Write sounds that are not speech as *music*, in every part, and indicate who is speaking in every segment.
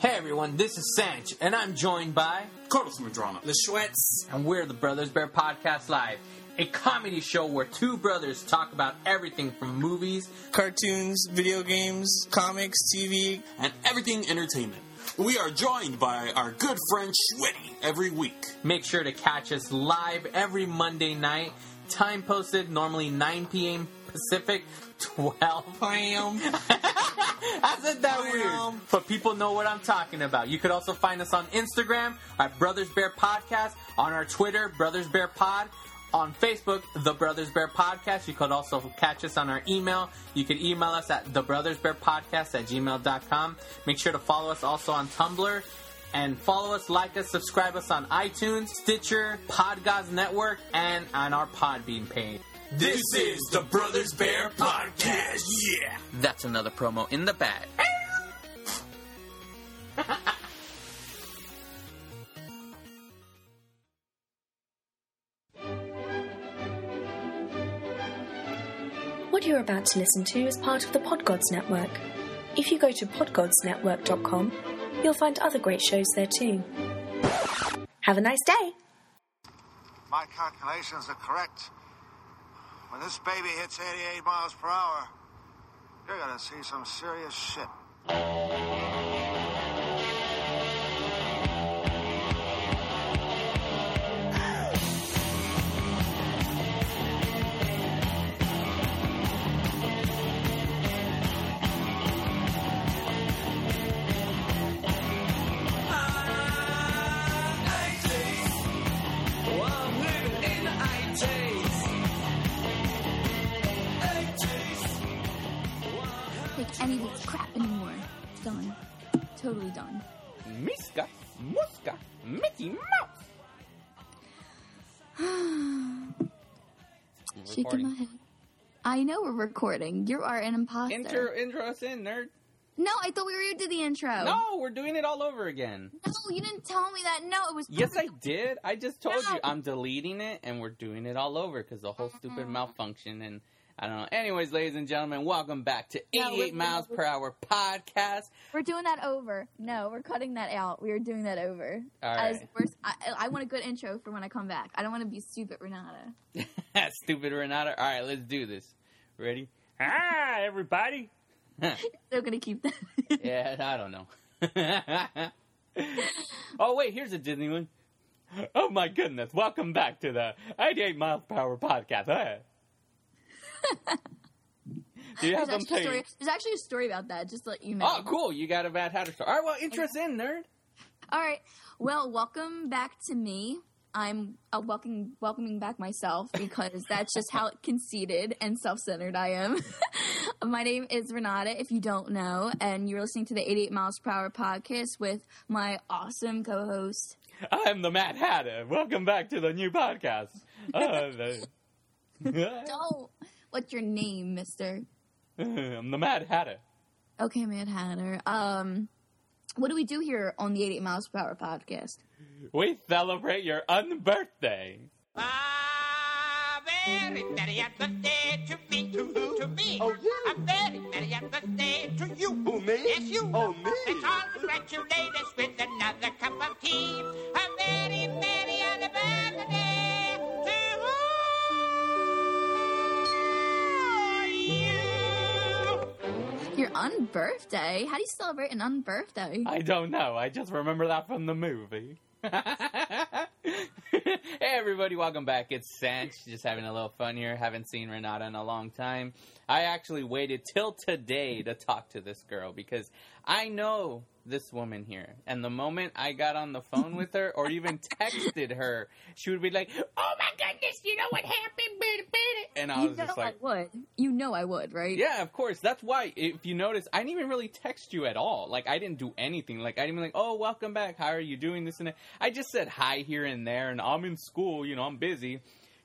Speaker 1: Hey everyone, this is Sanch, and I'm joined by,
Speaker 2: Carlos Madrano.
Speaker 3: The Schwetz.
Speaker 1: and we're the Brothers Bear Podcast Live, a comedy show where two brothers talk about everything from movies,
Speaker 3: Cartoons, video games, comics, TV.
Speaker 2: and everything entertainment. We are joined by our good friend Schwitty every week.
Speaker 1: Make sure to catch us live every Monday night. Time posted, normally 9 p.m. Pacific, *laughs* 12.
Speaker 3: Bam. *laughs*
Speaker 1: I said that weird. But people know what I'm talking about. You could also find us on Instagram at Brothers Bear Podcast, on our Twitter, Brothers Bear Pod, on Facebook, The Brothers Bear Podcast. You could also catch us on our email. You could email us at The Brothers Bear Podcast at gmail.com. Make sure to follow us also on Tumblr. And follow us, like us, subscribe us on iTunes, Stitcher, Podgods Network, and on our Podbean page.
Speaker 2: This is the Brothers Bear Podcast. Yeah.
Speaker 4: That's another promo in the bag.
Speaker 5: What you're about to listen to is part of the Podgods Network. If you go to podgodsnetwork.com, you'll find other great shows there too. Have a nice day!
Speaker 6: My calculations are correct. When this baby hits 88 miles per hour, you're gonna see some serious shit.
Speaker 7: I know we're recording. You are an imposter.
Speaker 4: Intro, intro us in, nerd.
Speaker 7: No, I thought we were going to do the intro.
Speaker 4: No, we're doing it all over again.
Speaker 7: No, you didn't tell me that. No, it was.
Speaker 4: Yes, I did. I just told
Speaker 7: No.
Speaker 4: you I'm deleting it, and we're doing it all over because the whole stupid
Speaker 7: Uh-huh.
Speaker 4: malfunction. And I don't know. Anyways, ladies and gentlemen, welcome back to
Speaker 7: No,
Speaker 4: 88
Speaker 7: we're-
Speaker 4: miles per hour podcast.
Speaker 7: We're doing that over. No, we're cutting that out. We are doing that over.
Speaker 4: All
Speaker 7: As
Speaker 4: right.
Speaker 7: I, I want a good intro for when I come back. I don't want to be stupid, Renata. *laughs*
Speaker 4: Stupid Renata. All right, let's do this. Ready? Hi, everybody. *laughs*
Speaker 7: They're gonna keep that.
Speaker 4: Yeah, I don't know. *laughs* oh wait, here's a Disney one. Oh my goodness! Welcome back to the 88 miles per hour podcast. Hey. Do you have
Speaker 7: There's actually, a story, there's actually a story about that. Just to let you oh, know.
Speaker 4: Oh, cool! You got a Mad Hatter story. All right, well, interest in nerd.
Speaker 7: All right. Well, welcome back to me. I'm uh, welcoming welcoming back myself *laughs* because that's just how conceited and self-centered I am. *laughs* My name is Renata, if you don't know, and you're listening to the 88 Miles Per Hour podcast with my awesome co-host.
Speaker 4: I'm the Mad Hatter. Welcome back to the new podcast. Uh, the- *laughs*
Speaker 7: what's your name, Mister?
Speaker 4: I'm the Mad Hatter.
Speaker 7: Okay, Mad Hatter. Um, what do we do here on the 88 Miles Per Hour podcast?
Speaker 4: We celebrate your unbirthday.
Speaker 8: A very merry birthday to me, to, who? to me. Oh, yeah. A very merry birthday to you. Who, me? Yes, you. Oh, me. Let's all congratulate us with another cup of tea. A very merry birthday to you.
Speaker 7: Your unbirthday? How do you celebrate an unbirthday?
Speaker 4: I don't know. I just remember that from the movie. *laughs* hey everybody, welcome back. It's Sanch, just having a little fun here. Haven't seen Renata in a long time. I actually waited till today to talk to this girl because I know this woman here. And the moment I got on the phone with her or even *laughs* texted her, she would be like, "Oh my goodness, you know what happened?" And I
Speaker 7: you
Speaker 4: was
Speaker 7: know
Speaker 4: just like,
Speaker 7: I would. You know I would, right?
Speaker 4: yeah, of course. That's why, if you notice, I didn't even really text you at all. Like, I didn't do anything. Like, I didn't be like, oh, welcome back. How are you doing? This and that. I just said hi here and there, and I'm in school. You know, I'm busy.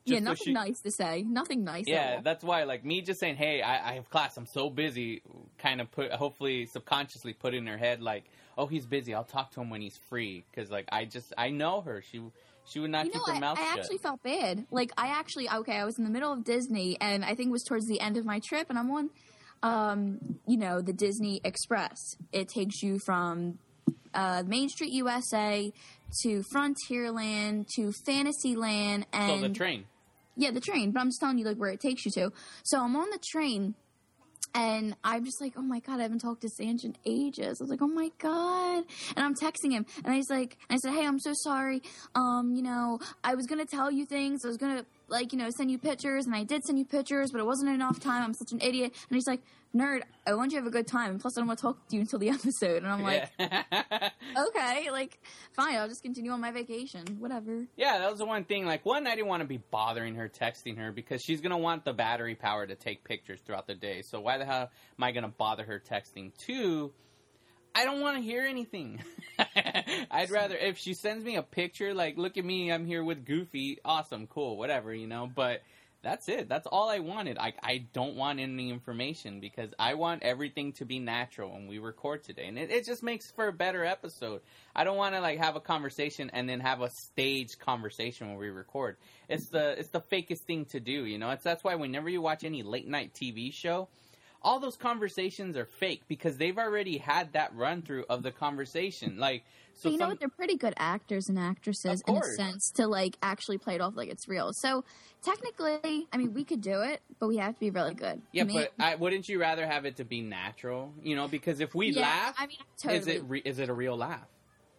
Speaker 7: yeah,
Speaker 4: Just so
Speaker 7: nothing
Speaker 4: she-
Speaker 7: nice to say. Nothing nice.
Speaker 4: Yeah, that's why, like, me just saying, hey, I, I have class. I'm so busy. Kind of put, hopefully, subconsciously put in her head, like, oh, he's busy. I'll talk to him when he's free. Because, like, I just, I know her. She, she would not
Speaker 7: you know,
Speaker 4: keep her
Speaker 7: I,
Speaker 4: mouth
Speaker 7: I
Speaker 4: shut.
Speaker 7: actually felt bad. Like, I actually, okay, I was in the middle of Disney, and I think it was towards the end of my trip, and I'm on, um, you know, the Disney Express. It takes you from uh, Main Street USA to Frontierland to Fantasyland and
Speaker 4: So the train.
Speaker 7: yeah, the train. But I'm just telling you like where it takes you to. So I'm on the train, and I'm just like, oh my god, I haven't talked to Sanch in ages. I was like, oh my god, and I'm texting him, and he's like, I said, hey, I'm so sorry. Um, you know, I was gonna tell you things. I was gonna like, you know, send you pictures, and I did send you pictures, but it wasn't enough time. I'm such an idiot. And he's like, nerd, I want you to have a good time. And Plus, I don't want to talk to you until the *laughs* episode. And I'm like,
Speaker 4: yeah. *laughs*
Speaker 7: okay, like, fine, I'll just continue on my vacation. Whatever.
Speaker 4: Yeah, that was the one thing. Like, one, I didn't want to be bothering her, texting her, because she's going to want the battery power to take pictures throughout the day. So, why the hell am I going to bother her texting? Two, I don't want to hear anything. *laughs* I'd rather, if she sends me a picture, like, look at me, I'm here with Goofy, awesome, cool, whatever, you know, but that's it. That's all I wanted. I, I don't want any information because I want everything to be natural when we record today. And it, it just makes for a better episode. I don't want to like have a conversation and then have a staged conversation when we record. It's the it's the fakest thing to do, you know. It's that's why whenever you watch any late night TV show, all those conversations are fake because they've already had that run through of the conversation. Like so
Speaker 7: So you know what? They're pretty good actors and actresses in a sense to like actually play it off like it's real. So technically, I mean, we could do it, but we have to be really good.
Speaker 4: Yeah,
Speaker 7: Me-
Speaker 4: but I, wouldn't you rather have it to be natural? You know, because if we
Speaker 7: Yeah,
Speaker 4: laugh,
Speaker 7: I mean, totally.
Speaker 4: is it re- is it a real laugh?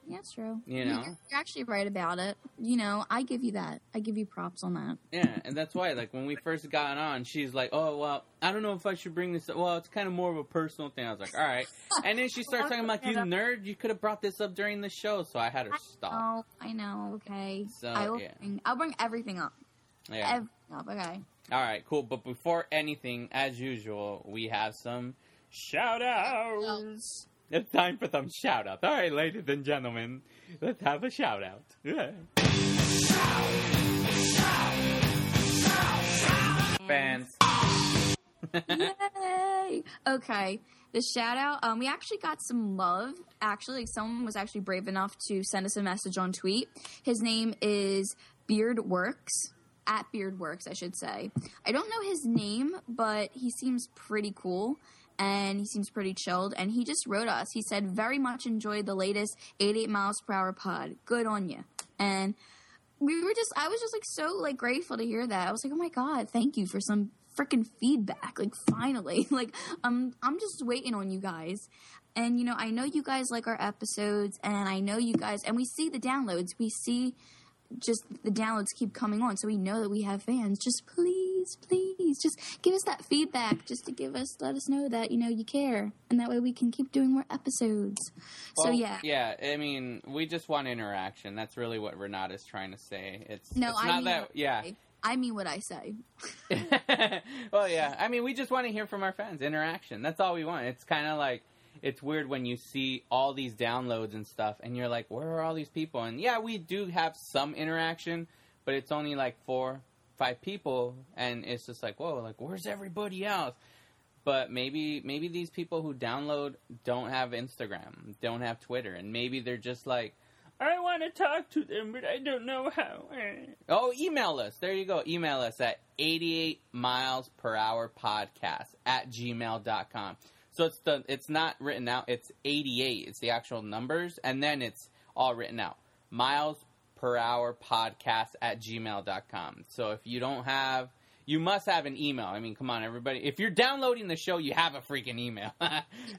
Speaker 7: Yeah, it's true.
Speaker 4: You know,
Speaker 7: you're you're actually right about it. You know, I give you that. I give you props on that.
Speaker 4: Yeah, and that's why, like, when we first got on, she's like, "Oh, well, I don't know if I should bring this up. Well, it's kind of more of a personal thing." I was like, "All right," *laughs* and then she starts talking about you nerd. You could have brought this up during the show, so I had her stop.
Speaker 7: Oh, I know. Okay,
Speaker 4: So,
Speaker 7: I will.
Speaker 4: yeah.
Speaker 7: Bring, I'll bring everything up.
Speaker 4: Yeah.
Speaker 7: Everything up. Okay.
Speaker 4: All right, cool. But before anything, as usual, we have some shout outs. It's time for some shout outs. All right, ladies and gentlemen, let's have a shout out. Yeah. Fans.
Speaker 7: Yay! Okay, the shout out. Um, we actually got some love. Actually, someone was actually brave enough to send us a message on tweet. His name is Beardworks at Beardworks, I should say. I don't know his name, but he seems pretty cool. And he seems pretty chilled. And he just wrote us. He said, "Very much enjoyed the latest 88 miles per hour pod. Good on you." And we were just I was just like so like grateful to hear that. I was like, "Oh my god, thank you for some freaking feedback." Like finally. *laughs* Like I'm I'm just waiting on you guys. And you know, I know you guys like our episodes and I know you guys and we see the downloads. We see just the downloads keep coming on, so we know that we have fans. Just please, please, just give us that feedback, just to give us, let us know that you know you care, and that way we can keep doing more episodes. so yeah,
Speaker 4: yeah. I mean, we just want interaction. That's really what Renata's trying to say. It's
Speaker 7: no,
Speaker 4: it's
Speaker 7: I
Speaker 4: not
Speaker 7: mean
Speaker 4: that. Yeah.
Speaker 7: I mean what I say. *laughs*
Speaker 4: well, yeah. I mean, we just want to hear from our fans. Interaction. That's all we want. It's kind of like it's weird when you see all these downloads and stuff, and you're like, "Where are all these people?" And yeah, we do have some interaction, but it's only like four, five people, and it's just like, "Whoa!" Like, where's everybody else? But maybe maybe these people who download don't have Instagram, don't have Twitter, and maybe they're just like. I want to talk to them, but I don't know how. Oh, email us. There you go. Email us at 88 miles per hour podcast at gmail.com. So it's the it's not written out. It's 88. It's the actual numbers, and then it's all written out. Miles per hour podcast at gmail.com. So if you don't have, you must have an email. I mean, come on, everybody. If you're downloading the show, you have a freaking email. *laughs*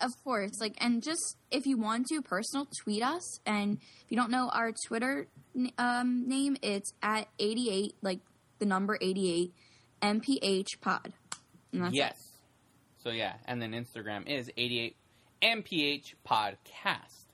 Speaker 7: Of course, like, and just if you want to, personal tweet us. And if you don't know our Twitter um, name, it's at eighty eight, like the number eighty eight, MPH Pod.
Speaker 4: Yes. So yeah, and then Instagram is 88 MPH podcast.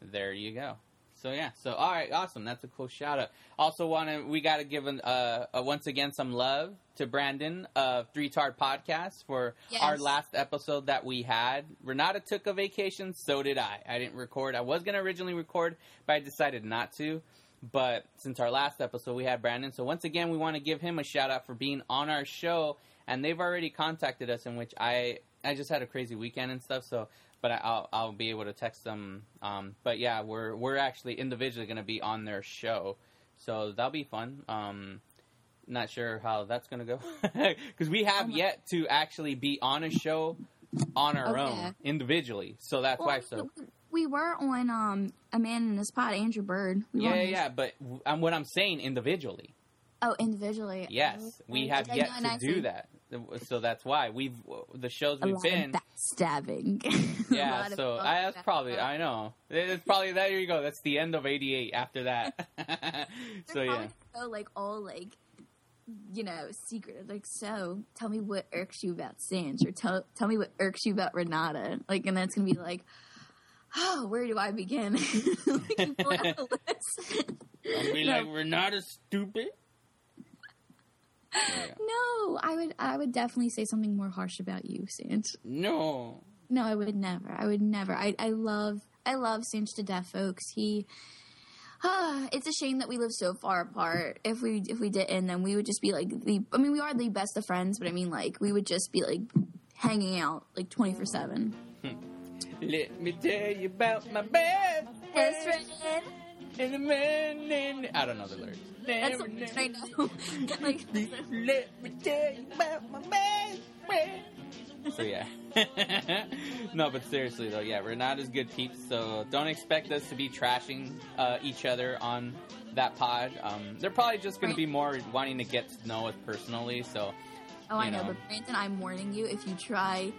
Speaker 4: There you go. So yeah, so all right, awesome. That's a cool shout out. Also, want to we got to give an, uh, uh, once again some love to Brandon of Three Tard Podcast for
Speaker 7: Yes.
Speaker 4: our last episode that we had. Renata took a vacation, so did I. I didn't record. I was gonna originally record, but I decided not to. But since our last episode, we had Brandon. So once again, we want to give him a shout out for being on our show. And they've already contacted us, in which I I just had a crazy weekend and stuff. So, but I, I'll I'll be able to text them. Um, but yeah, we're we're actually individually going to be on their show, so that'll be fun. Um, not sure how that's going to go *laughs* because we have
Speaker 7: Oh
Speaker 4: yet to actually be on a show on our
Speaker 7: Okay.
Speaker 4: own individually. So that's
Speaker 7: Well,
Speaker 4: why. So
Speaker 7: we- we were on um a man in the spot, Andrew Bird. We
Speaker 4: Yeah, yeah, yeah. But w- um, what I'm saying individually.
Speaker 7: Oh, individually.
Speaker 4: Yes, we have yet to
Speaker 7: I
Speaker 4: do that. So that's why we've the shows we've been. *laughs*
Speaker 7: of backstabbing.
Speaker 4: Yeah, so uh, I, that's probably I know it's probably there. You go. That's the end of '88. After that, *laughs* *laughs* so yeah.
Speaker 7: so like all like you know secret like so tell me what irks you about Sanch or tell tell me what irks you about Renata like and that's gonna be like oh where do I begin like, you pull out the list.
Speaker 4: I'll be
Speaker 7: No.
Speaker 4: like, we're not
Speaker 7: no I would I would definitely say something more harsh about you Sanch
Speaker 4: No.
Speaker 7: no I would never I would never I I love I love Sanch to death folks he Ah, *sighs* it's a shame that we live so far apart. If we if we didn't, then we would just be like the. I mean, we are the best of friends, but I mean, like we would just be like hanging out like twenty four seven.
Speaker 4: Let me tell you about my best friend and the man named. I don't know the lyrics.
Speaker 7: That's what I know. *laughs* like,
Speaker 4: Let me tell you about my best friend. So yeah, *laughs* no, but seriously though, yeah, we're not as good peeps. So don't expect us to be trashing uh, each other on that pod. Um, they're probably just going to be more wanting to get to know us personally. So
Speaker 7: oh, I know,
Speaker 4: know.
Speaker 7: but Brandon, I'm warning you. If you try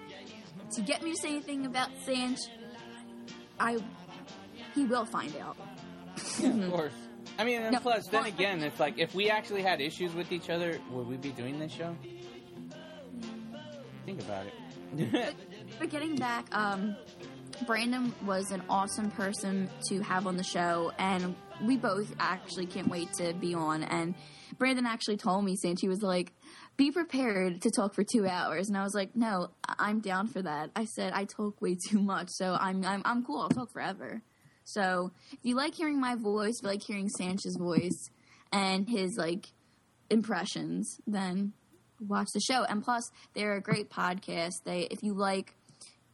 Speaker 7: to get me to say anything about Sanch, I he will find out.
Speaker 4: Yeah, of course. I mean, and
Speaker 7: No,
Speaker 4: plus, then again, it's like if we actually had issues with each other, would we be doing this show? Think about it.
Speaker 7: But getting back, um, Brandon was an awesome person to have on the show, and we both actually can't wait to be on. And Brandon actually told me, since he was like, "Be prepared to talk for two hours," and I was like, "No, I- I'm down for that." I said I talk way too much, so I'm I'm I'm cool. I'll talk forever. So if you like hearing my voice, you like hearing Sanchez's voice and his like impressions, then watch the show. And plus, they're a great podcast. They if you like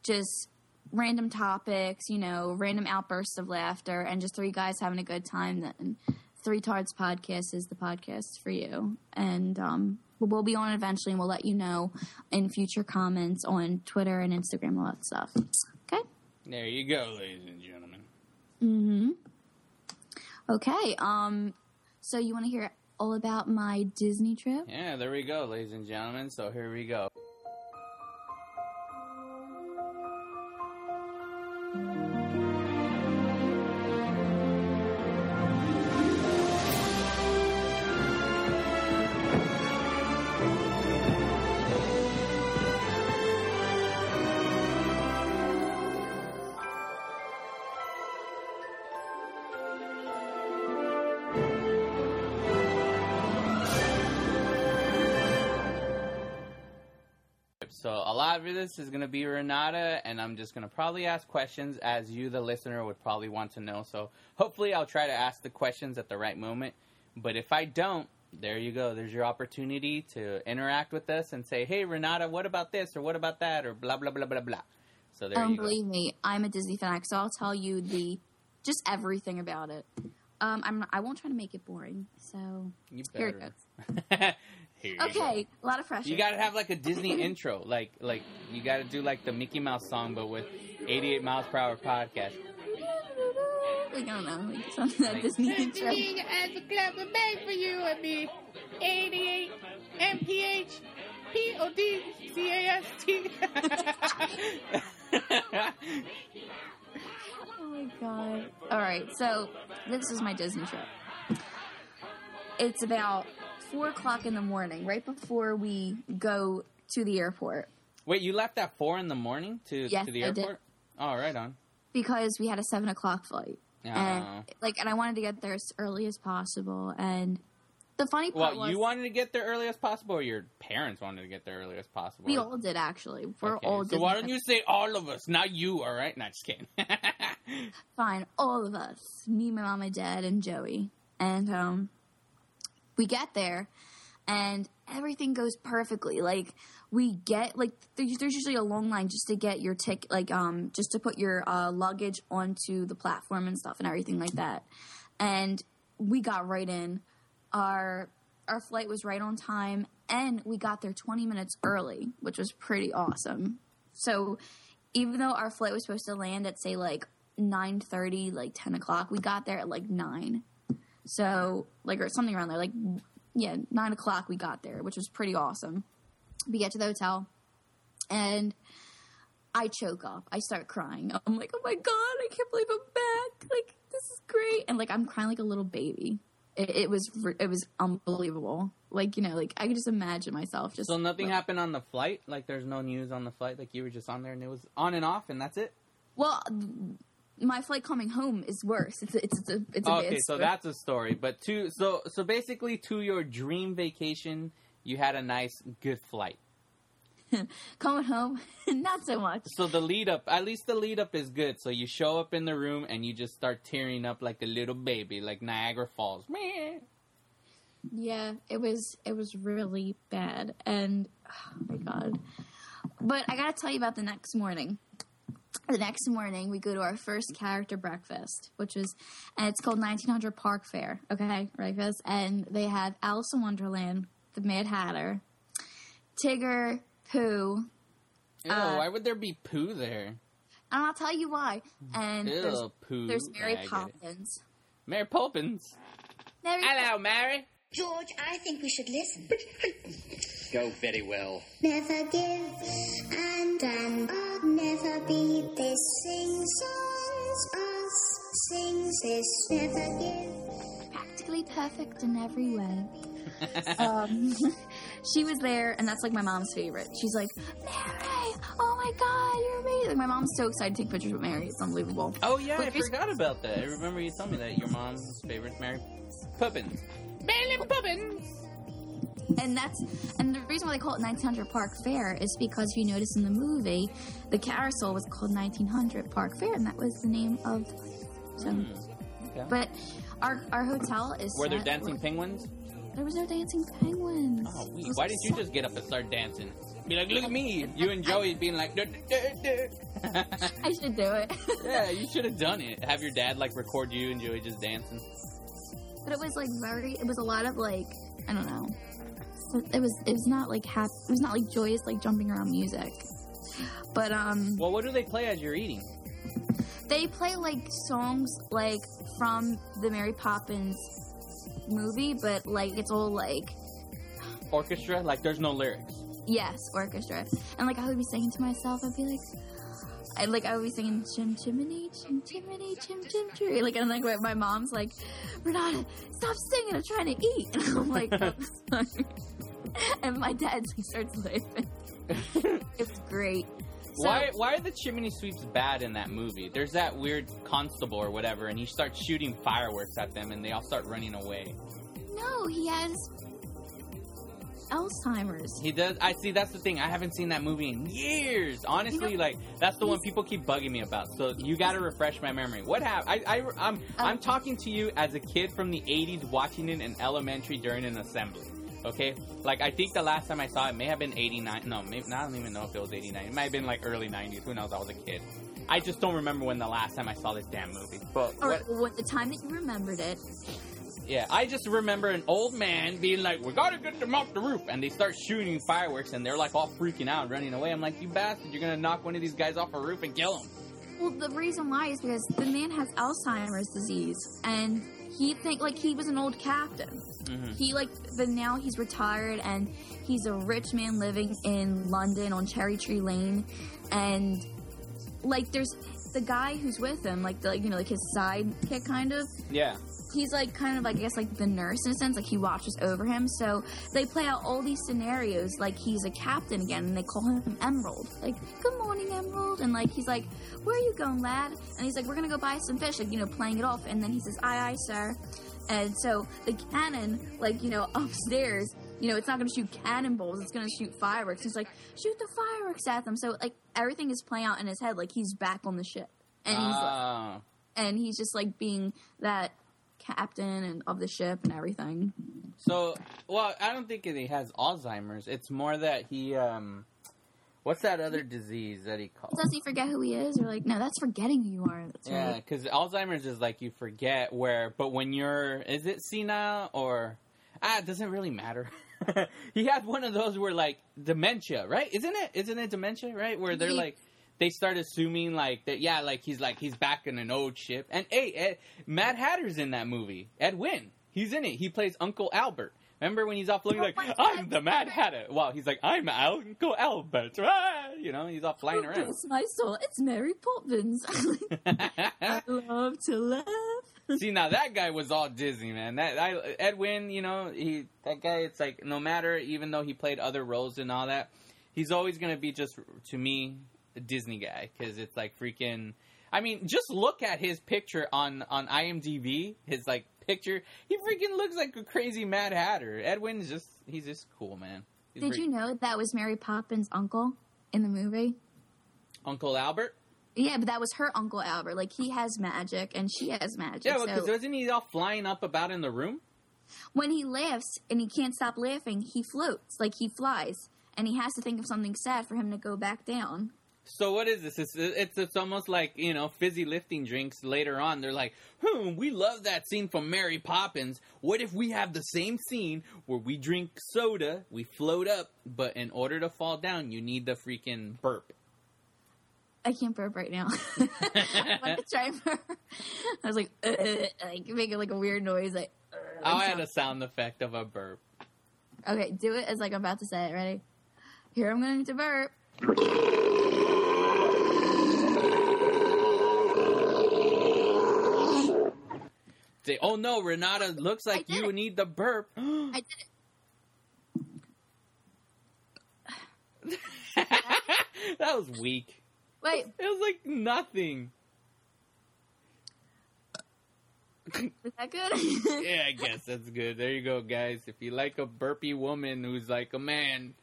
Speaker 7: just random topics, you know, random outbursts of laughter, and just three guys having a good time, then Three Tards Podcast is the podcast for you. And um, we'll be on eventually, and we'll let you know in future comments on Twitter and Instagram all that stuff. Okay.
Speaker 4: there you go, ladies and gentlemen.
Speaker 7: Mm-hmm. Okay. Um. So you want to hear all about my Disney trip?
Speaker 4: Yeah, there we go, ladies and gentlemen. So here we go. This is going to be Renata, and I'm just going to probably ask questions as you, the listener, would probably want to know. So hopefully, I'll try to ask the questions at the right moment. But if I don't, there you go. There's your opportunity to interact with us and say, "Hey, Renata, what about this or what about that or blah blah blah blah blah." So there
Speaker 7: Um,
Speaker 4: you go.
Speaker 7: believe me, I'm a Disney fanatic, so I'll tell you the just everything about it. Um, I'm I won't try to make it boring. So
Speaker 4: You
Speaker 7: here it goes. *laughs*
Speaker 4: Here you go.
Speaker 7: Okay, a lot of pressure.
Speaker 4: You gotta have like a Disney *laughs* intro, like like you gotta do like the Mickey Mouse song, but with 88 miles per hour podcast.
Speaker 7: like I don't know, like something that Disney intro.
Speaker 8: as a club of bag for you and me. 88 MPH P-O-D-C-A-S-T. *laughs*
Speaker 7: Oh my god. All right, so this is my Disney trip. It's about four o'clock in the morning, right before we go to the airport,
Speaker 4: Wait, you left at four in the morning to
Speaker 7: Yes,
Speaker 4: to the
Speaker 7: I did.
Speaker 4: airport? Oh, right on.
Speaker 7: because we had a seven o'clock flight.
Speaker 4: Oh.
Speaker 7: And like, and I wanted to get there as early as possible. And the funny part
Speaker 4: Well,
Speaker 7: was,
Speaker 4: you wanted to get there early as possible, or your parents wanted to get there early as possible?
Speaker 7: we all did actually. We're
Speaker 4: Okay,
Speaker 7: all
Speaker 4: So why don't you say all of us, not you? All right, not just kidding. *laughs*
Speaker 7: fine, all of us, me, my mom, my dad, and Joey, and um, we get there, and everything goes perfectly. Like we get like there's, there's usually a long line just to get your ticket, like um, just to put your uh, luggage onto the platform and stuff and everything like that. And we got right in. Our our flight was right on time, and we got there 20 minutes early, which was pretty awesome. So even though our flight was supposed to land at say like nine thirty, like ten o'clock. We got there at like nine, so like or something around there. Like yeah, nine o'clock we got there, which was pretty awesome. We get to the hotel, and I choke up. I start crying. I'm like, oh my god, I can't believe I'm back. Like this is great, and like I'm crying like a little baby. It, it was it was unbelievable. Like you know, like I could just imagine myself just.
Speaker 4: So nothing
Speaker 7: like,
Speaker 4: happened on the flight. Like there's no news on the flight. Like you were just on there and it was on and off, and that's it.
Speaker 7: Well, my flight coming home is worse. It's a, it's a, it's a bad
Speaker 4: okay, so that's a story. But to so so basically to your dream vacation, you had a nice good flight. *laughs*
Speaker 7: coming home, *laughs* not so much.
Speaker 4: So the lead up, at least the lead up is good. So you show up in the room and you just start tearing up like a little baby, like Niagara Falls.
Speaker 7: Yeah, it was it was really bad, and oh my god. But I gotta tell you about the next morning. The next morning, we go to our first character breakfast, which was, and it's called 1900 Park Fare. Okay, breakfast, and they have Alice in Wonderland, the Mad Hatter, Tigger, Pooh,
Speaker 4: Ew,
Speaker 7: Uh,
Speaker 4: why would there be poo there?
Speaker 7: and I'll tell you why. And
Speaker 4: Ew,
Speaker 7: there's,
Speaker 4: poo.
Speaker 7: there's Mary. Poppins.
Speaker 4: Mary Poppins.
Speaker 7: Mary
Speaker 4: Hello, Mary.
Speaker 9: George, I think we should listen.
Speaker 10: Go very well.
Speaker 9: Never give and then I'll never be this sing songs us sings this never give.
Speaker 7: practically perfect in every way. um, *laughs* she was there, and that's like my mom's favorite. She's like, Mary, oh my god, you're amazing. My mom's so excited to take pictures with Mary. It's unbelievable.
Speaker 4: Oh yeah, I
Speaker 7: But here's-
Speaker 4: forgot about that. I remember you told me that your mom's favorite Mary Poppins. Mary Poppins.
Speaker 7: And that's and the reason why they call it 1900 Park Fare is because if you notice in the movie, the carousel was called 1900 Park Fare, and that was the name of. the. So, hmm,
Speaker 4: Okay.
Speaker 7: but our our hotel is.
Speaker 4: Were there dancing penguins?
Speaker 7: There was no dancing penguins.
Speaker 4: Oh, wait. Why didn't you just get up and start dancing? Be like, look at me. You and Joey being like, "Duh, duh, duh, duh." *laughs*
Speaker 7: I should do it. *laughs*
Speaker 4: yeah, you should have done it. Have your dad like record you and Joey just dancing.
Speaker 7: but it was like very it was a lot of like i don't know So it was it was not like happy it was not like joyous like jumping around music but um
Speaker 4: Well, what do they play as you're eating?
Speaker 7: they play like songs like from the mary poppins movie but like it's all like
Speaker 4: Orchestra? Like, there's no lyrics.
Speaker 7: Yes orchestra. And like i would be singing to myself i'd be like *sighs* I like I would be singing chim chimney chim chimney chim chim tree like and like my- mom's like Renata stop singing I'm trying to eat. *laughs* And I'm like *laughs* "Oh, and my dad starts laughing. *laughs* It was great. So-
Speaker 4: why why are the chimney sweeps bad in that movie? There's that weird constable or whatever, and he starts shooting fireworks at them, and they all start running away.
Speaker 7: no he has Alzheimer's
Speaker 4: He does. I see. That's the thing. I haven't seen that movie in years. Honestly,
Speaker 7: You know,
Speaker 4: like that's the one people keep bugging me about. So you got to refresh my memory. What happened? I, I, I'm, oh. I'm talking to you as a kid from the '80s, watching it in elementary during an assembly. Okay, like I think the last time I saw it may have been '89. No, maybe I don't even know if it was '89. It might have been like early '90s. Who knows? I was a kid. I just don't remember when the last time I saw this damn movie. But
Speaker 7: or
Speaker 4: what,
Speaker 7: well, what the time that you remembered it
Speaker 4: yeah, I just remember an old man being like, "We gotta get them off the roof," and they start shooting fireworks, and they're like all freaking out, running away. I'm like, "You bastard! You're gonna knock one of these guys off a roof and kill him."
Speaker 7: Well, the reason why is because the man has Alzheimer's disease, and he think like he was an old captain. Mm-hmm. He like, but now he's retired, and he's a rich man living in London on Cherry Tree Lane, and like there's the guy who's with him, like the like, you know like his sidekick kind of.
Speaker 4: Yeah.
Speaker 7: He's like kind of like I guess like the nurse in a sense, like he watches over him. So they play out all these scenarios like he's a captain again, and they call him Admiral. Like, good morning, Admiral, and like he's like, where are you going, lad? And he's like, we're gonna go buy some fish, like you know, playing it off. And then he says, aye, aye, sir. And so the cannon, like you know, *laughs* upstairs, you know, it's not gonna shoot cannonballs; it's gonna shoot fireworks. He's like, shoot the fireworks at them. So like everything is playing out in his head, like he's back on the ship, and he's like,
Speaker 4: Ah.
Speaker 7: and he's just like being that captain and of the ship and everything.
Speaker 4: so, well, I don't think he has Alzheimer's. It's more that he, um, what's that other disease that he calls?
Speaker 7: Does he forget who he is, or like, no, that's forgetting who you are. That's
Speaker 4: Yeah,
Speaker 7: right.
Speaker 4: because Alzheimer's is like you forget where, but when you're, is it senile or, ah, it doesn't really matter. *laughs* *laughs* he had one of those where like dementia, right? Isn't it? Isn't it dementia, right? Where they're like, they start assuming like that. Yeah, like he's like he's back in an old ship. And hey, Ed, Mad Hatter's in that movie. Ed Wynn, he's in it. He plays Uncle Albert. Remember when he's off looking like I'm the Mad Hatter? Well, he's like I'm Uncle Albert. Ah! You know, he's off flying around.
Speaker 7: It's my soul. It's Mary Poppins. *laughs* I *laughs* love to laugh. *laughs*
Speaker 4: See now that guy was all Disney man. That I, Ed Wynn, you know, he that guy. It's like no matter, even though he played other roles and all that, he's always gonna be just to me a Disney guy because it's like freaking. I mean, just look at his picture on on IMDb. His like picture, he freaking looks like a crazy Mad Hatter. Ed Wynn's just he's just cool man. He's
Speaker 7: Did
Speaker 4: pretty-
Speaker 7: you know that was Mary Poppins' uncle in the movie?
Speaker 4: Uncle Albert?
Speaker 7: Yeah, but that was her uncle Albert. Like he has magic and she has magic.
Speaker 4: Yeah,
Speaker 7: so
Speaker 4: because wasn't he all flying up about in the room?
Speaker 7: when he laughs and he can't stop laughing, he floats like he flies, and he has to think of something sad for him to go back down.
Speaker 4: So what is this? It's, it's it's almost like you know fizzy lifting drinks. Later on, they're like, "Hmm, we love that scene from Mary Poppins. What if we have the same scene where we drink soda, we float up, but in order to fall down, you need the freaking burp."
Speaker 7: I can't burp right now. I want to try and burp. I was like, uh, like making like a weird noise. Like, uh,
Speaker 4: I'll add a sound effect of a burp.
Speaker 7: okay, do it as like I'm about to say it. Ready? Here I'm going to burp.
Speaker 4: Say, "Oh no, Renata, looks like you need the burp." *gasps*
Speaker 7: I did it. *gasps*
Speaker 4: that was weak.
Speaker 7: Wait,
Speaker 4: It was like nothing.
Speaker 7: is that good? *laughs*
Speaker 4: yeah, I guess that's good. There you go, guys. If you like a burpy woman who's like a man,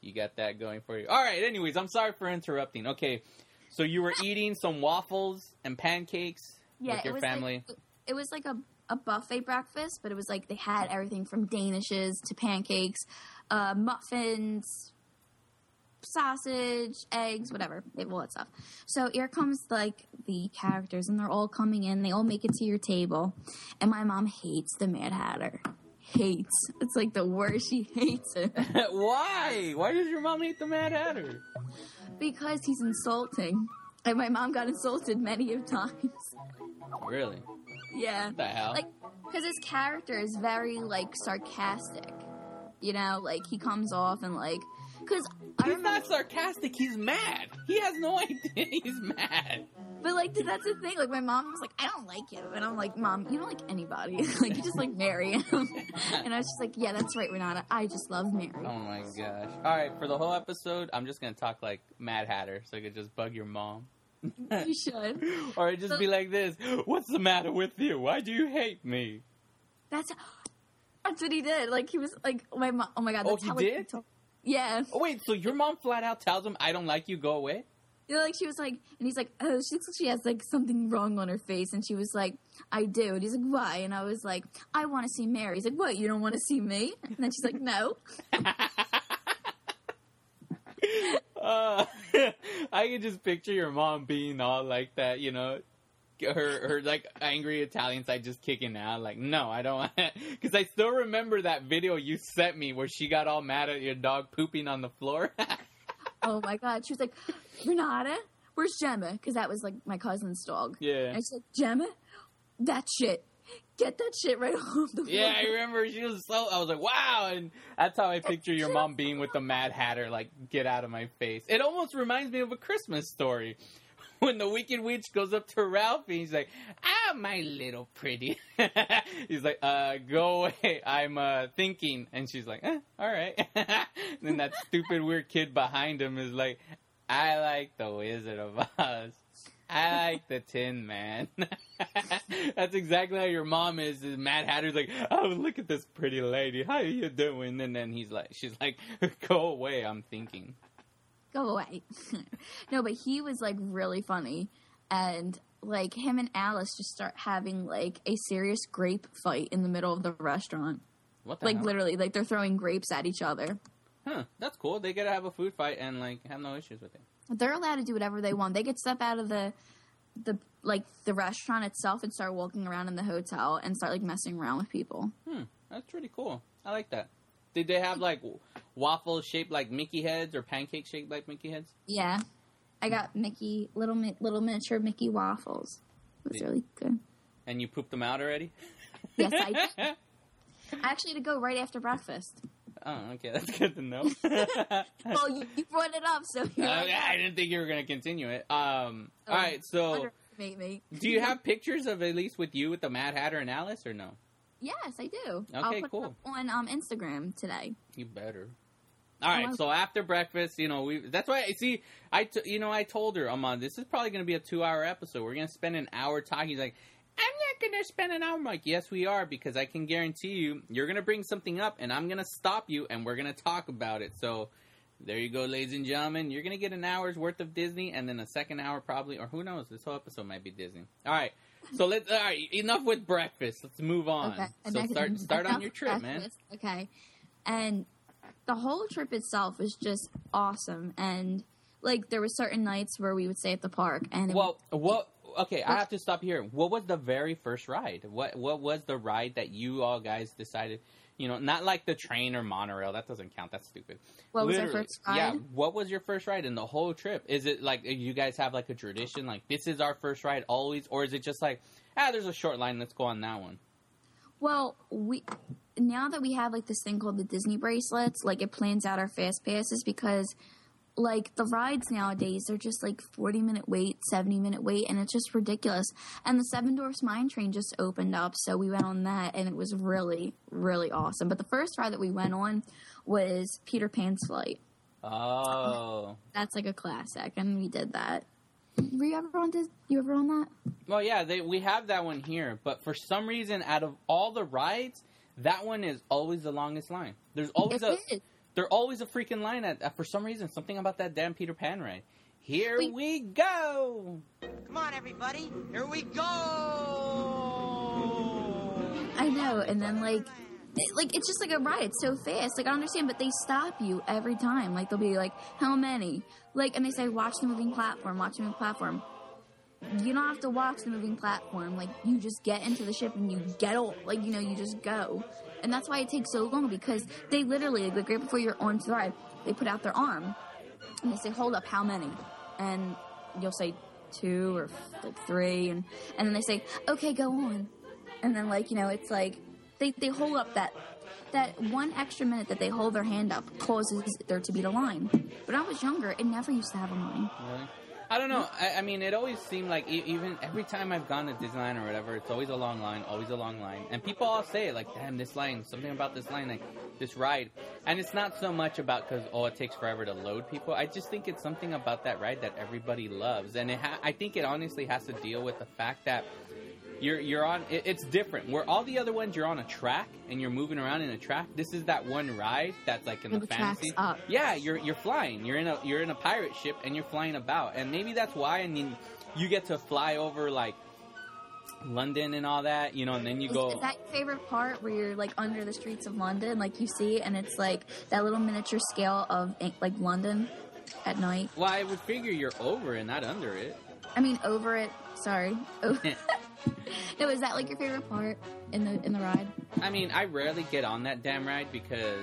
Speaker 4: you got that going for you. All right. Anyways, I'm sorry for interrupting. Okay, so you were eating some waffles and pancakes
Speaker 7: yeah,
Speaker 4: with your
Speaker 7: it was
Speaker 4: family.
Speaker 7: Like, it was like a, a buffet breakfast, but it was like they had everything from danishes to pancakes, uh, muffins, sausage, eggs, whatever, they have all that stuff. So here comes like the characters, and they're all coming in. They all make it to your table, and my mom hates the Mad Hatter. Hates. It's like the worst. She hates it *laughs*
Speaker 4: Why? Why does your mom hate the Mad Hatter?
Speaker 7: because he's insulting, and my mom got insulted many of times.
Speaker 4: Really?
Speaker 7: Yeah.
Speaker 4: What the hell?
Speaker 7: Like, because his character is very like sarcastic. You know, like he comes off and like, because
Speaker 4: he's not sarcastic. He's mad. He has no *laughs* idea he's mad.
Speaker 7: but like that's the thing. Like my mom was like, I don't like him, and I'm like, Mom, you don't like anybody. *laughs* like you just like Mary. *laughs* and I was just like, Yeah, that's right, Renata. I just love Mary.
Speaker 4: Oh my gosh. All right, for the whole episode, I'm just gonna talk like Mad Hatter, so I could just bug your mom.
Speaker 7: You should.
Speaker 4: Or it'd just be like this What's the matter with you? Why do you hate me?
Speaker 7: That's *gasps* that's what he did. Like he was like, my mom. Oh my god.
Speaker 4: Oh,
Speaker 7: That's
Speaker 4: he
Speaker 7: how, like,
Speaker 4: did?
Speaker 7: told- yeah.
Speaker 4: Oh, wait, so your mom flat out tells him, I don't like you, go away?
Speaker 7: You know, like she was like, and he's like, oh, she looks like she has like something wrong on her face, and she was like, I do, and he's like, why? And I was like, I want to see Mary. He's like, what? You don't want to see me? And then she's like, no. *laughs* *laughs*
Speaker 4: Uh, *laughs* I can just picture your mom being all like that, you know, her her like angry Italian side just kicking out, like, no, I don't want Because *laughs* I still remember that video you sent me where she got all mad at your dog pooping on the floor. *laughs*
Speaker 7: Oh my god. She was like, Renata, where's Gemma? Because that was like my cousin's dog.
Speaker 4: Yeah.
Speaker 7: And she's like, Gemma, that shit. Get that shit right *laughs* off the floor.
Speaker 4: Yeah, I remember she was so. I was like, wow, and that's how I picture your mom being with the Mad Hatter, like, get out of my face. It almost reminds me of a Christmas story. *laughs* When the Wicked Witch goes up to Ralphie, he's like, "Ah, my little pretty." *laughs* he's like, "Uh, go away. I'm uh thinking." And she's like, eh, "All right." *laughs* then that stupid weird kid behind him is like, "I like the Wizard of Oz." I like the Tin Man. That's exactly how your mom is. is Mad Hatter's like, oh, look at this pretty lady. How are you doing? And then he's like, she's like, go away. I'm thinking.
Speaker 7: Go away. *laughs* no, but he was like really funny. And like him and Alice just start having like a serious grape fight in the middle of the restaurant.
Speaker 4: What the
Speaker 7: Like
Speaker 4: hell?
Speaker 7: literally, like they're throwing grapes at each other.
Speaker 4: Huh? That's cool. They get to have a food fight and like have no issues with it.
Speaker 7: They're allowed to do whatever they want. They could step out of the the like the restaurant itself and start walking around in the hotel and start like messing around with people.
Speaker 4: Hmm. That's pretty cool. I like that. Did they have like waffles shaped like Mickey heads or pancakes shaped like Mickey heads?
Speaker 7: Yeah. I got Mickey little little miniature Mickey waffles. It was really good.
Speaker 4: And you pooped them out already?
Speaker 7: Yes, I *laughs* did. I actually had to go right after breakfast.
Speaker 4: Oh, okay, that's good to know. *laughs*
Speaker 7: Well, you, you brought it up, so
Speaker 4: Uh,
Speaker 7: like,
Speaker 4: I didn't think you were going to continue it. Um,
Speaker 7: Oh,
Speaker 4: all right, so
Speaker 7: me.
Speaker 4: do you have pictures of at least with you with the Mad Hatter and Alice or no?
Speaker 7: Yes, I do. I'll
Speaker 4: Okay,
Speaker 7: put
Speaker 4: cool.
Speaker 7: on um, Instagram today.
Speaker 4: You better. All right,
Speaker 7: Oh,
Speaker 4: so after breakfast, you know, we that's why I see, I t- you know, I told her, Amon, this is probably going to be a 2-hour episode. We're going to spend an hour talking. He's like, "I'm not going to spend an hour." I'm like, "Yes, we are because I can guarantee you you're going to bring something up and I'm going to stop you and we're going to talk about it." So, there you go, ladies and gentlemen. You're going to get an hour's worth of Disney and then a second hour probably or who knows, this whole episode might be Disney. All right. So let's all right, enough with breakfast. Let's move on.
Speaker 7: Okay.
Speaker 4: So start start on your trip, man.
Speaker 7: Okay. And the whole trip itself was just awesome. And like there were certain nights where we would stay at the park and
Speaker 4: Well, what? Okay, I have to stop here. What was the very first ride? What What was the ride that you all guys decided? You know, not like the train or monorail. That doesn't count. That's stupid.
Speaker 7: What was our
Speaker 4: Literally.
Speaker 7: first ride?
Speaker 4: Yeah. What was your first ride in the whole trip? Is it like you guys have like a tradition, like this is our first ride always, or is it just like ah, there's a short line, let's go on that one?
Speaker 7: Well, we now that we have like this thing called the Disney bracelets, like it plans out our fast passes because like the rides nowadays they're just like 40 minute wait 70 minute wait and it's just ridiculous. And the seven dwarfs mine train just opened up so we went on that and it was really really awesome. But the first ride that we went on was peter pan's flight.
Speaker 4: Oh.
Speaker 7: that's like a classic and we did that were you ever on this you ever on that
Speaker 4: Well, yeah, they, we have that one here, but for some reason, out of all the rides, that one is always the longest line. There's always
Speaker 7: It
Speaker 4: a
Speaker 7: is.
Speaker 4: there's always a freaking line at, uh, for some reason. Something about that damn Peter Pan ride. Here
Speaker 7: Wait.
Speaker 4: we go.
Speaker 8: Come on, everybody. Here we go.
Speaker 7: I know, and then like, it- like it's just like a ride. It's so fast. Like I understand, but they stop you every time. Like they'll be like, "How many?" Like, and they say, "Watch the moving platform. Watch the moving platform." You don't have to watch the moving platform. Like you just get into the ship and you get off. Like you know, you just go, and that's why it takes so long because they literally like right before you're onto the ride, they put out their arm and they say, "Hold up, how many?" And you'll say two or like three, and and then they say, "Okay, go on." and then like you know it's like they, they hold up that that one extra minute that they hold their hand up causes there to be the line when i was younger it never used to have a line
Speaker 4: Really? I don't know. I, I mean, it always seemed like even every time I've gone to Disneyland or whatever, it's always a long line, always a long line, and people all say like, "Damn, this line, something about this line, like this ride," and it's not so much about because oh, it takes forever to load people. I just think it's something about that ride that everybody loves, and it ha- I think it honestly has to deal with the fact that you're you're on it, it's different. Where all the other ones you're on a track and you're moving around in a track this is that one ride that's like in the
Speaker 7: the
Speaker 4: fantasy.
Speaker 7: up.
Speaker 4: yeah you're you're flying. You're in a you're in a pirate ship and you're flying about. And maybe that's why and then you get to fly over like london and all that you know and then you
Speaker 7: is,
Speaker 4: go
Speaker 7: is that your favorite part where you're like under the streets of london like you see and it's like that little miniature scale of eh, like london at night?
Speaker 4: Well i would figure you're over and not under it.
Speaker 7: I mean over it. Sorry. oh. *laughs* *laughs* *laughs* no is that like your favorite part in the in the ride
Speaker 4: I mean, I rarely get on that damn ride because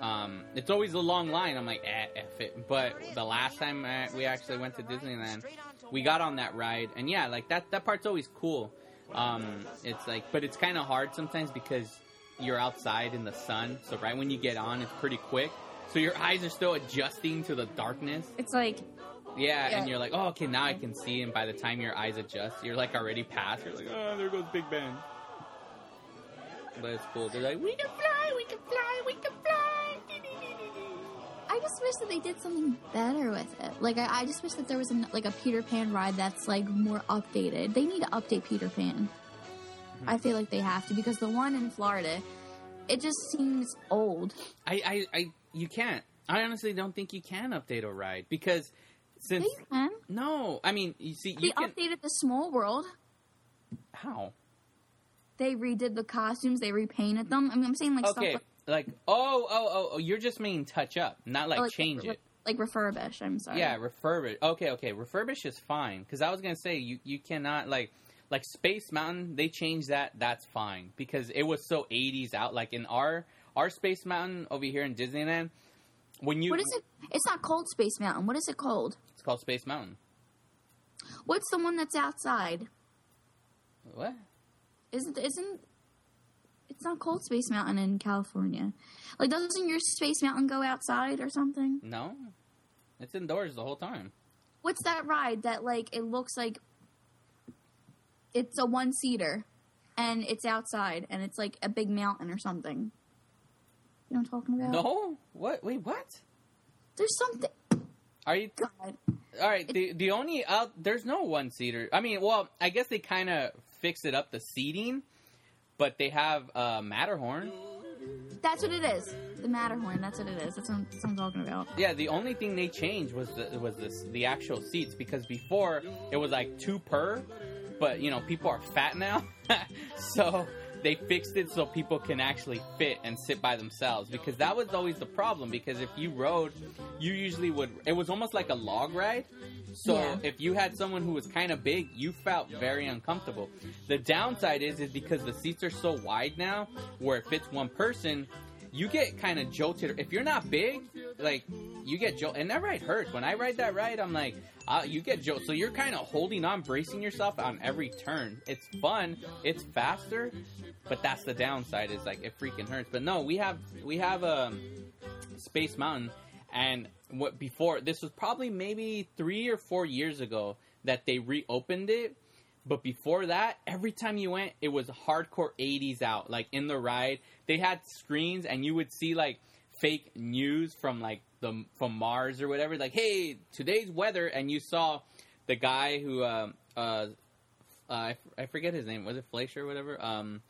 Speaker 4: um, it's always a long line. I'm like, eh, F it. But the last time uh, we actually went to Disneyland, we got on that ride, and yeah, like that that part's always cool. Um, it's like, but it's kind of hard sometimes because you're outside in the sun. So right when you get on, it's pretty quick. So your eyes are still adjusting to the darkness.
Speaker 7: it's like
Speaker 4: Yeah,
Speaker 7: Yeah.
Speaker 4: and you're like, oh, okay, now I can see. And by the time your eyes adjust, you're like already past. You're like, oh, there goes Big Ben. But it's cool. They're like, we can fly, we can fly, we can fly.
Speaker 7: I just wish that they did something better with it. Like I, I just wish that there was an, like a Peter Pan ride that's like more updated. They need to update Peter Pan. Hmm. I feel like they have to because the one in Florida, it just seems old.
Speaker 4: I, I, I, you can't. I honestly don't think you can update a ride because since
Speaker 7: They can.
Speaker 4: no, I mean, you see,
Speaker 7: They
Speaker 4: you can.
Speaker 7: updated the Small World.
Speaker 4: How?
Speaker 7: They redid the costumes. They repainted them. I mean, I'm saying like
Speaker 4: Okay,
Speaker 7: stuff
Speaker 4: like, oh, oh, oh, oh, you're just meaning touch up, not like, oh,
Speaker 7: like,
Speaker 4: change
Speaker 7: like,
Speaker 4: it.
Speaker 7: like refurbish. I'm sorry.
Speaker 4: Yeah, refurbish. Okay, okay, refurbish is fine because I was gonna say you you cannot like like Space Mountain. They changed that. That's fine because it was so 80s out. Like in our our Space Mountain over here in Disneyland, when you
Speaker 7: What is it? It's not called Space Mountain. What is it called?
Speaker 4: Called Space Mountain.
Speaker 7: What's the one that's outside?
Speaker 4: What?
Speaker 7: Isn't isn't it's not called Space Mountain in California? Like, doesn't your Space Mountain go outside or something?
Speaker 4: No, it's indoors the whole time.
Speaker 7: What's that ride that like it looks like it's a one seater and it's outside and it's like a big mountain or something? You know what I'm talking about?
Speaker 4: No, what? Wait, what?
Speaker 7: There's something.
Speaker 4: Are you?
Speaker 7: God.
Speaker 4: All right, the the only out there's no one seater. I mean, well, I guess they kind of fixed it up the seating, but they have uh, Matterhorn.
Speaker 7: That's what it is. The Matterhorn. That's what it is. That's what I'm, that's what I'm talking about.
Speaker 4: Yeah, the only thing they changed was the was this the actual seats because before it was like two per, but you know people are fat now, *laughs* so they fixed it so people can actually fit and sit by themselves because that was always the problem because if you rode, you usually would it was almost like a log ride. So
Speaker 7: Yeah.
Speaker 4: if you had someone who was kind of big, you felt very uncomfortable. The downside is is because the seats are so wide now where it fits one person, you get kind of jolted. If you're not big, like you get jolted, and that ride hurts. When I ride that ride, I'm like, uh, you get jolted. So you're kind of holding on, bracing yourself on every turn. It's fun, it's faster, but that's the downside. Is like it freaking hurts. But no, we have we have um, Space Mountain, and what before this was probably maybe three or four years ago that they reopened it. But before that, every time you went, it was hardcore 80s out. Like in the ride, they had screens, and you would see like fake news from like the from Mars or whatever. Like, hey, today's weather, and you saw the guy who um, uh, uh, I, f- I forget his name. Was it Fleischer or whatever? Um,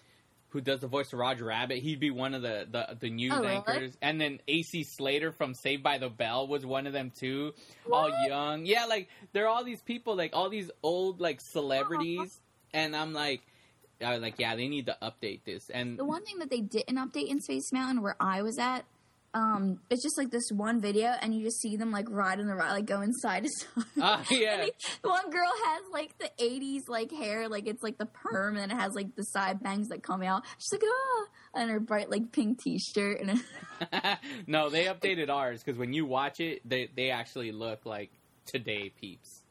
Speaker 4: who does the voice of Roger Rabbit? He'd be one of the the, the news
Speaker 7: Oh, really?
Speaker 4: anchors, and then AC Slater from Saved by the Bell was one of them too. All young, yeah. Like there are all these people, like all these old like celebrities, and I'm like, I was like, yeah, they need to update this. And
Speaker 7: The one thing that they didn't update in Space Mountain where I was at, um, it's just like this one video, and you just see them like riding the ride, like going side to *laughs* side.
Speaker 4: Ah, yeah.
Speaker 7: And the one girl has like the '80s like hair, like it's like the perm, and it has like the side bangs that come out. She's like, ah, and her bright like pink T-shirt, and *laughs* *laughs*
Speaker 4: no, they updated ours because when you watch it, they they actually look like today peeps.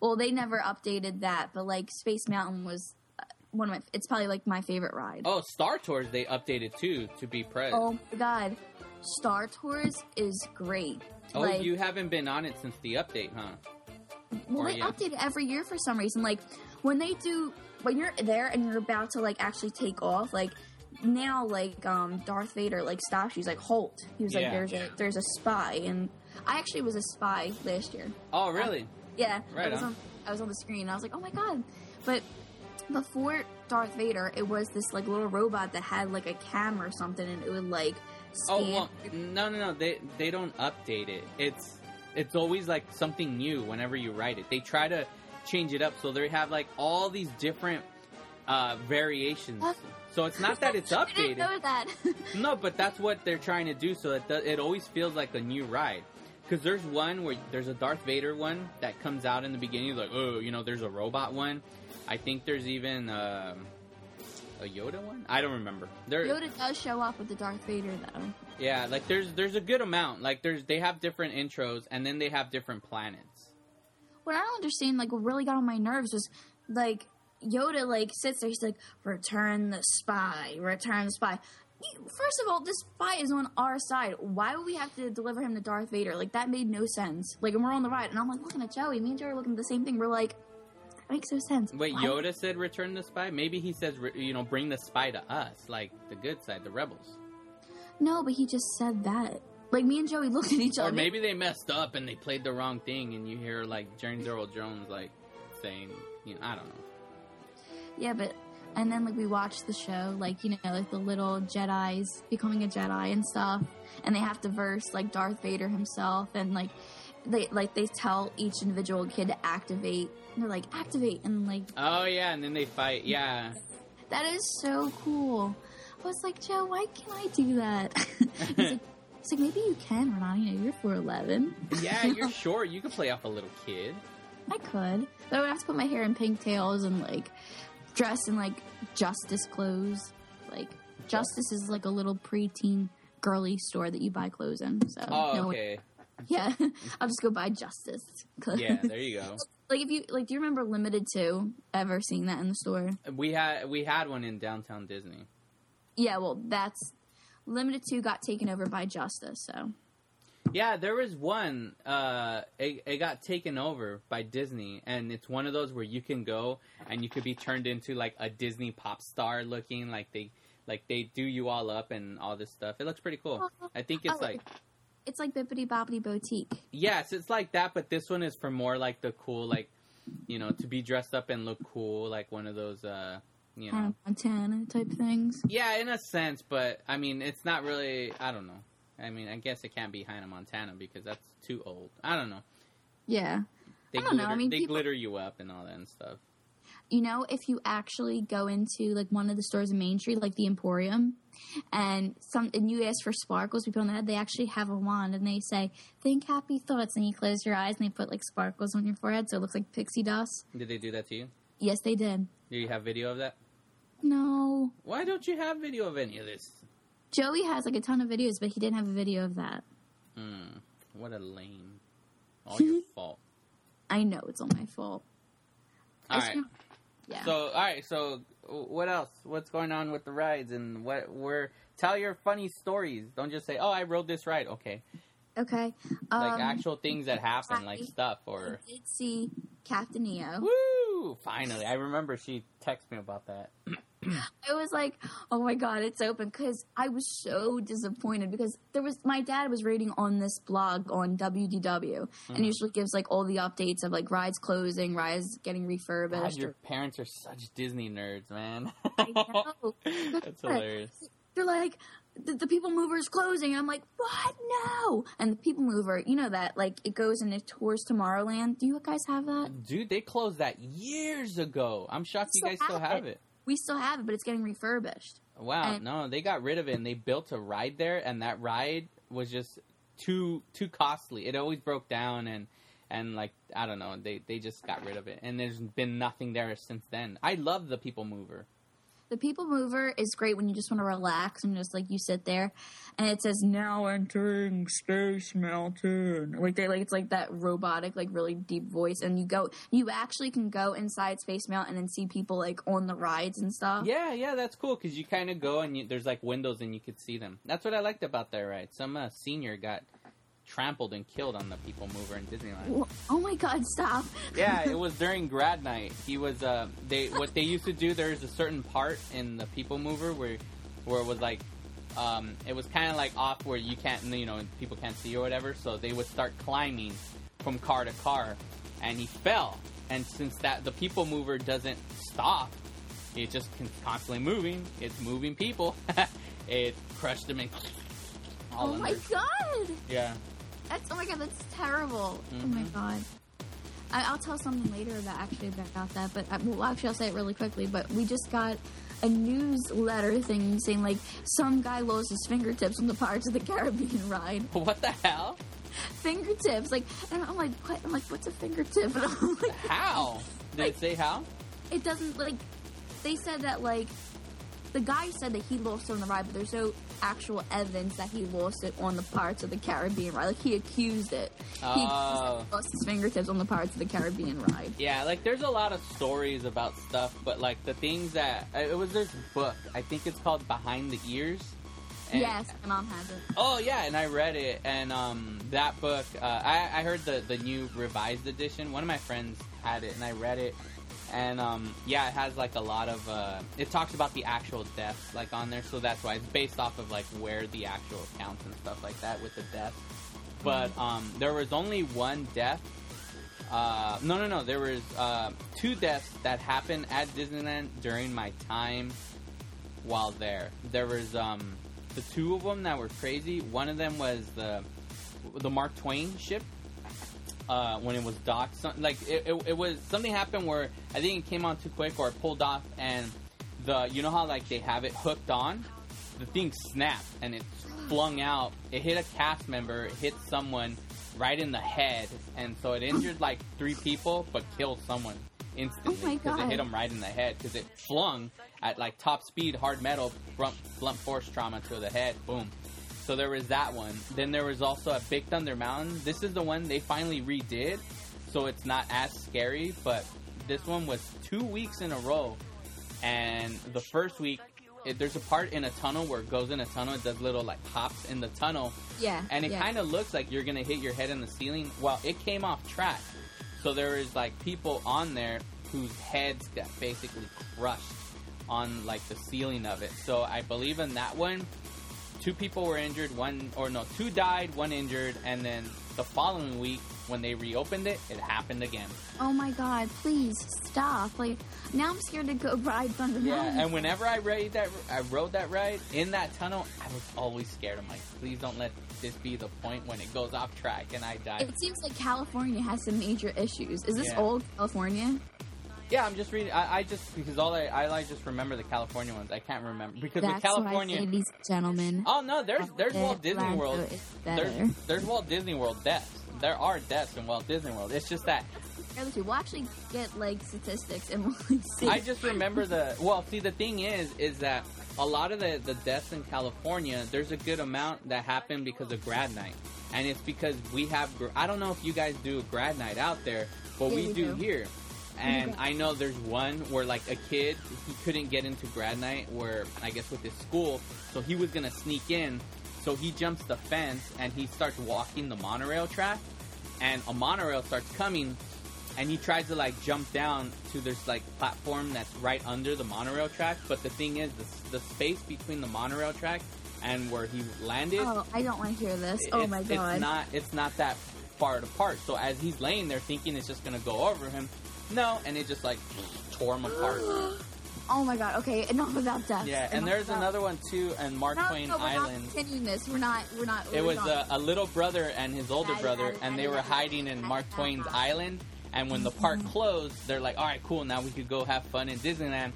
Speaker 7: well, they never updated that, but like Space Mountain was uh, one of my. It's probably like my favorite ride.
Speaker 4: Oh, Star Tours they updated too to be press.
Speaker 7: Oh my god, Star Tours is great.
Speaker 4: Oh,
Speaker 7: like,
Speaker 4: you haven't been on it since the update, huh?
Speaker 7: Well,
Speaker 4: Or
Speaker 7: they
Speaker 4: yeah.
Speaker 7: update every year for some reason. Like when they do, when you're there and you're about to like actually take off, like now, like um Darth Vader like stops you. He's like, "Halt!" He was like, "There's a there's a spy," and I actually was a spy last year.
Speaker 4: Oh, really?
Speaker 7: Yeah,
Speaker 4: Right
Speaker 7: I was
Speaker 4: on.
Speaker 7: on. I was on the screen. And I was like, "Oh my god!" But before Darth Vader, it was this like little robot that had like a camera or something, and it would like scan.
Speaker 4: Oh well, no, no, no. They they don't update it. It's it's always like something new whenever you write it. They try to change it up so they have like all these different uh, variations. So it's not that it's *laughs*
Speaker 7: I didn't
Speaker 4: updated.
Speaker 7: know that. *laughs*
Speaker 4: No, but that's what they're trying to do. So it it always feels like a new ride. Because there's one where there's a Darth Vader one that comes out in the beginning, like oh, you know, there's a robot one. I think there's even um a Yoda one. I don't remember. There,
Speaker 7: Yoda does show up with the Darth Vader though.
Speaker 4: yeah, like there's there's a good amount. Like there's they have different intros and then they have different planets.
Speaker 7: what I don't understand, like, what really got on my nerves was, like, Yoda, like, sits there, he's like, return the spy, return the spy. First of all, this spy is on our side. Why would we have to deliver him to Darth Vader? Like, that made no sense. Like, and we're on the ride, and I'm like, looking at Joey, me and Joey are looking at the same thing. We're like, makes no sense.
Speaker 4: Wait,
Speaker 7: Why-
Speaker 4: Yoda said return the spy. Maybe he says you know bring the spy to us, like the good side, the rebels.
Speaker 7: No, but he just said that. Like, me and Joey looked at each other.
Speaker 4: Or maybe they messed up and they played the wrong thing, and you hear like James Earl Jones like saying, you know, I don't know.
Speaker 7: Yeah, but and then like we watched the show, like you know, like the little Jedi's becoming a Jedi and stuff, and they have to verse like Darth Vader himself, and like they like they tell each individual kid to activate. And they're like activate, and like
Speaker 4: Oh yeah, and then they fight. Yeah,
Speaker 7: that is so cool. I was like, Joe, why can't I do that? *laughs* he's, like, *laughs* like, maybe you can, Renata. You know, you're four eleven.
Speaker 4: yeah, you're *laughs* short. You could play off a little kid.
Speaker 7: I could, but I would have to put my hair in pigtails and like dress in like justice clothes. Like justice is like a little preteen girly store that you buy clothes in. So
Speaker 4: Oh,
Speaker 7: no one-
Speaker 4: okay.
Speaker 7: Yeah, I'll just go buy Justice.
Speaker 4: Yeah, there you go.
Speaker 7: Like if you like, do you remember Limited Two? Ever seeing that in the store?
Speaker 4: We had we had one in downtown Disney.
Speaker 7: Yeah, well, that's Limited Two got taken over by Justice. So
Speaker 4: Yeah, there was one. Uh, it, it got taken over by Disney, and it's one of those where you can go and you could be turned into like a Disney pop star looking. Like they like they do you all up and all this stuff. It looks pretty cool. I think it's like
Speaker 7: it's like Bibbidi Bobbidi Boutique.
Speaker 4: yes, it's like that, but this one is for more like the cool, like you know, to be dressed up and look cool, like one of those. uh you know,
Speaker 7: Montana type things.
Speaker 4: Yeah, in a sense, but I mean, it's not really. I don't know. I mean, I guess it can't be Hannah Montana because that's too old. I don't know.
Speaker 7: Yeah.
Speaker 4: They
Speaker 7: I don't know, I mean,
Speaker 4: they
Speaker 7: people-
Speaker 4: glitter you up and all that and stuff.
Speaker 7: You know, if you actually go into like one of the stores in Main Street, like the Emporium, and some and you ask for sparkles, we put on the head, they actually have a wand and they say, Think happy thoughts and you close your eyes and they put like sparkles on your forehead so it looks like pixie dust.
Speaker 4: Did they do that to you?
Speaker 7: Yes, they did.
Speaker 4: Do you have video of that?
Speaker 7: No.
Speaker 4: Why don't you have video of any of this?
Speaker 7: Joey has like a ton of videos, but he didn't have a video of that.
Speaker 4: Hmm. What a lame. All *laughs* your fault.
Speaker 7: I know it's all my fault.
Speaker 4: All right.
Speaker 7: don't- Yeah.
Speaker 4: So, all right. So, what else? What's going on with the rides and what? Where? Tell your funny stories. Don't just say, "Oh, I rode this ride." Okay,
Speaker 7: okay.
Speaker 4: like
Speaker 7: Um,
Speaker 4: actual things that happen, like stuff or.
Speaker 7: I did see Captain EO.
Speaker 4: Woo! Finally, I remember she texted me about that. *clears throat*
Speaker 7: I was like, "Oh my god, it's open!" Because I was so disappointed because there was my dad was reading on this blog on WDW and
Speaker 4: Mhm.
Speaker 7: usually gives like all the updates of like rides closing, rides getting
Speaker 4: God,
Speaker 7: refurbished.
Speaker 4: your
Speaker 7: or-
Speaker 4: parents are such Disney nerds, man.
Speaker 7: I know. *laughs*
Speaker 4: That's hilarious.
Speaker 7: They're like, the, the People Mover is closing. I'm like, what? No. And the People Mover, you know that, like, it goes and it tours Tomorrowland. Do you guys have that?
Speaker 4: Dude, they closed that years ago. I'm shocked you guys still have it.
Speaker 7: We still have it, but it's getting refurbished.
Speaker 4: Wow,
Speaker 7: And-
Speaker 4: no, they got rid of it and they built a ride there, and that ride was just too too costly. It always broke down, and and like I don't know, they they just got rid of it, and there's been nothing there since then. I love the People Mover.
Speaker 7: The People Mover is great when you just want to relax and just like you sit there, and it says now entering Space Mountain. Like they like it's like that robotic, like really deep voice, and you go, you actually can go inside Space Mountain and see people like on the rides and stuff.
Speaker 4: Yeah, yeah, that's cool because you kind of go and you, there's like windows and you could see them. That's what I liked about that ride. Some uh, senior got trampled and killed on the People Mover in Disneyland.
Speaker 7: Oh my God! Stop.
Speaker 4: yeah, it *laughs* was during grad night. He was uh they what they used to do there's a certain part in the people mover where where it was like um it was kind of like off where you can't you know people can't see or whatever, so they would start climbing from car to car and he fell. And since that the people mover doesn't stop, it just con- constantly moving. It's moving people. *laughs* it crushed him and
Speaker 7: oh my. God!
Speaker 4: Yeah.
Speaker 7: That's oh my God! That's terrible. Oh my
Speaker 4: Mhm.
Speaker 7: God. I, I'll tell something later about actually about that, but I, well, actually I'll say it really quickly. But we just got a newsletter thing saying like some guy lost his fingertips on the Pirates of the Caribbean ride. *laughs*
Speaker 4: What the hell?
Speaker 7: Fingertips, like, and I'm like, what? I'm like, what's a fingertip? And *laughs* I'm like,
Speaker 4: How? Did it say how?
Speaker 7: it doesn't like. They said that like the guy said that he lost it on the ride, but there's no actual evidence that he lost it on the Pirates of the Caribbean ride. Like he accused it.
Speaker 4: Oh.
Speaker 7: he lost his fingertips on the Pirates of the Caribbean ride.
Speaker 4: Yeah, like there's a lot of stories about stuff, but like the things that uh, it was this book. I think it's called Behind the Ears. And-
Speaker 7: yes, my mom has it.
Speaker 4: Oh yeah, and I read it, and um, that book. Uh, I I heard the the new revised edition. One of my friends had it, and I read it, and um, yeah, it has like a lot of. Uh, it talks about the actual deaths like on there, so that's why it's based off of like where the actual accounts and stuff like that with the deaths. But um, there was only one death. Uh, no, no, no. There was uh, two deaths that happened at Disneyland during my time while there. There was um, the two of them that were crazy. One of them was the the Mark Twain ship uh, when it was docked. Some, like it, it, it was something happened where I think it came on too quick or it pulled off, and the you know how like they have it hooked on, the thing snapped and it flung out. It hit a cast member, it hit someone right in the head, and so it injured like three people but killed someone instantly
Speaker 7: Oh
Speaker 4: because it hit them right in the head because it flung at like top speed hard metal blunt, blunt force trauma to the head. Boom So there was that one. Then there was also at Big Thunder Mountain. This is the one they finally redid, so it's not as scary. But this one was two weeks in a row, and the first week. It, there's a part in a tunnel where it goes in a tunnel. It does little like hops in the tunnel,
Speaker 7: Yeah.
Speaker 4: and it
Speaker 7: yeah.
Speaker 4: kind of looks like you're gonna hit your head in the ceiling. Well, it came off track, so there is like people on there whose heads got basically crushed on like the ceiling of it. So I believe in that one, two people were injured, one or no, two died, one injured, and then the following week when they reopened it, it happened again.
Speaker 7: Oh my god, please stop. Like, now I'm scared to go ride Thunder
Speaker 4: Yeah, and whenever I ride that, I rode that ride in that tunnel. I was always scared. I'm like, please don't let this be the point when it goes off track and I die.
Speaker 7: It seems like California has some major issues. Is this
Speaker 4: Yeah.
Speaker 7: old California?
Speaker 4: Yeah, I'm just reading. I, I just because all I, I like just remember the California ones. I can't remember because
Speaker 7: That's
Speaker 4: with California.
Speaker 7: what I say, and gentlemen.
Speaker 4: Oh no, there's there's Walt Disney World. There's there's Walt Disney World deaths. There are deaths in Walt Disney World. It's just that
Speaker 7: We'll actually get like statistics and *laughs* we'll like, see.
Speaker 4: I just remember the. Well, see, the thing is, is that a lot of the the deaths in California, there's a good amount that happen because of grad night, and it's because we have. I don't know if you guys do a grad night out there, but
Speaker 7: Yeah,
Speaker 4: we,
Speaker 7: we
Speaker 4: do,
Speaker 7: do.
Speaker 4: here. And. I know there's one where like a kid he couldn't get into grad night where I guess with his school, so he was gonna sneak in. So he jumps the fence and he starts walking the monorail track, and a monorail starts coming, and he tries to like jump down to this like platform that's right under the monorail track. But the thing is, the, the space between the monorail track and where he landed,
Speaker 7: oh, I don't want to hear this. oh my god.
Speaker 4: it's not it's not that far apart. So as he's laying there thinking it's just gonna go over him, no, and it just like tore him apart. *gasps*
Speaker 7: oh my god. Okay, enough about death.
Speaker 4: Yeah, and there's another one too, and Mark
Speaker 7: no,
Speaker 4: Twain
Speaker 7: no, we're
Speaker 4: Island.
Speaker 7: not continuing this. We're not. We're not.
Speaker 4: It
Speaker 7: we're
Speaker 4: was
Speaker 7: not.
Speaker 4: a, a little brother and his older brother, and they were hiding in Mark Twain's island. And when the park mm-hmm. closed, they're like, "All right, cool. Now we could go have fun in Disneyland."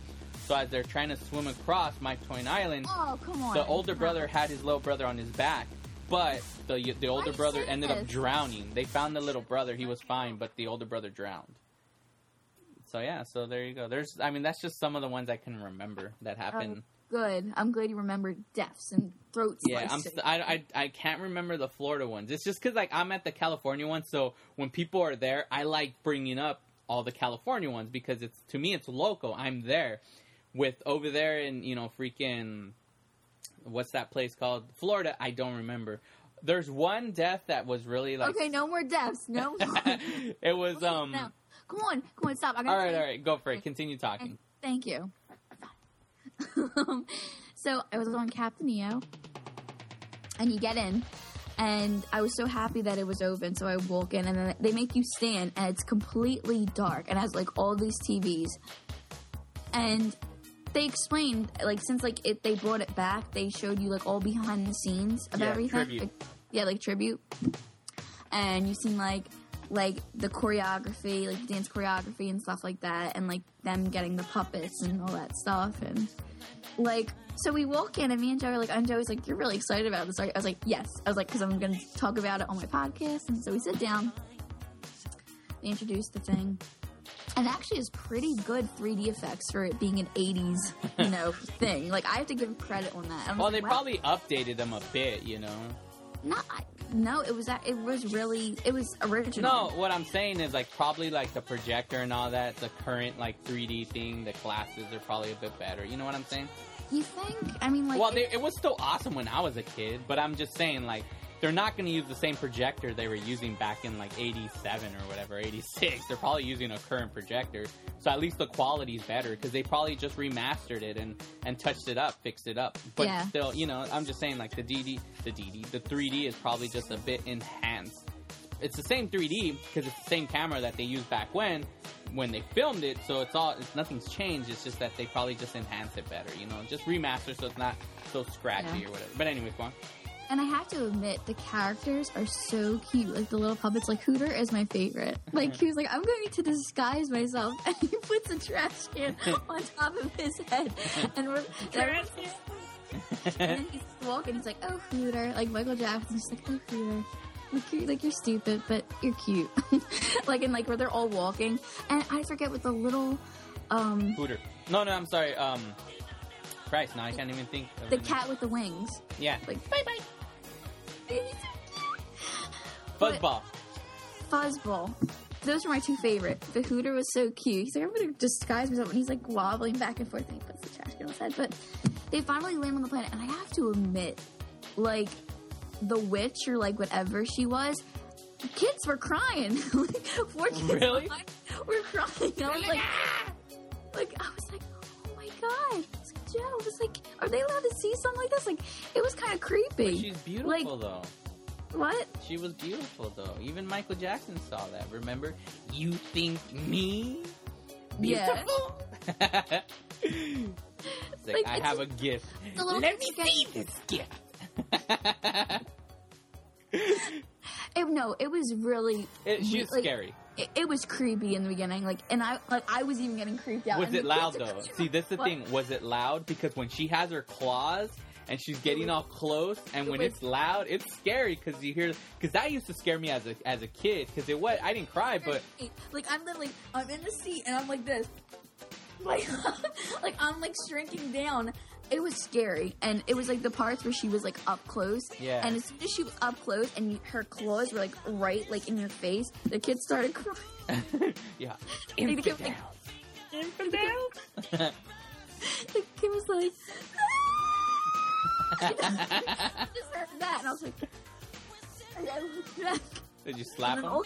Speaker 4: So as they're trying to swim across Mike Twain Island,
Speaker 7: Oh come on.
Speaker 4: the older brother had his little brother on his back, but the the older
Speaker 7: you
Speaker 4: brother
Speaker 7: saying
Speaker 4: ended up
Speaker 7: this?
Speaker 4: drowning. They found the little brother; he was fine, but the older brother drowned. So yeah, so there you go. There's, I mean, that's just some of the ones I can remember that happened.
Speaker 7: Good. I'm glad you remembered deaths and throat
Speaker 4: Yeah, I'm. I, I I can't remember the Florida ones. It's just because like I'm at the California one, so when people are there, I like bringing up all the California ones because it's to me it's local. I'm there. With over there in you know freaking what's that place called Florida? I don't remember. There's one death that was really like
Speaker 7: okay, no more deaths. No more. *laughs*
Speaker 4: it was um.
Speaker 7: no. Come on, come on, stop. I
Speaker 4: All
Speaker 7: gotta
Speaker 4: right,
Speaker 7: tell
Speaker 4: all
Speaker 7: you-
Speaker 4: right, go for it. Continue talking.
Speaker 7: Thank you. *laughs* so I was on Captain EO, and you get in, and I was so happy that it was open. So I walk in, and then they make you stand, and it's completely dark, and it has like all these TVs, and they explained like since like it, they brought it back, they showed you like all behind the scenes of
Speaker 4: Yeah,
Speaker 7: everything.
Speaker 4: tribute.
Speaker 7: Like, yeah, like tribute, and you seen like like the choreography, like dance choreography and stuff like that, and like them getting the puppets and all that stuff, and like so we walk in and me and Joe are like, and Joey's like, you're really excited about this. I was like, yes. I was like, because I'm going to talk about it on my podcast, and so we sit down. They introduced the thing. And actually, is pretty good 3D effects for it being an 80s, you know, *laughs* thing. Like I have to give credit on that. I'm
Speaker 4: Well,
Speaker 7: like,
Speaker 4: they
Speaker 7: wow.
Speaker 4: probably updated them a bit, you know.
Speaker 7: not. No, it was that. It was really. It was original.
Speaker 4: No, what I'm saying is like probably like the projector and all that, the current like 3D thing, the glasses are probably a bit better. You know what I'm saying?
Speaker 7: You think? I mean, like.
Speaker 4: well,
Speaker 7: it-
Speaker 4: they, it was still awesome when I was a kid, but I'm just saying like they're not going to use the same projector they were using back in like 87 or whatever, 86. They're probably using a current projector. So at least the quality's better because they probably just remastered it and, and touched it up, fixed it up. But
Speaker 7: Yeah.
Speaker 4: still, you know, I'm just saying like the DD, the DD, the 3D is probably just a bit enhanced. It's the same 3D because it's the same camera that they used back when, when they filmed it. So it's all, it's, nothing's changed. It's just that they probably just enhance it better, you know, just remaster so it's not so scratchy
Speaker 7: Yeah.
Speaker 4: or whatever. But anyways, go on.
Speaker 7: And I have to admit, the characters are so cute. Like the little puppets, like Hooter is my favorite. Like he was like, I'm going to disguise myself, *laughs* and he puts a trash can *laughs* on top of his head, and we're *laughs* trash and then he's walking. He's like, "Oh, Hooter!" Like Michael Jackson's just like, "Oh, Hooter." Like you're, like you're stupid, but you're cute. like and like where they're all walking, and I forget what the little, um,
Speaker 4: Hooter. No, no, I'm sorry. Um, Christ, now I can't even think. Of
Speaker 7: the cat with the wings.
Speaker 4: Yeah.
Speaker 7: Like bye bye.
Speaker 4: Fuzzball.
Speaker 7: Fuzzball. Those are my two favorite. The Hooter was so cute. He's like, I'm gonna disguise myself, and he's like wobbling back and forth, and he puts the trash can on his head. But they finally land on the planet, and I have to admit, like the witch or like whatever she was, kids were crying. *laughs* like, four kids
Speaker 4: Really?
Speaker 7: were crying. I was like, like I was *laughs* like, oh my god, It's Joe. I was like, are they allowed to see something like this? Like, it was kind of creepy.
Speaker 4: But she's beautiful
Speaker 7: Like,
Speaker 4: though.
Speaker 7: what?
Speaker 4: She was beautiful though. Even Michael Jackson saw that. Remember? You think me
Speaker 7: Yeah.
Speaker 4: beautiful? *laughs* it's like,
Speaker 7: Like,
Speaker 4: I have
Speaker 7: a-
Speaker 4: a gift.
Speaker 7: A
Speaker 4: Let me see this gift. *laughs*
Speaker 7: It, no, it was really.
Speaker 4: It, she's
Speaker 7: like,
Speaker 4: scary.
Speaker 7: It, it was creepy in the beginning, like, and I like I was even getting creeped out.
Speaker 4: Was
Speaker 7: and
Speaker 4: it loud though? See, that's the
Speaker 7: What?
Speaker 4: thing. Was it loud? Because when she has her claws and she's getting all close, and
Speaker 7: it
Speaker 4: when
Speaker 7: was-
Speaker 4: it's loud, it's scary because you hear. Because that used to scare me as a as a kid. Because it was I didn't cry, but
Speaker 7: like I'm literally I'm in the seat and I'm like this, *laughs* like *laughs* like I'm like shrinking down. It was scary, and it was like the parts where she was like up close.
Speaker 4: Yeah.
Speaker 7: And as soon as she was up close and you, her claws were like right like in your face, the kids started crying. *laughs*
Speaker 4: yeah,
Speaker 7: Like, *laughs* the kid was like,
Speaker 4: infidel.
Speaker 7: the kid was like, I just heard that, and I was like, and I looked back,
Speaker 4: Did you slap
Speaker 7: and
Speaker 4: him?
Speaker 7: all-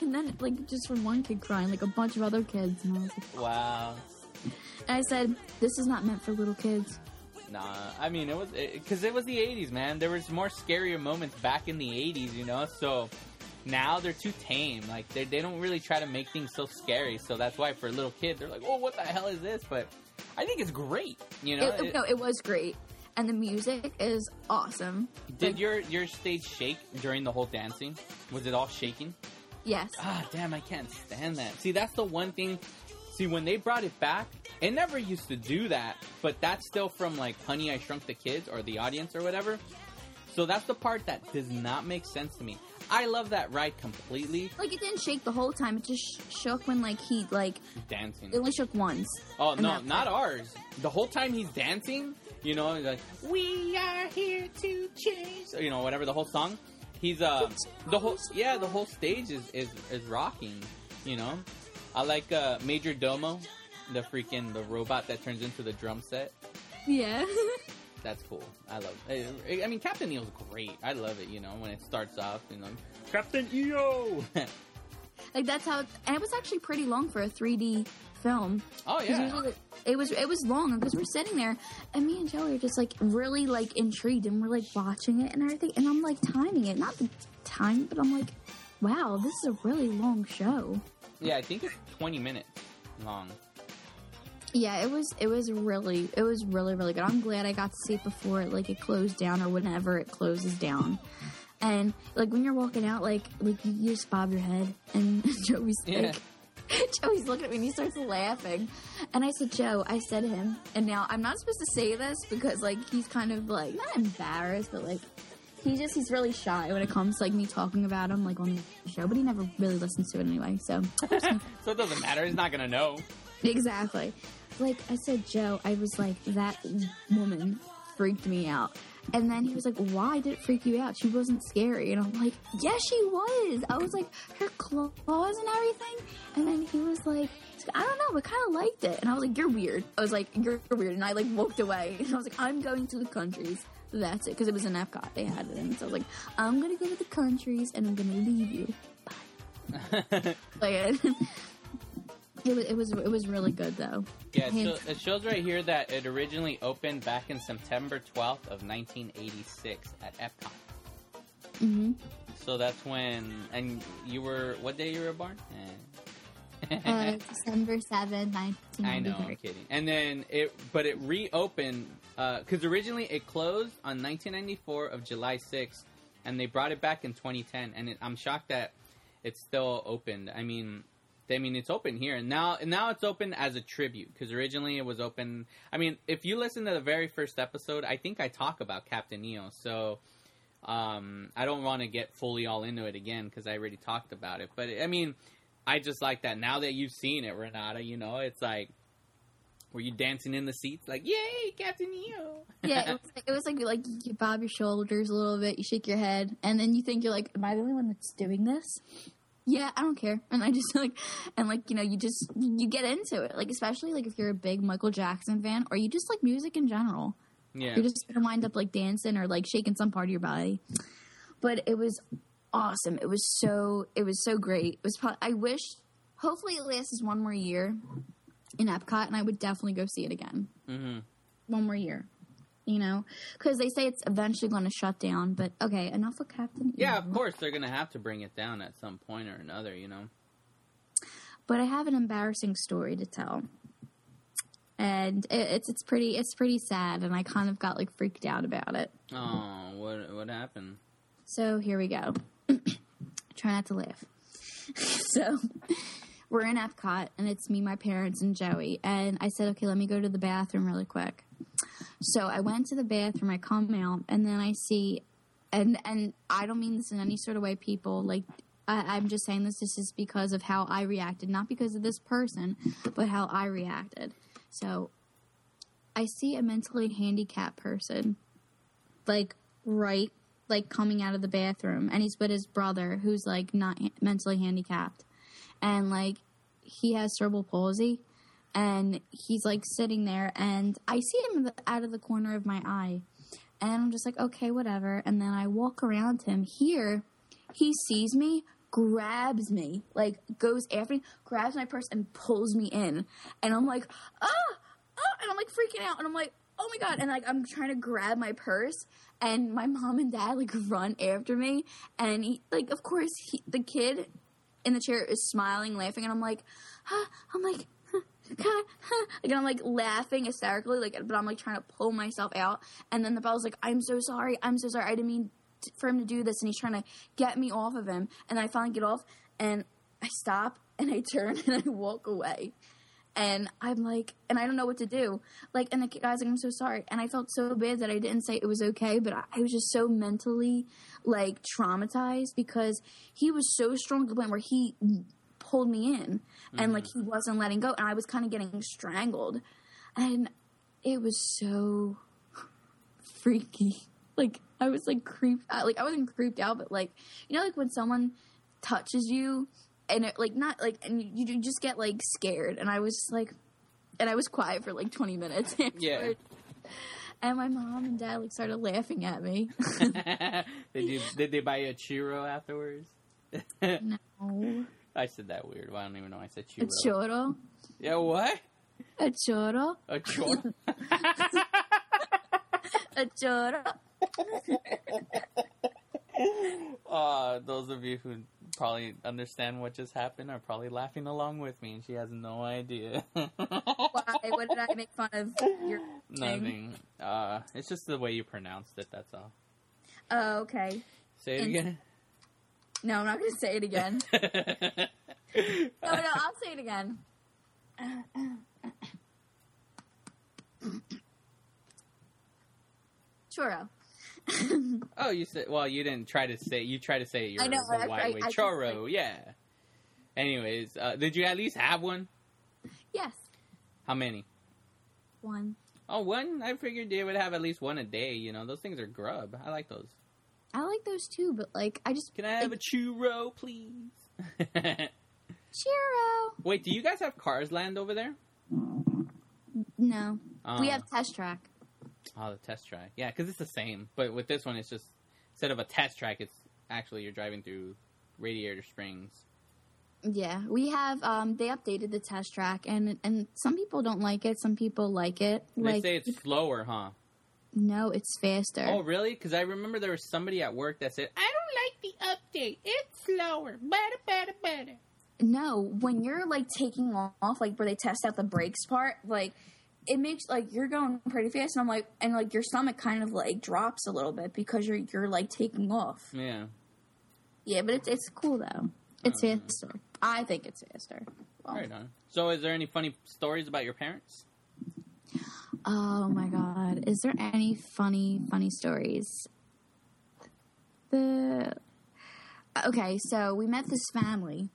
Speaker 7: and then like just from one kid crying, like a bunch of other kids, and I was like,
Speaker 4: Wow.
Speaker 7: I said, this is not meant for little kids.
Speaker 4: Nah, I mean it was because it, was the '80s, man. There was more scarier moments back in the '80s, you know. So now they're too tame. Like they they don't really try to make things so scary. So that's why for a little kid, they're like, "Oh, what the hell is this?" But I think it's great. You know,
Speaker 7: it,
Speaker 4: It-
Speaker 7: no, it was great, and the music is awesome.
Speaker 4: Did your your stage shake during the whole dancing? Was it all shaking?
Speaker 7: Yes.
Speaker 4: Ah, damn, I can't stand that. See, that's the one thing. See, when they brought it back, it never used to do that, but that's still from like Honey, I Shrunk the Kids or the audience or whatever. So that's the part that does not make sense to me. I love that ride completely.
Speaker 7: Like it didn't shake the whole time; it just shook when like he like
Speaker 4: Dancing.
Speaker 7: it only shook once.
Speaker 4: Oh no, not ours. The whole time he's dancing, you know, he's like we are here to change, you know, whatever the whole song. He's uh the whole yeah the whole stage is is is rocking, you know. I like uh Major Domo, the freaking the robot that turns into the drum set.
Speaker 7: Yeah. *laughs*
Speaker 4: That's cool. I love. It. I mean, Captain EO's great. I love it. You know, when it starts off, you know, Captain EO. *laughs*
Speaker 7: like that's how, it, and it was actually pretty long for a 3D film.
Speaker 4: Oh
Speaker 7: 'Cause
Speaker 4: yeah.
Speaker 7: usually it was it was long because we're sitting there, and me and Joey are just like really like intrigued, and we're like watching it and everything, and I'm like timing it, not the time, but I'm like, wow, this is a really long show.
Speaker 4: Yeah, I think it's 20 minutes long.
Speaker 7: Yeah, it was it was really it was really really good. I'm glad I got to see it before it like it closed down or whenever it closes down. And like when you're walking out, like like you, you just bob your head, and *laughs* Joey's like, *laughs* Joey's looking at me and he starts laughing. And I said, Joe, I said to him, and now I'm not supposed to say this because like he's kind of like not embarrassed, but like he just he's really shy when it comes to like me talking about him like on the show, but he never really listens to it anyway. So *laughs*
Speaker 4: So it doesn't matter. He's not gonna know.
Speaker 7: Exactly. Like I said, Joe, I was like, that woman freaked me out. And then he was like, why did it freak you out? She wasn't scary. And I'm like, yes, she was. I was like, her claws and everything. And then he was like, I don't know, but kind of liked it. And I was like, you're weird. I was like, you're weird. And I like walked away. *laughs* And I was like, I'm going to the countries. That's it. Because it was in Epcot. They had it. And so I was like, I'm going to go to the countries and I'm going to leave you. Bye. *laughs* like, *laughs* it was, it was, it was really good though.
Speaker 4: Yeah, so it shows right here that it originally opened back in September 12th of 1986 at Epcot.
Speaker 7: hmm
Speaker 4: So that's when, and you were, what day you were born? Eh.
Speaker 7: Uh, *laughs* December 7, 1993.
Speaker 4: I know, I'm kidding. And then it, but it reopened because originally it closed on 1994 of July 6th, and they brought it back in 2010. And it, I'm shocked that it's still opened. I mean, I mean it's open here and now. And now it's open as a tribute because originally it was open. I mean, if you listen to the very first episode, I think I talk about Captain Neo. So. Um, I don't want to get fully all into it again because I already talked about it. But I mean, I just like that now that you've seen it, Renata. You know, it's like Were you dancing in the seats like, "Yay, Captain EO"?
Speaker 7: yeah, it *laughs* was, like, it was like like you bob your shoulders a little bit, you shake your head, and then you think you're like, "Am I the only one that's doing this?" Yeah, I don't care, and I just *laughs* like, and like you know, you just you get into it, like especially like if you're a big Michael Jackson fan, or you just like music in general.
Speaker 4: yeah.
Speaker 7: You're just gonna wind up like dancing or like shaking some part of your body. But it was awesome. It was so it was so great. It was. I wish. Hopefully, it lasts one more year in Epcot, and I would definitely go see it again.
Speaker 4: hmm
Speaker 7: One more year. You know, because they say it's eventually going to shut down. But okay, enough with Captain.
Speaker 4: Yeah,
Speaker 7: EO.
Speaker 4: of course they're gonna have to bring it down at some point or another. You know.
Speaker 7: But I have an embarrassing story to tell, and it, it's it's pretty it's pretty sad, and I kind of got like freaked out about it.
Speaker 4: Oh, what what happened?
Speaker 7: So here we go. *coughs* Try not to laugh. *laughs* so we're in Epcot, and it's me, my parents, and Joey. And I said, okay, let me go to the bathroom really quick. So I went to the bathroom. I come out, and then I see, and and I don't mean this in any sort of way, people. Like I, I'm just saying this. This is because of how I reacted, not because of this person, but how I reacted. So I see a mentally handicapped person, like right, like coming out of the bathroom, and he's with his brother, who's like not mentally handicapped, and like he has cerebral palsy, and he's like sitting there, and I see him out of the corner of my eye, and I'm just like, okay, whatever, and then I walk around him. Here, he sees me. Grabs me, like goes after me, grabs my purse and pulls me in, and I'm like, ah, ah, and I'm like freaking out, and I'm like, oh my god, and like I'm trying to grab my purse, and my mom and dad like run after me, and he, like of course he, the kid in the chair is smiling, laughing, and I'm like, huh, I'm like. huh, God, huh. Like I'm like laughing hysterically, like but I'm like trying to pull myself out, and then the bell's like, "I'm so sorry, I'm so sorry, I didn't mean t- for him to do this," and he's trying to get me off of him, and I finally get off, and I stop, and I turn, *laughs* and I walk away, and I'm like, and I don't know what to do. Like, and the guy's like, I'm so sorry. And I felt so bad that I didn't say it was okay, but I, I was just so mentally, like, traumatized because he was so strong to the point where he pulled me in and, like, he mm-hmm. wasn't letting go. And I was kind of getting strangled. And it was so *laughs* freaky. Like, I was, like, creeped out. Uh, like, I wasn't creeped out, but, like, you know, like when someone touches you and it like not like and you, you just get like scared and i was just like and i was quiet for like 20 minutes *laughs*
Speaker 4: Yeah.
Speaker 7: and my mom and dad like started laughing at me *laughs*
Speaker 4: did you did they buy you a churro afterwards?
Speaker 7: no *laughs*
Speaker 4: I said that weird. Well, I don't even know. I said
Speaker 7: a
Speaker 4: churro. Yeah, what?
Speaker 7: a choro
Speaker 4: A churro?
Speaker 7: a choro
Speaker 4: uh, those of you who probably understand what just happened are probably laughing along with me, and she has no idea.
Speaker 7: why what did i make fun of your? *laughs*
Speaker 4: Nothing. Uh, it's just the way you pronounced it. That's all.
Speaker 7: oh okay
Speaker 4: Say it
Speaker 7: And-
Speaker 4: again.
Speaker 7: no i'm not gonna say it again *laughs* no no i'll say it again *laughs* churro *laughs*
Speaker 4: oh, you said. Well, you didn't try to say. You try to say it your
Speaker 7: I know,
Speaker 4: the
Speaker 7: I- I-
Speaker 4: way.
Speaker 7: I just,
Speaker 4: Churro. yeah. Anyways, uh, did you at least have one?
Speaker 7: yes
Speaker 4: How many?
Speaker 7: one
Speaker 4: Oh, one. I figured they would have at least one a day. You know, those things are grub. I like those.
Speaker 7: I like those too, but like I just
Speaker 4: Can I have a churro, please? *laughs*
Speaker 7: churro.
Speaker 4: Wait, do you guys have Cars Land over there?
Speaker 7: No, we
Speaker 4: Oh.
Speaker 7: have test track.
Speaker 4: Oh, the test track. Yeah, because it's the same. But with this one, it's just instead of a test track, it's actually you're driving through Radiator Springs.
Speaker 7: Yeah, we have. Um, they updated the test track, and and some people don't like it. Some people like it.
Speaker 4: They
Speaker 7: Like
Speaker 4: say it's slower, huh?
Speaker 7: no, it's faster.
Speaker 4: Oh, really? Because I remember there was somebody at work that said, "I don't like the update. It's slower. Better, better, better."
Speaker 7: No, when you're like taking off, like where they test out the brakes part, like it makes like you're going pretty fast, and I'm like, and like your stomach kind of like drops a little bit because you're you're like taking off.
Speaker 4: Yeah.
Speaker 7: Yeah, but it's it's cool though. It's faster. I think it's faster. Well,
Speaker 4: Right on. So, is there any funny stories about your parents?
Speaker 7: Oh my god. Is there any funny, funny stories? The Okay, so we met this family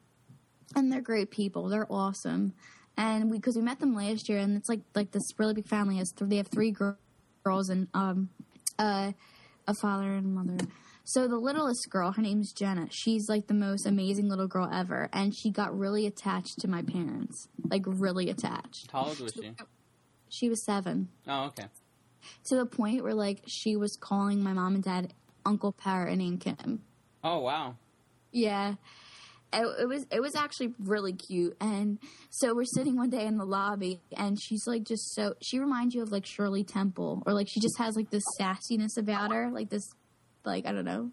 Speaker 7: and they're great people. They're awesome. And we because we met them last year, and it's like like this really big family has th- they have three gir- girls and um uh a father and mother. So the littlest girl, her name's Jenna. She's like the most amazing little girl ever, and she got really attached to my parents, like really attached.
Speaker 4: How old was she?
Speaker 7: She was seven
Speaker 4: Oh, okay.
Speaker 7: to the point where like she was calling my mom and dad Uncle Perry and Aunt Kim.
Speaker 4: Oh, wow.
Speaker 7: Yeah. It, it was it was actually really cute and so we're sitting one day in the lobby and she's like just so she reminds you of like Shirley Temple or like she just has like this sassiness about her like this like I don't know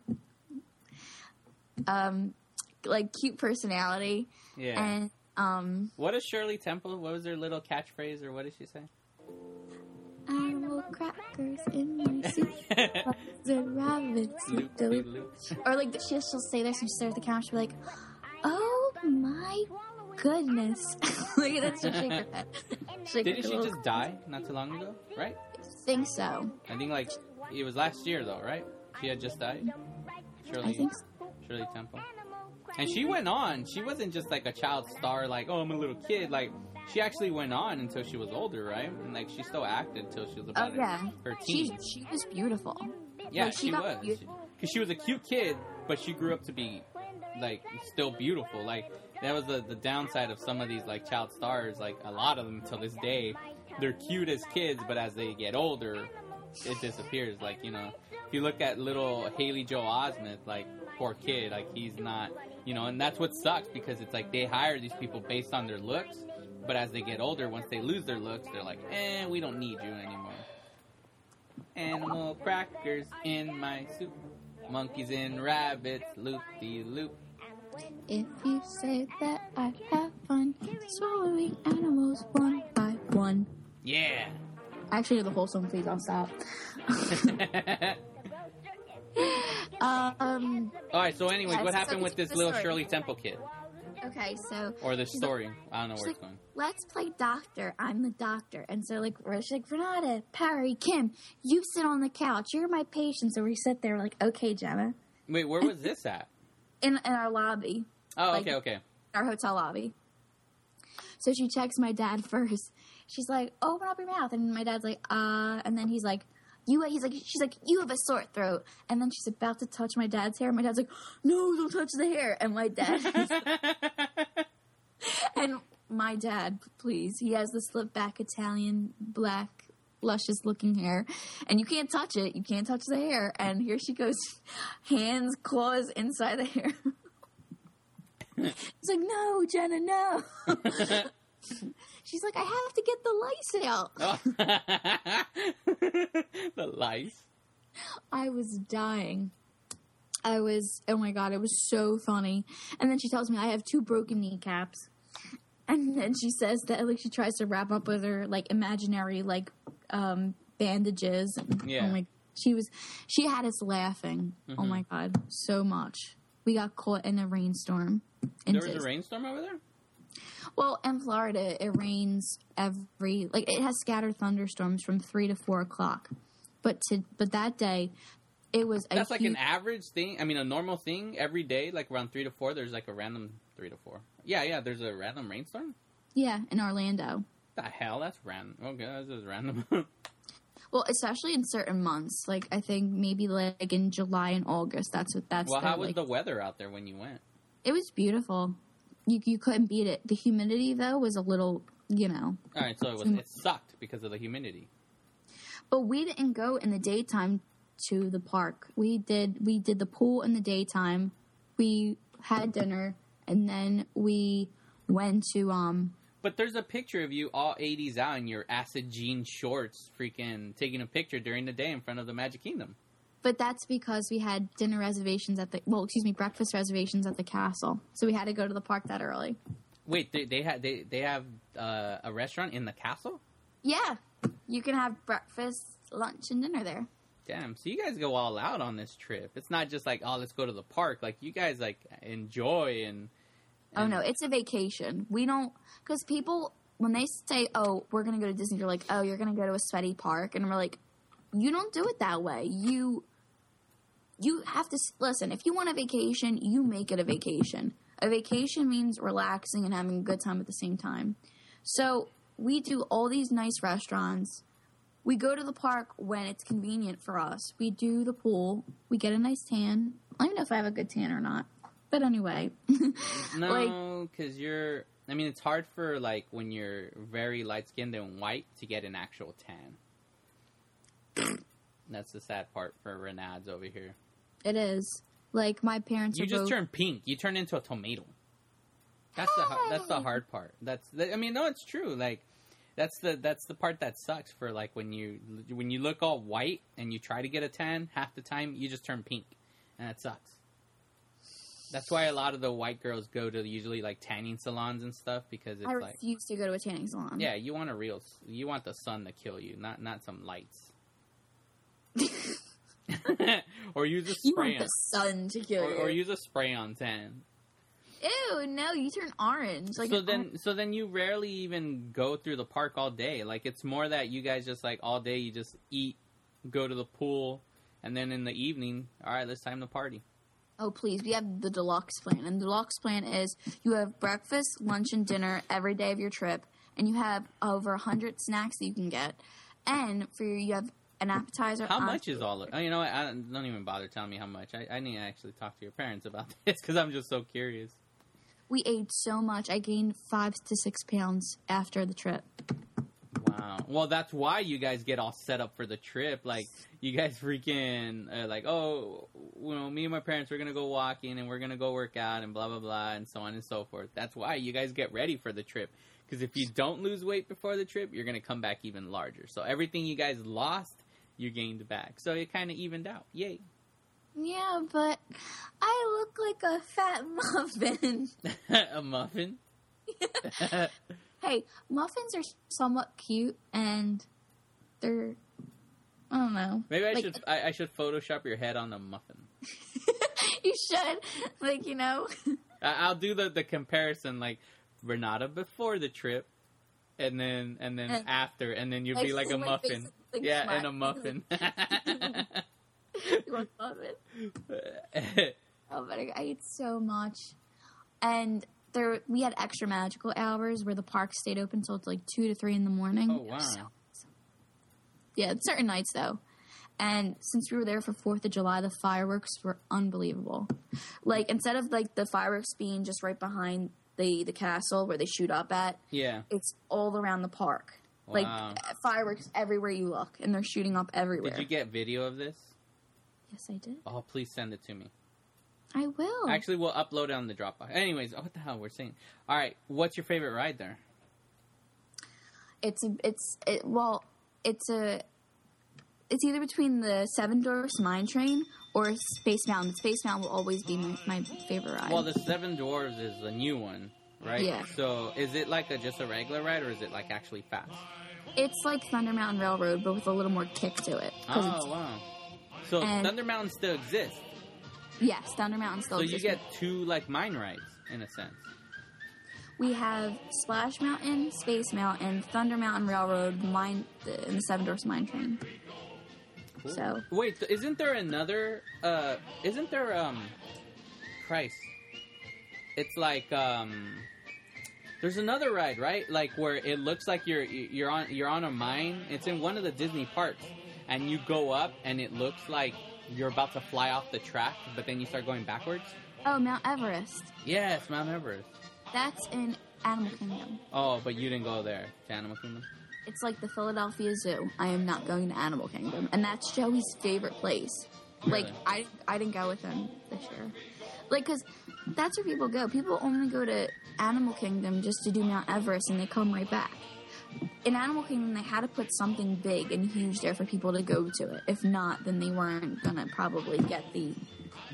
Speaker 7: um like cute personality
Speaker 4: Yeah.
Speaker 7: and um
Speaker 4: What is Shirley Temple? What was her little catchphrase, or what did she say?
Speaker 7: animal crackers in my *laughs* soup the rabbits
Speaker 4: Loop,
Speaker 7: the
Speaker 4: loop, loop.
Speaker 7: or like she'll, she'll say this and she'll stare at the camera she'll be like oh my goodness *laughs* look at that she'll shake her *laughs* head *laughs* Shake
Speaker 4: Didn't
Speaker 7: her
Speaker 4: she
Speaker 7: little-
Speaker 4: just die not too long ago? Right?
Speaker 7: think so
Speaker 4: I think like it was last year though, right? She had just died. Shirley,
Speaker 7: I think so.
Speaker 4: Shirley Temple. And she went on. She wasn't just like a child star, like oh I'm a little kid. Like she actually went on until she was older, right? And like she still acted until she was
Speaker 7: oh
Speaker 4: about her-
Speaker 7: yeah
Speaker 4: her
Speaker 7: she,
Speaker 4: teens.
Speaker 7: she was beautiful
Speaker 4: Yeah,
Speaker 7: Like,
Speaker 4: she,
Speaker 7: got
Speaker 4: was.
Speaker 7: beau-
Speaker 4: Because she was a cute kid, but she grew up to be like still beautiful. Like that was the the downside of some of these like child stars. Like a lot of them till this day, they're cute as kids, but as they get older, it disappears. Like you know, if you look at little Haley Joel Osment, like poor kid, like he's not, you know, and that's what sucks because it's like they hire these people based on their looks, but as they get older, once they lose their looks, they're like, eh, we don't need you anymore. Animal crackers in my soup. Monkeys and rabbits, loop de loop.
Speaker 7: If you say that I have fun swallowing animals one by one
Speaker 4: Yeah.
Speaker 7: actually the whole song please I'll stop *laughs* um
Speaker 4: All right. So, anyways, what
Speaker 7: so
Speaker 4: happened with this little
Speaker 7: story.
Speaker 4: Shirley Temple kid,
Speaker 7: okay so
Speaker 4: or
Speaker 7: like-
Speaker 4: story? I don't know where it's
Speaker 7: like,
Speaker 4: going.
Speaker 7: let's play doctor. I'm the doctor. And so, like, we're like, Renata, Perry, Kim, you sit on the couch. You're my patient. So we sit there, like, okay, Jenna,
Speaker 4: Wait, where was this at?
Speaker 7: In, in our lobby,
Speaker 4: Oh,
Speaker 7: Like-
Speaker 4: okay, okay.
Speaker 7: our hotel lobby. So she checks my dad *laughs* first. She's like, open up your mouth. And my dad's like, uh, and then he's like, you, he's like, she's like, you have a sore throat. And then she's about to touch my dad's hair. My dad's like, *gasps* no, don't touch the hair. And my dad, *laughs* *laughs* and my dad, please, he has the slip back Italian black luscious looking hair and you can't touch it you can't touch the hair and here she goes *laughs* hands claws inside the hair it's like no jenna no *laughs* she's like i have to get the lice out *laughs*
Speaker 4: the lice.
Speaker 7: I was dying. I was, oh my god, it was so funny. And then she tells me I have two broken kneecaps. And then she says that, like, she tries to wrap up with her, like, imaginary, like, um, bandages.
Speaker 4: Yeah.
Speaker 7: Oh my, she was, she had us laughing. Oh
Speaker 4: Mhm.
Speaker 7: my god, so much. We got caught in a rainstorm. in
Speaker 4: There was a rainstorm over there.
Speaker 7: well, in Florida, it rains every like it has scattered thunderstorms from three to four o'clock. But to but that day, it was a
Speaker 4: That's like an average thing. I mean, a normal thing every day, like around three to four. There's like a random three to four. Yeah, yeah. There's a random rainstorm.
Speaker 7: yeah in Orlando.
Speaker 4: The hell? That's random. Okay, oh, that's just random. *laughs*
Speaker 7: Well, especially in certain months, like I think maybe like in July and August. That's what that's.
Speaker 4: well,
Speaker 7: their,
Speaker 4: how was
Speaker 7: like-
Speaker 4: the weather out there when you went?
Speaker 7: It was beautiful. You you couldn't beat it. The humidity though was a little, you know.
Speaker 4: All right, so it was it sucked because of the humidity.
Speaker 7: But we didn't go in the daytime to the park. We did we did the pool in the daytime. We had dinner and then we went to um
Speaker 4: But there's a picture of you all 80s out in your acid jean shorts, freaking taking a picture during the day in front of the Magic Kingdom.
Speaker 7: but that's because we had dinner reservations at the well, excuse me, breakfast reservations at the castle. So we had to go to the park that early.
Speaker 4: Wait, they they had they they have uh, a restaurant in the castle?
Speaker 7: Yeah. You can have breakfast, lunch and dinner there.
Speaker 4: Damn, so you guys go all out on this trip. It's not just like, oh, let's go to the park. Like you guys like enjoy and
Speaker 7: Oh no, it's a vacation. We don't because people when they say, "Oh, we're gonna go to Disney," you're like, "Oh, you're gonna go to a sweaty park," and we're like, "You don't do it that way. You you have to listen. If you want a vacation, you make it a vacation. A vacation means relaxing and having a good time at the same time. So we do all these nice restaurants. We go to the park when it's convenient for us. We do the pool. We get a nice tan. I don't know if I have a good tan or not. But anyway. *laughs*
Speaker 4: No, because you're. I mean, it's hard for like when you're very light skinned and white to get an actual tan. *coughs* That's the sad part for Renads over here.
Speaker 7: it is. Like my parents
Speaker 4: You just
Speaker 7: both
Speaker 4: turn pink. You turn into a tomato. That's the har- that's the oh. hard part. That's the, I mean, no, it's true. Like that's the that's the part that sucks for like when you when you look all white and you try to get a tan. Half the time you just turn pink, and that sucks. That's why a lot of the white girls go to usually like tanning salons and stuff because it's
Speaker 7: I
Speaker 4: like
Speaker 7: refuse to go to a tanning salon.
Speaker 4: yeah, you want a real you want the sun to kill you, not not some lights. *laughs* or use a *laughs*
Speaker 7: You
Speaker 4: spray
Speaker 7: want the sun to kill
Speaker 4: or,
Speaker 7: you.
Speaker 4: or use a spray on tan.
Speaker 7: Ew, no, you turn orange. Like
Speaker 4: so then so then you rarely even go through the park all day like it's more that you guys just like all day you just eat go to the pool and then in the evening all right let's time to party
Speaker 7: Oh, please. We have the deluxe plan. And the deluxe plan is you have breakfast, lunch, and dinner every day of your trip. And you have over 100 snacks that you can get. And for you, you have an appetizer.
Speaker 4: how much is all of oh, you know what I don't, don't even bother telling me how much i, I need to actually talk to your parents about *laughs* this because i'm just so curious
Speaker 7: We ate so much. I gained five to six pounds after the trip.
Speaker 4: Wow. Well that's why you guys get all set up for the trip. Like you guys freaking uh, like oh you know me and my parents we're gonna go walking and we're gonna go work out and blah blah blah and so on and so forth. That's why you guys get ready for the trip. Because if you don't lose weight before the trip you're gonna come back even larger. So everything you guys lost you gained back. So it kind of evened out. Yay.
Speaker 7: Yeah, but I look like a fat *laughs* muffin. *laughs*
Speaker 4: a muffin *laughs*
Speaker 7: hey, muffins are somewhat cute and they're. I don't know.
Speaker 4: maybe i
Speaker 7: Like-
Speaker 4: should I, I should photoshop your head on a muffin *laughs*
Speaker 7: You should. Like, you know. *laughs*
Speaker 4: I- I'll do the, the comparison like Renata before the trip, and then and then
Speaker 7: And-
Speaker 4: after, and then you'd
Speaker 7: Like,
Speaker 4: be like a muffin.
Speaker 7: like,
Speaker 4: yeah,
Speaker 7: smack.
Speaker 4: and a muffin. *laughs*
Speaker 7: you want muffin? Oh, but I, I ate so much, and there we had extra magical hours where the park stayed open till like two to three in the morning.
Speaker 4: oh wow!
Speaker 7: Yeah, certain nights though. And since we were there for Fourth of July, the fireworks were unbelievable. Like instead of like the fireworks being just right behind the the castle where they shoot up at,
Speaker 4: Yeah.
Speaker 7: it's all around the park.
Speaker 4: Wow.
Speaker 7: Like fireworks everywhere you look, and they're shooting up everywhere.
Speaker 4: Did you get video of this?
Speaker 7: yes, I did.
Speaker 4: Oh, please send it to me.
Speaker 7: I will.
Speaker 4: Actually, we'll upload it on the Dropbox. Anyways, oh, what the hell we're saying? All right, what's your favorite ride there?
Speaker 7: it's a, it's it, well, it's a it's either between the Seven Dwarfs Mine Train or Space Mountain. Space Mountain will always be my, my favorite ride.
Speaker 4: Well, the Seven Dwarfs is the new one, right?
Speaker 7: Yeah.
Speaker 4: So, is it like a just a regular ride, or is it like actually fast?
Speaker 7: it's like Thunder Mountain Railroad, but with a little more kick to it.
Speaker 4: Oh
Speaker 7: it's,
Speaker 4: wow! So
Speaker 7: and-
Speaker 4: Thunder Mountain still exists.
Speaker 7: Yes, Thunder Mountain still
Speaker 4: So you get two like mine rides in a sense.
Speaker 7: We have Splash Mountain, Space Mountain, Thunder Mountain Railroad, Mine, and the Seven Dwarfs Mine Train. So
Speaker 4: Wait, isn't there another? Uh, isn't there? Um, Christ, it's like um, there's another ride, right? Like where it looks like you're you're on you're on a mine. It's in one of the Disney parks, and you go up, and it looks like you're about to fly off the track, but then you start going backwards.
Speaker 7: oh, Mount Everest.
Speaker 4: Yes, Mount Everest.
Speaker 7: That's in Animal Kingdom.
Speaker 4: Oh, but you didn't go there to Animal Kingdom.
Speaker 7: It's like the Philadelphia Zoo. I am not going to Animal Kingdom, and that's Joey's favorite place. Like I, I didn't go with him this year. Like, cause that's where people go. People only go to Animal Kingdom just to do Mount Everest, and they come right back. In Animal Kingdom, they had to put something big and huge there for people to go to it. If not, then they weren't gonna probably get the.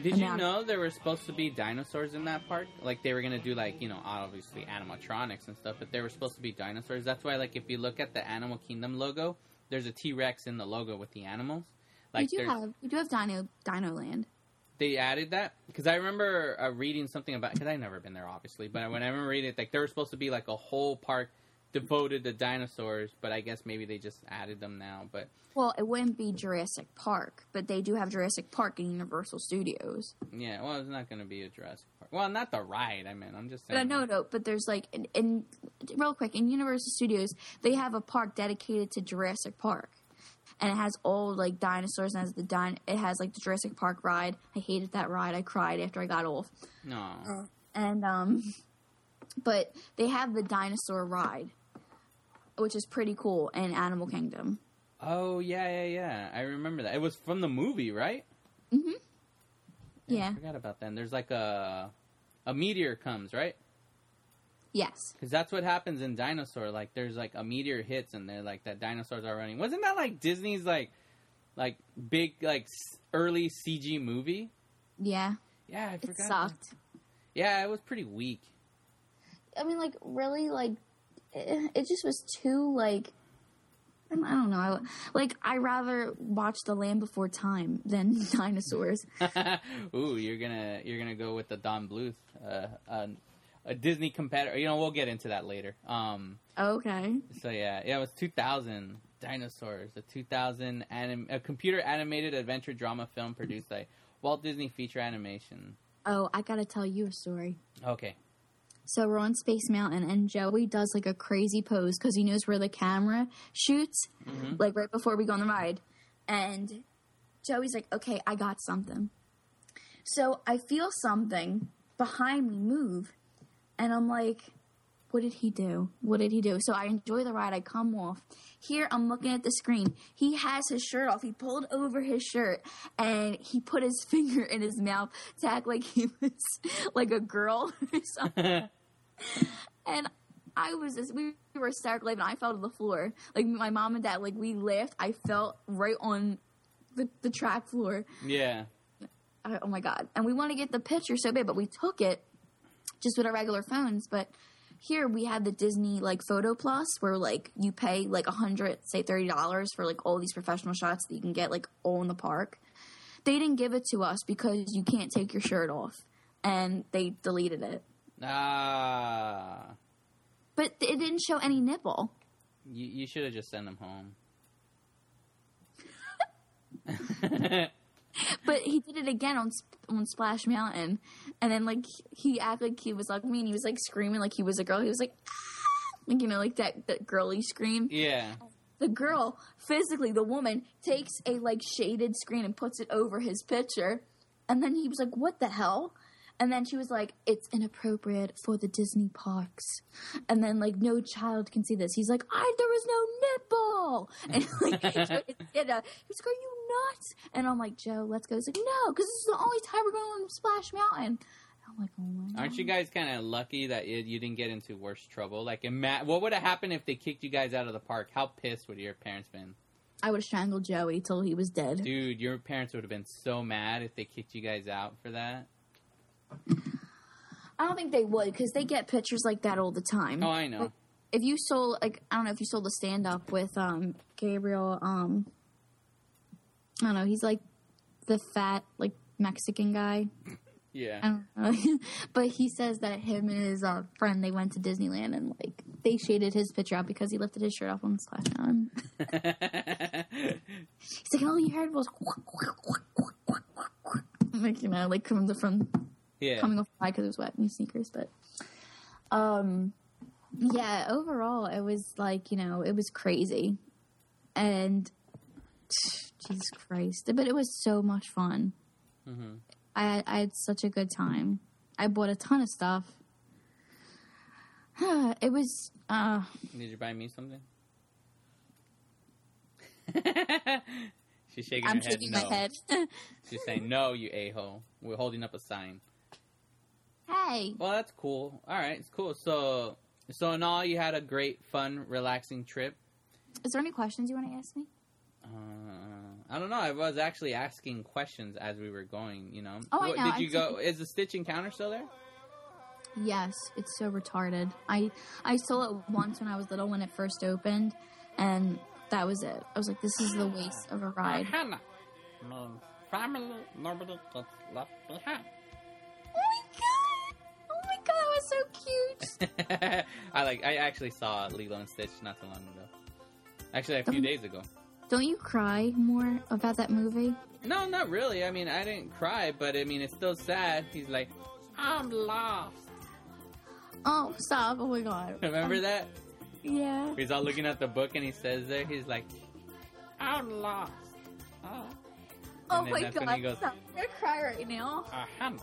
Speaker 4: Did you know there were supposed to be dinosaurs in that park? Like they were gonna do like you know obviously animatronics and stuff, but there were supposed to be dinosaurs. That's why like if you look at the Animal Kingdom logo, there's a T Rex in the logo with the animals. Like
Speaker 7: we do have we do have Dino Dino Land.
Speaker 4: they added that because I remember uh, reading something about because I've never been there obviously, but when I remember reading it, like there was supposed to be like a whole park devoted to dinosaurs, but I guess maybe they just added them now. But
Speaker 7: Well, it wouldn't be Jurassic Park, but they do have Jurassic Park in Universal Studios.
Speaker 4: yeah, well, it's not going to be a Jurassic Park. Well, not the ride. I mean, I'm just saying.
Speaker 7: know, no, no. but there's like, in, in real quick, in Universal Studios, they have a park dedicated to Jurassic Park. And it has all like dinosaurs and has the din- it has like the Jurassic Park ride. I hated that ride. I cried after I got off.
Speaker 4: No.
Speaker 7: And um *laughs* but they have the dinosaur ride, which is pretty cool in Animal Kingdom.
Speaker 4: Oh yeah, yeah, yeah. I remember that. It was from the movie, right?
Speaker 7: Mm-hmm. Yeah.
Speaker 4: I forgot about that. And there's like a a meteor comes, right?
Speaker 7: Yes.
Speaker 4: Because that's what happens in Dinosaur. Like, there's like a meteor hits, and they're like that dinosaurs are running. Wasn't that like Disney's like like big like early CG movie?
Speaker 7: Yeah.
Speaker 4: Yeah, I
Speaker 7: It
Speaker 4: forgot.
Speaker 7: sucked.
Speaker 4: Yeah, it was pretty weak.
Speaker 7: I mean, like, really, like, it, it just was too, like, I don't- I know. Like, I rather watch The Land Before Time than *laughs* dinosaurs. *laughs*
Speaker 4: Ooh, you're gonna you're gonna go with the Don Bluth, uh, uh, a Disney competitor. You know, we'll get into that later. Um,
Speaker 7: Okay.
Speaker 4: so yeah, yeah, it was 2000 Dinosaurs, a 2000 anim- a computer animated adventure drama film produced by Walt Disney Feature Animation.
Speaker 7: Oh, I gotta tell you a story.
Speaker 4: Okay.
Speaker 7: So we're on Space Mountain, and Joey does like a crazy pose because he knows where the camera shoots,
Speaker 4: Mhm.
Speaker 7: like right before we go on the ride. And Joey's like, "Okay, I got something." So I feel something behind me move, and I'm like, "What did he do? What did he do?" So I enjoy the ride. I come off. Here I'm looking at the screen. He has his shirt off. He pulled over his shirt and he put his *laughs* finger in his mouth to act like he was like a girl *laughs* or something. *laughs* and I was just, we were hysterical laughing. I fell to the floor. Like my mom and dad, like we laughed. I fell right on the, the track floor.
Speaker 4: Yeah.
Speaker 7: I, oh my god! And we want to get the picture so bad, but we took it just with our regular phones. But here we have the Disney like Photo Plus, where like you pay like a hundred, say thirty dollars for like all these professional shots that you can get like all in the park. They didn't give it to us because you can't take your shirt off, and they deleted it.
Speaker 4: Ah,
Speaker 7: But it didn't show any nipple.
Speaker 4: you you should have just sent him home. *laughs*
Speaker 7: But he did it again on on Splash Mountain, and then like he acted like he was like me, and he was like screaming like he was a girl. He was like, "Ah!" like you know, like that that girly scream.
Speaker 4: yeah.
Speaker 7: The girl, physically, the woman takes a like shaded screen and puts it over his picture, and then he was like, "What the hell?" And then she was like, "It's inappropriate for the Disney parks." And then like, no child can see this. He's like, "I there was no nipple," *laughs* and like, *laughs* you know, he's like, "Are you nuts?" And I'm like, "Joe, let's go." He's like, "No, because this is the only time we're going on Splash Mountain." I'm like, "Oh my."
Speaker 4: Aren't you guys kind of lucky that you, you didn't get into worse trouble? Like, ima- what would have happened if they kicked you guys out of the park? How pissed would your parents been?
Speaker 7: I would have strangled Joey till he was dead.
Speaker 4: Dude, your parents would have been so mad if they kicked you guys out for that.
Speaker 7: I don't think they would because they get pictures like that all the time.
Speaker 4: Oh, I know.
Speaker 7: Like, if you sold, like I don't know if you sold the stand up with um Gabriel um I don't know he's like the fat like Mexican guy
Speaker 4: Yeah.
Speaker 7: I don't know *laughs* but he says that him and his uh, friend they went to Disneyland and like they shaded his picture out because he lifted his shirt off on Mountain. *laughs* He's like all you heard was like you know like coming from
Speaker 4: Yeah.
Speaker 7: coming off the because it was wet in his sneakers. But um, yeah, overall it was like you know it was crazy, and Jesus Christ, but it was so much fun.
Speaker 4: hmm
Speaker 7: I I had such a good time. I bought a ton of stuff. *sighs* it was uh
Speaker 4: Did you buy me something? *laughs* She's shaking
Speaker 7: I'm
Speaker 4: her head.
Speaker 7: shaking
Speaker 4: no.
Speaker 7: my head. *laughs*
Speaker 4: She's saying, "No, you a hole." We're holding up a sign.
Speaker 7: hey,
Speaker 4: Well, that's cool. All right, it's cool. So, so in all, you had a great, fun, relaxing trip.
Speaker 7: is there any questions you want to ask me?
Speaker 4: Uh, I don't know. I was actually asking questions as we were going. You know.
Speaker 7: Oh, I know.
Speaker 4: Did
Speaker 7: I'm
Speaker 4: you go?
Speaker 7: thinking-
Speaker 4: Is the Stitch Encounter still there?
Speaker 7: Yes, it's so retarded. I I saw it once when I was little when it first opened, and that was it. I was like, this is the waste of a ride.
Speaker 8: Ohana means family nobody gets left behind.
Speaker 7: Oh my god! Oh my god, that was so cute. *laughs*
Speaker 4: I like. I actually saw Lilo and Stitch not too long ago. Actually, a few
Speaker 7: Um,
Speaker 4: days ago.
Speaker 7: Don't you cry more about that movie?
Speaker 4: No, not really. I mean, I didn't cry, but I mean, it's still sad. He's like, I'm lost.
Speaker 7: Oh, stop! Oh my god.
Speaker 4: Remember
Speaker 7: Um,
Speaker 4: that?
Speaker 7: Yeah.
Speaker 4: He's all looking at the book and he says there, he's like, I'm lost. Oh.
Speaker 7: Oh my god.
Speaker 4: he goes.
Speaker 7: I'm gonna cry right now.
Speaker 4: A Hannah.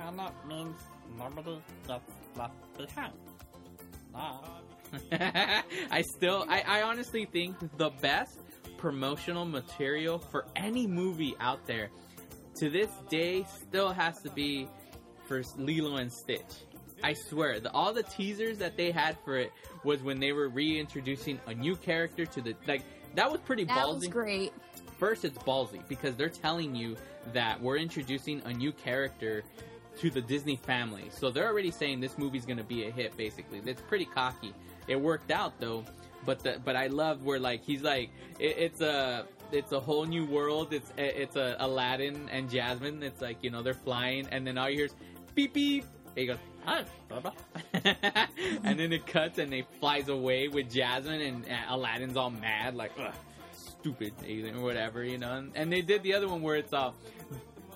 Speaker 4: Ohana means nobody gets left behind. *laughs* I still, I, I honestly think the best promotional material for any movie out there to this day still has to be for Lilo and Stitch. I swear, the, all the teasers that they had for it was when they were reintroducing a new character to the like. That was pretty
Speaker 7: That
Speaker 4: ballsy
Speaker 7: was great.
Speaker 4: first it's ballsy because they're telling you that we're introducing a new character to the Disney family. So they're already saying this movie's going to be a hit basically. It's pretty cocky. It worked out though, but the but I love where like he's like it, it's a it's a whole new world. It's it's a Aladdin and Jasmine. It's like, you know, they're flying and then all you hear is beep beep. And he goes, "Hi, Baba." *laughs* and then it cuts and they flies away with Jasmine and uh, Aladdin's all mad like, Ugh, stupid or whatever, you know. And, and they did the other one where it's all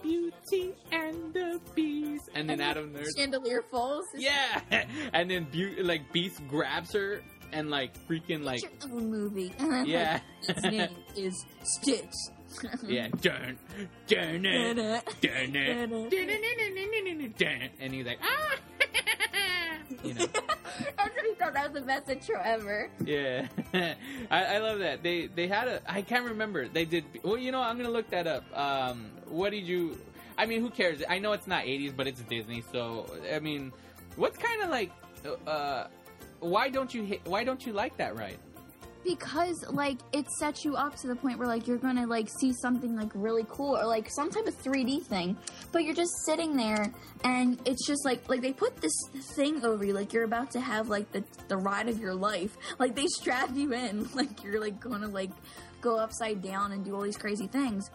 Speaker 4: Beauty and the Beast, and then Adam Nerd,
Speaker 7: Chandelier Falls.
Speaker 4: yeah, *laughs* and then Beauty like Beast grabs her and like freaking like
Speaker 7: It's your own movie. *laughs*
Speaker 4: Yeah,
Speaker 7: like, its name is Stitch. *laughs*
Speaker 4: yeah, dun dun it,
Speaker 7: Dun-it.
Speaker 4: dun it, dun, and he's like ah, you know.
Speaker 7: I really thought that was the best intro ever.
Speaker 4: Yeah, *laughs* I, I love that. They they had a I can't remember. They did well. You know, I'm gonna look that up. Um, what did you? I mean, who cares? I know it's not 80s, but it's Disney. So I mean, what's kind of like? Uh, why don't you Why don't you like that ride?
Speaker 7: Because like it sets you up to the point where like you're gonna like see something like really cool or like some type of 3D thing, but you're just sitting there and it's just like like they put this thing over you like you're about to have like the the ride of your life. Like they strap you in *laughs* like you're like gonna like go upside down and do all these crazy things.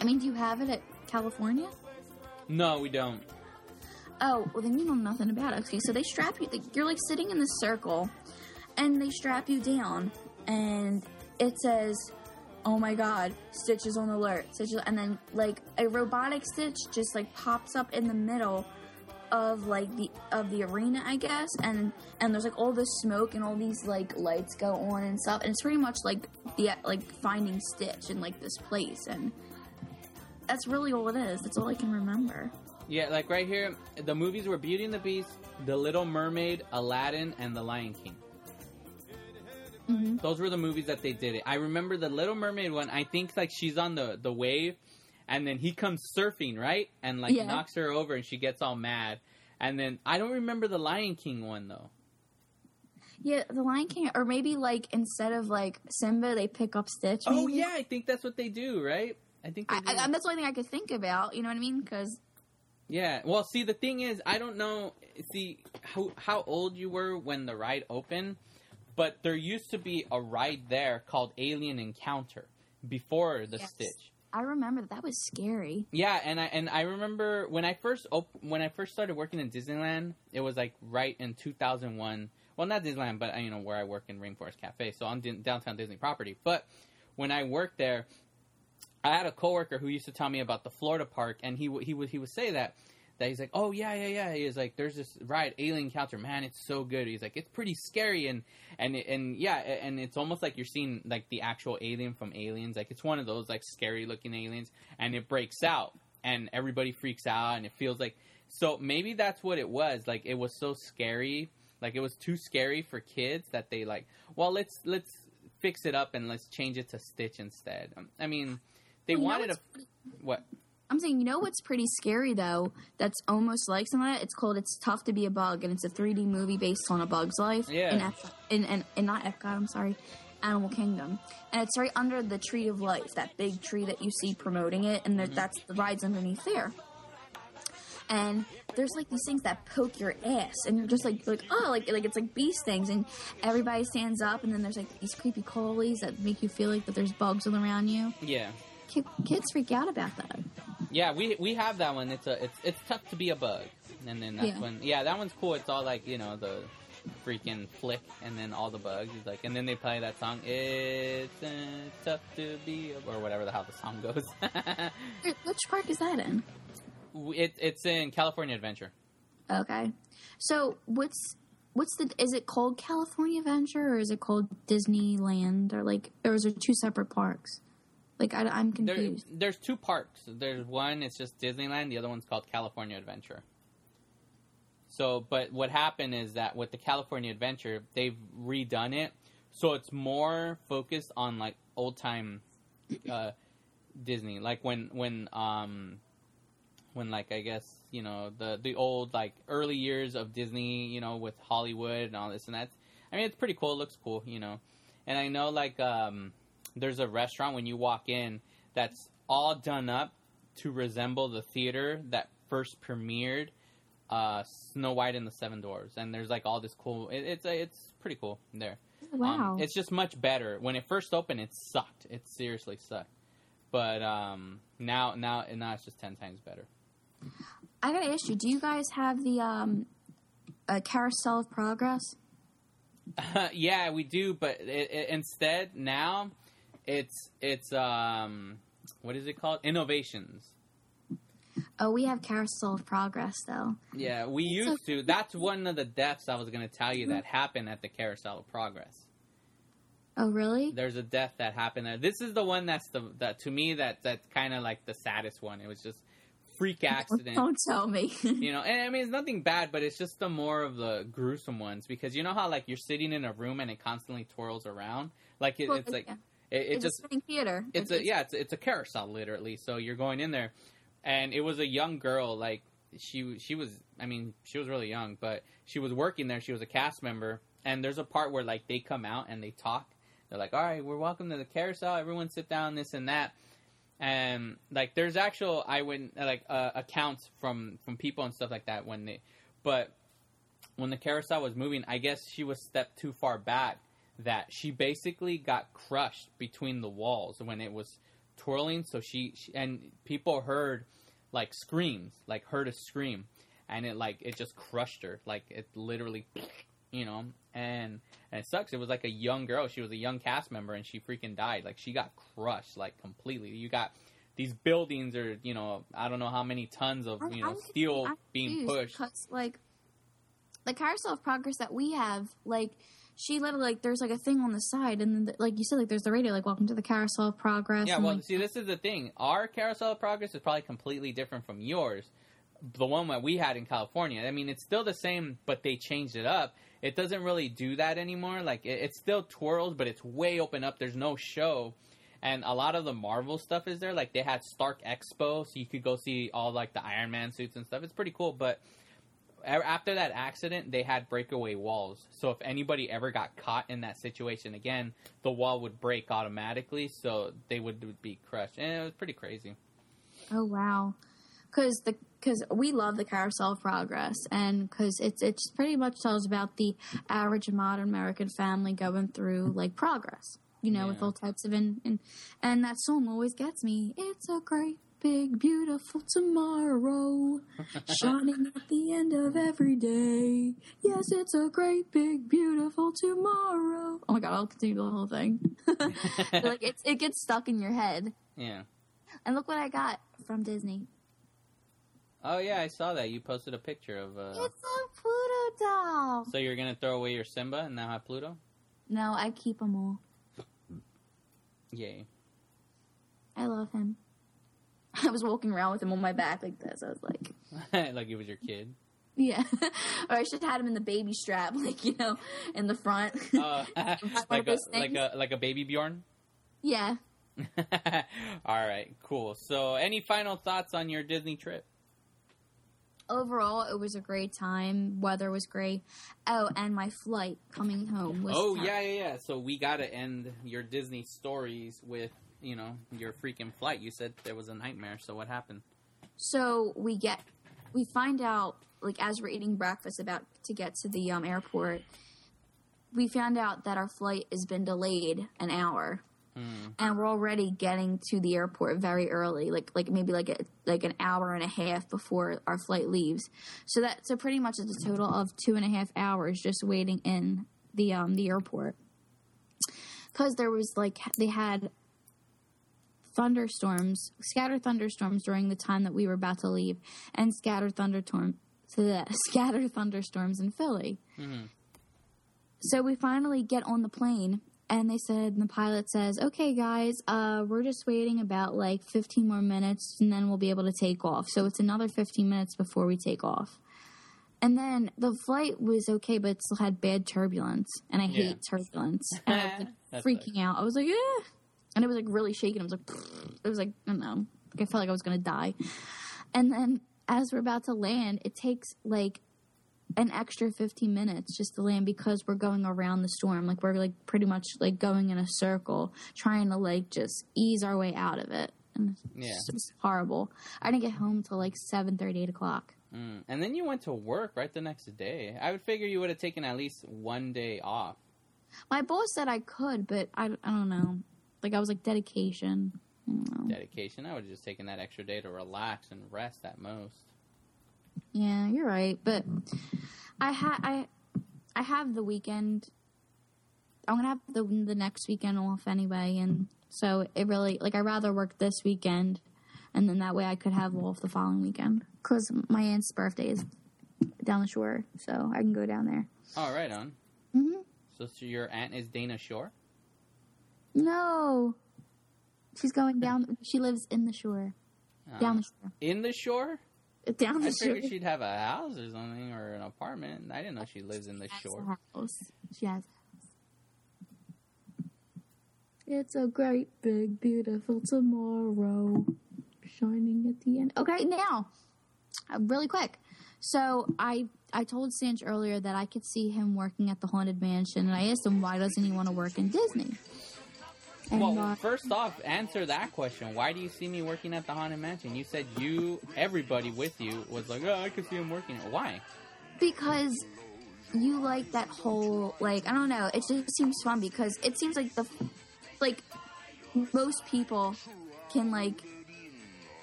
Speaker 7: I mean, do you have it at California?
Speaker 4: No, we don't.
Speaker 7: Oh, well then you know nothing about it. Okay, so they strap you. You're like sitting in the circle, and they strap you down, and it says, "Oh my God, Stitch is on alert." Stitch, and then like a robotic Stitch just like pops up in the middle of like the of the arena, I guess, and and there's like all this smoke and all these like lights go on and stuff, and it's pretty much like the like finding Stitch in like this place, and that's really all it is. That's all I can remember.
Speaker 4: Yeah, like right here, the movies were Beauty and the Beast, The Little Mermaid, Aladdin, and The Lion King.
Speaker 7: Hmm
Speaker 4: Those were the movies that they did it. I remember the Little Mermaid one. I think like she's on the the wave, and then he comes surfing right, and like
Speaker 7: Yeah.
Speaker 4: knocks her over, and she gets all mad. And then I don't remember the Lion King one though.
Speaker 7: Yeah, the Lion King, or maybe like instead of like Simba, they pick up Stitch.
Speaker 4: Oh yeah, I think that's what they do, right? I think they
Speaker 7: I. I, that's the only thing I could think about. You know what I mean? Because
Speaker 4: Yeah. Well, see, the thing is, I don't know. See how how old you were when the ride opened, but there used to be a ride there called Alien Encounter before the
Speaker 7: Yes.
Speaker 4: Stitch.
Speaker 7: I remember that, was scary.
Speaker 4: Yeah, and I and I remember when I first op- when I first started working in Disneyland, it was like right in 2001. Well, not Disneyland, but you know where I work in Rainforest Cafe, so on din- downtown Disney property. But when I worked there, I had a coworker who used to tell me about the Florida park, and he would he would he would say that that he's like, oh yeah yeah yeah. He was like, there's this ride, Alien Encounter, man, it's so good. He's like, it's pretty scary, and and and yeah, and it's almost like you're seeing like the actual alien from Aliens. Like it's one of those like scary looking aliens, and it breaks out, and everybody freaks out, and it feels like so maybe that's what it was. Like it was so scary, like it was too scary for kids that they like. Well, let's let's fix it up and let's change it to Stitch instead. Um, I mean, they
Speaker 7: Well,
Speaker 4: wanted a what?
Speaker 7: I'm saying, you know what's pretty scary though? That's almost like some of that. It's called "It's Tough to Be a Bug," and it's a 3D movie based on a bug's life.
Speaker 4: Yeah.
Speaker 7: In, Ep- in, in, in not Epcot, I'm sorry, Animal Kingdom, and it's right under the Tree of Life, that big tree that you see promoting it, and there, mm-hmm. that's the rides underneath there. And there's like these things that poke your ass, and you're just like, like oh, like like it's like bee stings, and everybody stands up, and then there's like these creepy crawlies that make you feel like that there's bugs all around you.
Speaker 4: Yeah,
Speaker 7: Kids freak out about that.
Speaker 4: yeah. We we have that one. It's a it's it's tough to be a bug. and then that's
Speaker 7: Yeah.
Speaker 4: when yeah, that one's cool. It's all like you know the freaking flick, and then all the bugs. He's like, and then they play that song. It's uh, tough to be, a-" or whatever the hell the song goes. *laughs*
Speaker 7: Which park is that in?
Speaker 4: it, it's in California Adventure.
Speaker 7: Okay. So what's what's the is it called California Adventure or is it called Disneyland or like or is there two separate parks? Like I, am
Speaker 4: There,
Speaker 7: confused.
Speaker 4: there's two parks. There's one, it's just Disneyland. The other one's called California Adventure. So, but what happened is that with the California Adventure, they've redone it, so it's more focused on like old time uh, Disney, like when when um when like I guess you know the the old like early years of Disney, you know, with Hollywood and all this and that. I mean, it's pretty cool. It looks cool, you know. And I know like um there's a restaurant when you walk in that's all done up to resemble the theater that first premiered uh, Snow White and the Seven Dwarfs, and there's like all this cool. It, it's it's pretty cool there.
Speaker 7: Wow.
Speaker 4: Um, it's just much better. When it first opened, it sucked. It seriously sucked. But um, now now now it's just ten times better.
Speaker 7: I gotta ask you, do you guys have the um a carousel of progress? *laughs*
Speaker 4: yeah, we do, but it, it, instead now it's it's um what is it called? Innoventions.
Speaker 7: Oh, we have carousel of progress though.
Speaker 4: Yeah, we used to. That's one of the deaths I was going to tell you that happened at the Carousel of Progress.
Speaker 7: Oh, really?
Speaker 4: There's a death that happened there. This is the one that's the that to me that that's kind of like the saddest one. It was just freak accident.
Speaker 7: Don't *laughs* tell me.
Speaker 4: you know, and I mean it's nothing bad, but it's just the more of the gruesome ones because you know how like you're sitting in a room and it constantly twirls around, like it,
Speaker 7: Well,
Speaker 4: it's like it, it
Speaker 7: it's
Speaker 4: just
Speaker 7: theater.
Speaker 4: it's a yeah, it's it's a carousel literally. So you're going in there, and it was a young girl. Like she she was, I mean, she was really young, but she was working there. She was a cast member, and there's a part where like they come out and they talk. They're like, "All right, we're welcome to the carousel. Everyone sit down, this and that." And like, there's actual eyewitness like uh, accounts from from people and stuff like that when they, but when the carousel was moving, I guess she was stepped too far back that she basically got crushed between the walls when it was twirling. So she, she and people heard like screams, like heard a scream, and it like it just crushed her, like it literally, *sniffs* you know, and and it sucks. It was like a young girl. She was a young cast member, and she freaking died. Like she got crushed, like completely. You got these buildings, or you know, I don't know how many tons of you know
Speaker 7: I'm
Speaker 4: steel
Speaker 7: I'm
Speaker 4: being pushed.
Speaker 7: because, like the carousel of progress that we have, like she literally like there's like a thing on the side, and then the, like you said, like there's the radio, like welcome to the carousel of progress.
Speaker 4: Yeah,
Speaker 7: and,
Speaker 4: well,
Speaker 7: like,
Speaker 4: see, this is the thing. Our carousel of progress is probably completely different from yours. The one that we had in California. I mean, it's still the same, but they changed it up. It doesn't really do that anymore. Like, it, it still twirls, but it's way open up. There's no show. And a lot of the Marvel stuff is there. Like, they had Stark Expo, so you could go see all, like, the Iron Man suits and stuff. It's pretty cool, but after that accident, they had breakaway walls. So if anybody ever got caught in that situation again, the wall would break automatically, so they would, be crushed. And it was pretty crazy.
Speaker 7: oh wow, because the because we love the carousel of progress, and because it's it's pretty much tells about the average modern American family going through like progress, you know, with all types of and and and that song always gets me. It's so great big beautiful tomorrow *laughs* shining at the end of every day. Yes, it's a great big beautiful tomorrow. Oh my god, I'll continue the whole thing. *laughs* like it's it gets stuck in your head.
Speaker 4: Yeah.
Speaker 7: And look what I got from Disney.
Speaker 4: Oh yeah, I saw that. You posted a picture of. Uh...
Speaker 7: It's a Pluto doll.
Speaker 4: So you're gonna throw away your Simba and now have Pluto?
Speaker 7: No, I keep them all.
Speaker 4: Yay!
Speaker 7: I love him. *laughs* I was walking around with him on my back like this. I was like, *laughs*
Speaker 4: like it was your kid.
Speaker 7: yeah. *laughs* or I should have had him in the baby strap, like you know, in the front.
Speaker 4: Uh, like a like a like a baby Bjorn.
Speaker 7: yeah.
Speaker 4: All right, cool. So, any final thoughts on your Disney trip?
Speaker 7: Overall, it was a great time. Weather was great. Oh, and my flight coming home was.
Speaker 4: Oh
Speaker 7: terrible.
Speaker 4: yeah, yeah, yeah. So we gotta end your Disney stories with you know your freaking flight. You said there was a nightmare. So what happened?
Speaker 7: So we get, we find out like as we're eating breakfast about to get to the um, airport, we found out that our flight has been delayed an hour. and we're already getting to the airport very early, like like maybe like a, like an hour and a half before our flight leaves. So that so pretty much it's a total of two and a half hours just waiting in the um the airport because there was like they had thunderstorms, scattered thunderstorms during the time that we were about to leave, and scattered thunderstorm, *laughs* scattered thunderstorms in Philly. So we finally get on the plane, and they said, and the pilot says, "Okay, guys, uh, we're just waiting about like 15 more minutes, and then we'll be able to take off." So it's another 15 minutes before we take off. And then the flight was okay, but it still had bad turbulence, and I
Speaker 4: Yeah.
Speaker 7: hate turbulence. And I was like, *laughs*
Speaker 4: That's
Speaker 7: freaking out. I was like, yeah, and it was like really shaking. I was like, *sniffs* it was like, I don't know. Like, I felt like I was gonna die. And then as we're about to land, it takes like an extra 15 minutes just to land because we're going around the storm. Like we're like pretty much like going in a circle, trying to like just ease our way out of it. And
Speaker 4: Yeah.
Speaker 7: just- it was horrible. I didn't get home till like 7 8 o'clock.
Speaker 4: Mm. And then you went to work right the next day. I would figure you would have taken at least one day off.
Speaker 7: My boss said I could, but I, I don't know. Like I was like dedication. I.
Speaker 4: Dedication. I would have just taken that extra day to relax and rest at most.
Speaker 7: Yeah, you're right. But I ha I I have the weekend. I'm gonna have the the next weekend off anyway, and so it really like I rather work this weekend, and then that way I could have off the following weekend because my aunt's birthday is down the shore, so I can go down there.
Speaker 4: All right, on.
Speaker 7: hmm
Speaker 4: So, so your aunt is Dana Shore?
Speaker 7: No, she's going down. She lives in the shore, down the shore,
Speaker 4: In the shore?
Speaker 7: down the
Speaker 4: I
Speaker 7: shore.
Speaker 4: figured she'd have a house or something or an apartment. I didn't know she lives in the
Speaker 7: She has
Speaker 4: shore.
Speaker 7: a house. She has a house. It's a great, big, beautiful tomorrow, shining at the end. Okay, now, uh, really quick. So I I told Sanch earlier that I could see him working at the haunted mansion, and I asked him why doesn't he want to work in Disney?
Speaker 4: Well,
Speaker 7: uh,
Speaker 4: first off, answer that question. Why do you see me working at the Haunted Mansion? You said you, everybody with you, was like, oh, I could see him working. Why?
Speaker 7: because you like that whole like I don't know. It just seems fun because it seems like the like most people can like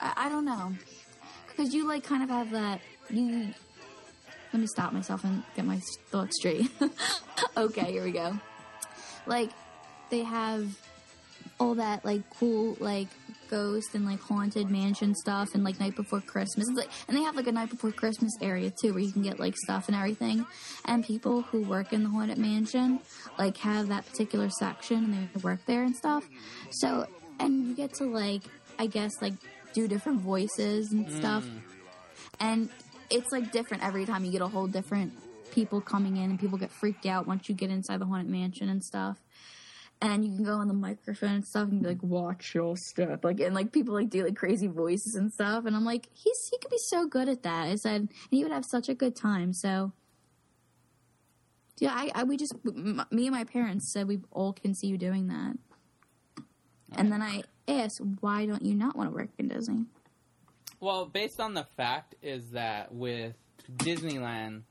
Speaker 7: I, I don't know because you like kind of have that you. Let me stop myself and get my thoughts straight. *laughs* okay, here we go. Like they have all that like cool like ghost and like haunted mansion stuff and like night before christmas. It's like and they have like a night before christmas area too where you can get like stuff and everything. And people who work in the haunted mansion like have that particular section and they work there and stuff. So and you get to like i guess like do different voices and stuff. Mm. And it's like different every time you get a whole different people coming in and people get freaked out once you get inside the haunted mansion and stuff and you can go on the microphone and stuff and be like, "Watch your step," like and like people like do like crazy voices and stuff, and I'm like, he's he could be so good at that. I said, and he would have such a good time. So, yeah, I, I we just m- me and my parents said we all can see you doing that, and then I asked, why don't you not want to work in Disney?
Speaker 4: Well, based on the fact is that with Disneyland,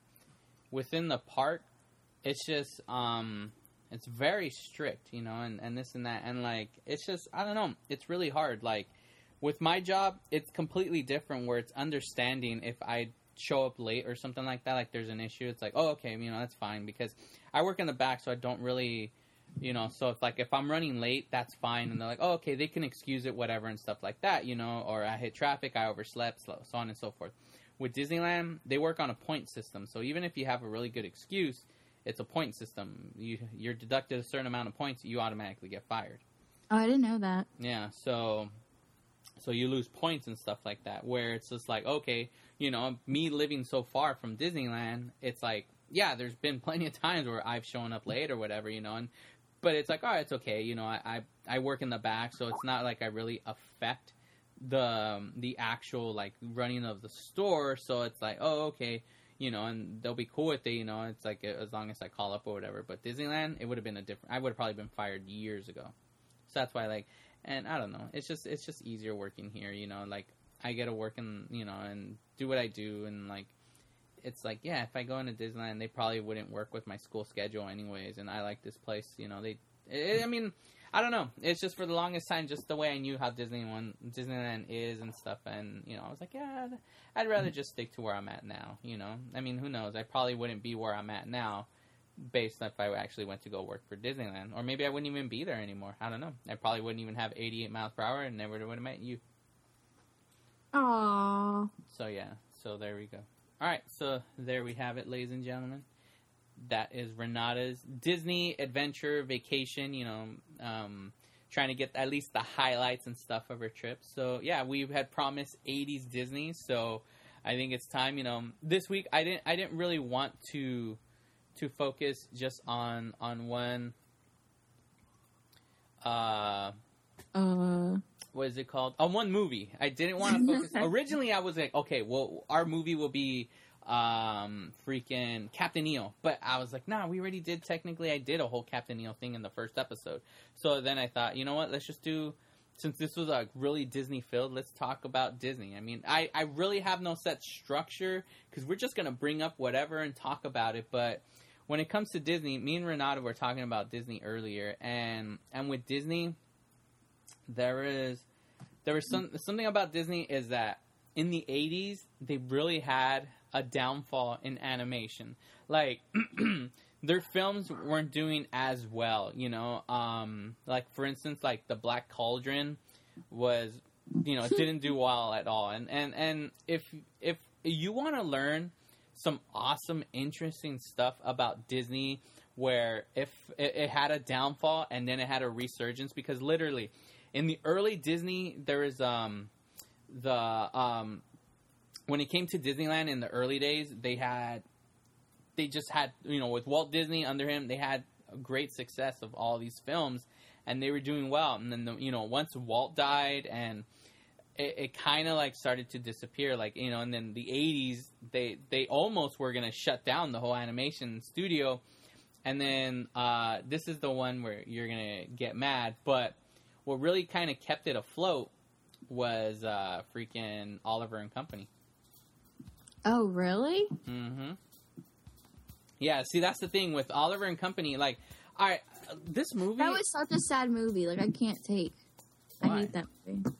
Speaker 4: within the park, it's just um, it's very strict, you know, and and this and that, and like it's just I don't know, it's really hard. Like with my job, it's completely different. Where it's understanding if I show up late or something like that, like there's an issue, it's like oh okay, you know that's fine because I work in the back, so I don't really you know so if like if i'm running late that's fine and they're like oh okay they can excuse it whatever and stuff like that you know or i hit traffic i overslept so so on and so forth with disneyland they work on a point system so even if you have a really good excuse it's a point system you you're deducted a certain amount of points you automatically get fired
Speaker 7: Oh, I didn't know that.
Speaker 4: yeah, so so you lose points and stuff like that. Where it's just like, okay, you know, me living so far from Disneyland, it's like, yeah, there's been plenty of times where I've shown up late or whatever, you know, and but it's like, all right, it's okay, you know, I I, I work in the back, so it's not like I really affect the um, the actual like running of the store. So it's like, oh, okay. You know, and they'll be cool with it. You know, it's like as long as I call up or whatever. But Disneyland, it would have been a different. I would have probably been fired years ago. So that's why, like, and I don't know. It's just it's just easier working here. You know, like I get to work and you know and do what I do, and like it's like yeah, if I go into Disneyland, they probably wouldn't work with my school schedule anyways. And I like this place. You know, they. I I mean, I don't know. It's just for the longest time, just the way I knew how Disneyland Disneyland is and stuff, and you know, I was like, yeah, I'd, I'd rather just stick to where I'm at now. You know, I mean, who knows? I probably wouldn't be where I'm at now, based if I actually went to go work for Disneyland, or maybe I wouldn't even be there anymore. I don't know. I probably wouldn't even have 88 miles per hour, and never would have met you.
Speaker 7: Aww.
Speaker 4: So yeah, so there we go. All right, so there we have it, ladies and gentlemen. That is Renata's Disney adventure vacation. You know, um, trying to get at least the highlights and stuff of her trip. So yeah, we had promised '80s Disney, so I think it's time. You know, this week I didn't I didn't really want to to focus just on on one. Uh,
Speaker 7: Uh.
Speaker 4: what is it called? On one movie. I didn't want to focus. *laughs* Originally, I was like, okay, well, our movie will be um freaking Captain EO, but I was like, nah, we already did. Technically, I did a whole Captain EO thing in the first episode. So then I thought, you know what? Let's just do. Since this was like really Disney filled, let's talk about Disney. I mean, I, I really have no set structure because we're just gonna bring up whatever and talk about it. But when it comes to Disney, me and Renata were talking about Disney earlier, and and with Disney, there is there was some something about Disney is that in the 80s they really had a downfall in animation. Like *clears throat* their films weren't doing as well, you know. Um like for instance like The Black Cauldron was you know, *laughs* didn't do well at all. And and and if if you want to learn some awesome interesting stuff about Disney where if it, it had a downfall and then it had a resurgence because literally in the early Disney, there is um, the um, when it came to Disneyland in the early days, they had they just had you know with Walt Disney under him, they had a great success of all these films, and they were doing well. And then the, you know once Walt died and it, it kind of like started to disappear like you know and then the 80s they they almost were to shut down the whole animation studio and then uh, this is the one where you're to get mad but what really kind of kept it afloat was uh, freaking Oliver and Company.
Speaker 7: Oh, really?
Speaker 4: Mm-hmm. Yeah, see, that's the thing with Oliver and Company. Like, all right, this movie.
Speaker 7: That was such a sad movie. Like I can't take. I
Speaker 4: Why?
Speaker 7: hate that movie.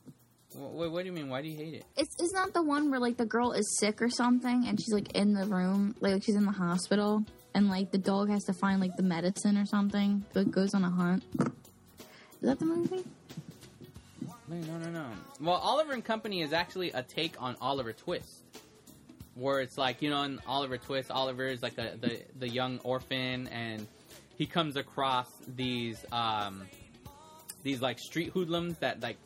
Speaker 4: What, what do you mean? Why do you hate it?
Speaker 7: It's it's not the one where like the girl is sick or something and she's like in the room, like she's in the hospital, and like the dog has to find like the medicine or something. So it goes on a hunt. Is that the movie?
Speaker 4: No, no, no, no. Well, Oliver and Company is actually a take on Oliver Twist, where it's like you know, in Oliver Twist, Oliver is like a, the the young orphan, and he comes across these um these like street hoodlums that like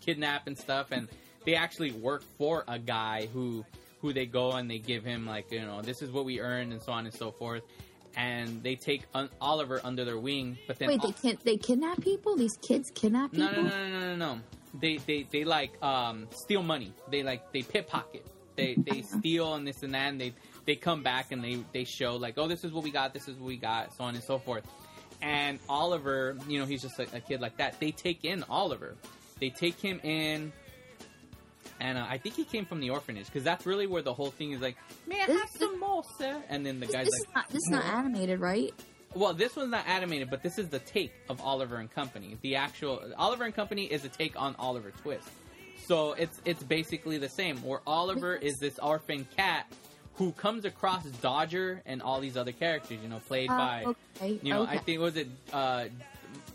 Speaker 4: kidnap and stuff, and they actually work for a guy who who they go and they give him like you know this is what we earned and so on and so forth. And they take un- Oliver under their wing, but then
Speaker 7: Wait, they kid they kidnap people? These kids kidnap people?
Speaker 4: no, no, no, no, no, no. They, they, they like um, steal money. They like they pickpocket. They, they steal and this and that. And they, they come back and they, they show like, oh, this is what we got. This is what we got. So on and so forth. And Oliver, you know, he's just like a kid like that. They take in Oliver. They take him in. And uh, I think he came from the orphanage because that's really where the whole thing is like, may I
Speaker 7: This-
Speaker 4: have some more, sir? And then the
Speaker 7: This,
Speaker 4: guy's
Speaker 7: this
Speaker 4: like,
Speaker 7: is not this is not animated, right?
Speaker 4: well, this one's not animated, but this is the take of Oliver and Company. The actual Oliver and Company is a take on Oliver Twist. So it's it's basically the same. Where Oliver is this orphan cat who comes across Dodger and all these other characters. You know, played
Speaker 7: Uh,
Speaker 4: by
Speaker 7: okay,
Speaker 4: you know I
Speaker 7: okay.
Speaker 4: think was it uh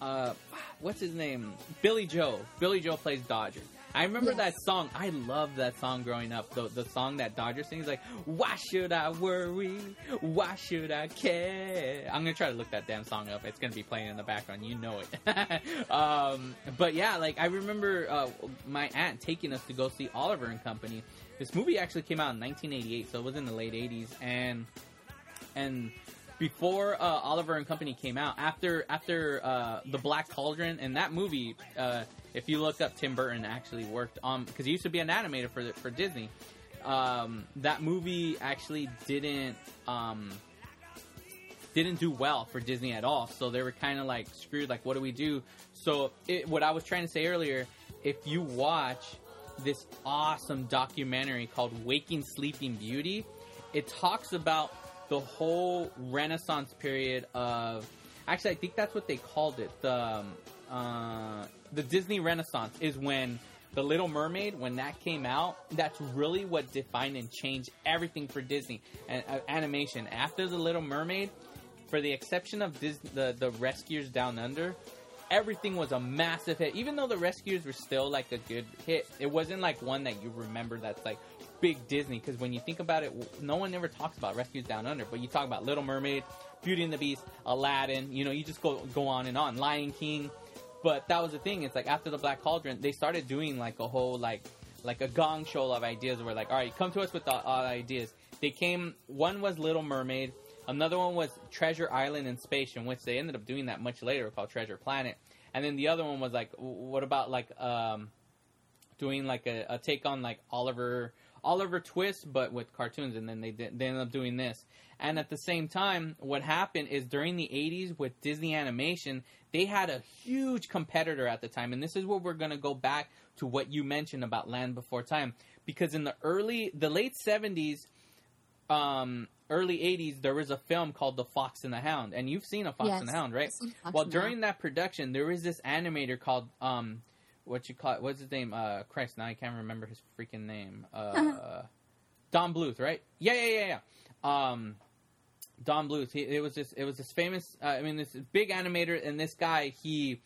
Speaker 4: uh what's his name Billy Joel. Billy Joel plays Dodger. I remember
Speaker 7: Yes.
Speaker 4: that song. I loved that song growing up. The the song that Dodger sings like, "Why should I worry? Why should I care?" I'm gonna try to look that damn song up. It's gonna be playing in the background. You know it. *laughs* um, but yeah, like I remember uh, my aunt taking us to go see Oliver and Company. This movie actually came out in 1988, so it was in the late 80s, and and before uh, Oliver and Company came out, after after uh, the Black Cauldron and that movie, uh, if you look up, Tim Burton actually worked on because he used to be an animator for for Disney. Um, that movie actually didn't um, didn't do well for Disney at all. So they were kind of like screwed. Like, what do we do? So it, what I was trying to say earlier, if you watch this awesome documentary called Waking Sleeping Beauty, it talks about the whole Renaissance period of. Actually, I think that's what they called it. The um, uh, the Disney Renaissance is when the Little Mermaid, when that came out, that's really what defined and changed everything for Disney and uh, animation. After the Little Mermaid, for the exception of Disney, the the Rescuers Down Under, everything was a massive hit. Even though the Rescuers were still like a good hit, it wasn't like one that you remember that's like big Disney. Because when you think about it, no one ever talks about Rescues Down Under, but you talk about Little Mermaid, Beauty and the Beast, Aladdin. You know, you just go go on and on. Lion King. But that was the thing. It's like after the Black Cauldron, they started doing like a whole like like a gong show of ideas. Where like, all right, come to us with the uh, ideas. They came. One was Little Mermaid. Another one was Treasure Island in Space, in which they ended up doing that much later, called Treasure Planet. And then the other one was like, what about like um, doing like a, a take on like Oliver Oliver Twist, but with cartoons, and then they did, they ended up doing this. And at the same time, what happened is during the '80s with Disney Animation, they had a huge competitor at the time, and this is where we're gonna go back to what you mentioned about Land Before Time, because in the early, the late '70s, um, early '80s, there was a film called The Fox and the Hound, and you've seen a Fox
Speaker 7: Yes,
Speaker 4: and the Hound, right?
Speaker 7: I've seen Fox
Speaker 4: Well, during that production, there was this animator called um, what you call it? What's his name? Uh, Christ, now I can't remember his freaking name. Uh, Don Bluth, right? Yeah, yeah, yeah, yeah. Um, Don Bluth. He, it was this. It was this famous. Uh, I mean, this big animator, and this guy. He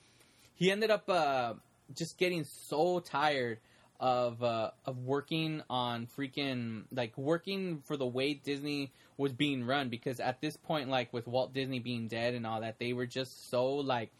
Speaker 4: he ended up uh, just getting so tired of uh, of working on freaking like working for the way Disney was being run because at this point, like with Walt Disney being dead and all that, they were just so like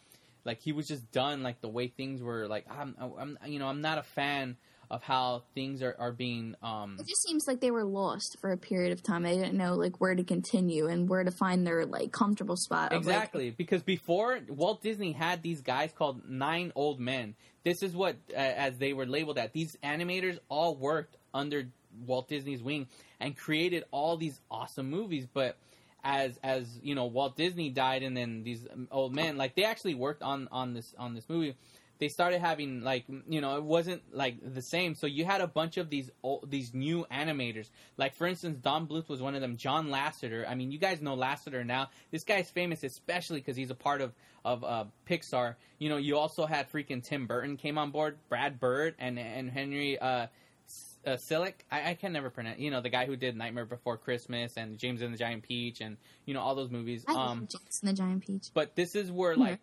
Speaker 4: like he was just done like the way things were like I'm I'm you know I'm not a fan of how things are, are being um
Speaker 7: It just seems like they were lost for a period of time. They didn't know like where to continue and where to find their like comfortable spot. of, like,
Speaker 4: Exactly, because before Walt Disney had these guys called nine old men. This is what, uh, as they were labeled at, these animators all worked under Walt Disney's wing and created all these awesome movies. But as as you know, Walt Disney died, and then these old men, like they actually worked on on this on this movie. They started having like you know it wasn't like the same. So you had a bunch of these old, these new animators. Like for instance, Don Bluth was one of them. John Lasseter. I mean, you guys know Lasseter now. This guy's famous, especially because he's a part of of uh, Pixar. You know, you also had freaking Tim Burton came on board, Brad Bird, and and Henry uh, uh, Selick. I, I can never pronounce. You know, the guy who did Nightmare Before Christmas and James and the Giant Peach, and you know all those movies.
Speaker 7: I
Speaker 4: Um,
Speaker 7: James and the Giant Peach.
Speaker 4: but this is where
Speaker 7: Mhm.
Speaker 4: like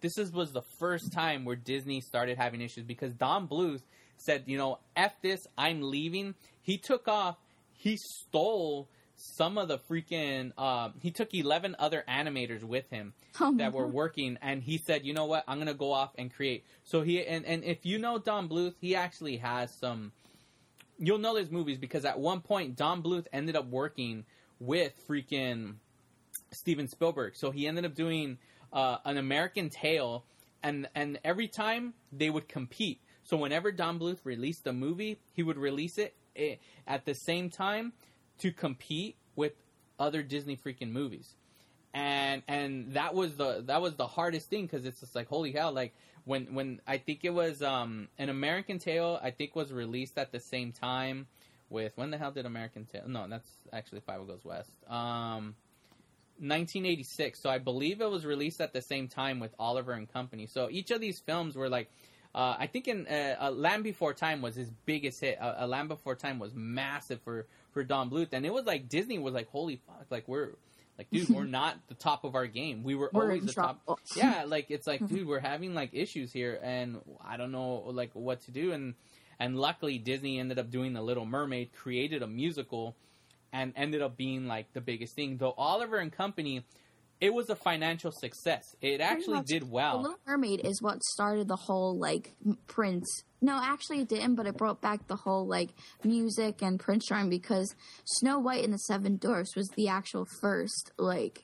Speaker 4: this is was the first time where Disney started having issues because Don Bluth said, you know, F this, I'm leaving. He took off, he stole some of the freaking uh, he took 11 other animators with him *laughs*
Speaker 7: Oh,
Speaker 4: that were working and he said you know what i'm gonna go off and create so he and, and if you know don bluth he actually has some you'll know his movies because at one point don bluth ended up working with freaking steven spielberg. So he ended up doing uh, an american tail and and every time they would compete. So whenever don bluth released a movie he would release it eh, at the same time to compete with other disney freaking movies and and that was the that was the hardest thing because it's just like holy hell like when when I think it was um an American Tail I think was released at the same time with when the hell did American Tail no that's actually Fievel Goes West um 1986 so I believe it was released at the same time with Oliver and Company so each of these films were like uh, I think in uh, Land Before Time was his biggest hit. Uh, uh, Land Before Time was massive for for Don Bluth, and it was like Disney was like, "Holy fuck!" Like we're like, dude, we're not the top of our game. We were
Speaker 7: We're
Speaker 4: always the top. Yeah, *laughs* like it's like, dude, we're having like issues here, and I don't know like what to do. And and luckily, Disney ended up doing the Little Mermaid, created a musical, and ended up being like the biggest thing. Though Oliver and Company, it was a financial success. It actually
Speaker 7: much.
Speaker 4: did
Speaker 7: The
Speaker 4: well.
Speaker 7: Little Mermaid is what started the whole like Prince. No, actually it didn't, but it brought back the whole like music and Prince charm because Snow White and the Seven Dwarfs was the actual first like.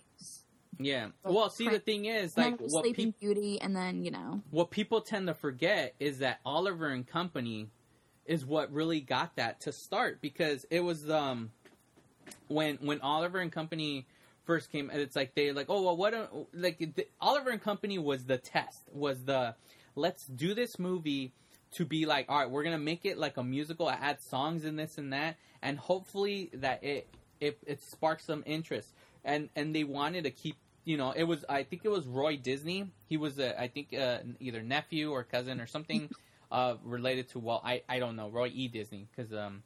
Speaker 4: Yeah. Well, see, the thing is, like, what
Speaker 7: Sleeping
Speaker 4: people
Speaker 7: Beauty, and then you know.
Speaker 4: what people tend to forget is that Oliver and Company is what really got that to start because it was um when when Oliver and Company first came and it's like they like oh well what a, like the, Oliver and Company was the test was the let's do this movie to be like all right we're gonna make it like a musical add songs and this and that and hopefully that it it, it sparks some interest and and they wanted to keep you know, it was I think it was Roy Disney. He was a, I think uh, either nephew or cousin or something *laughs* uh, related to well, I I don't know Roy E Disney because um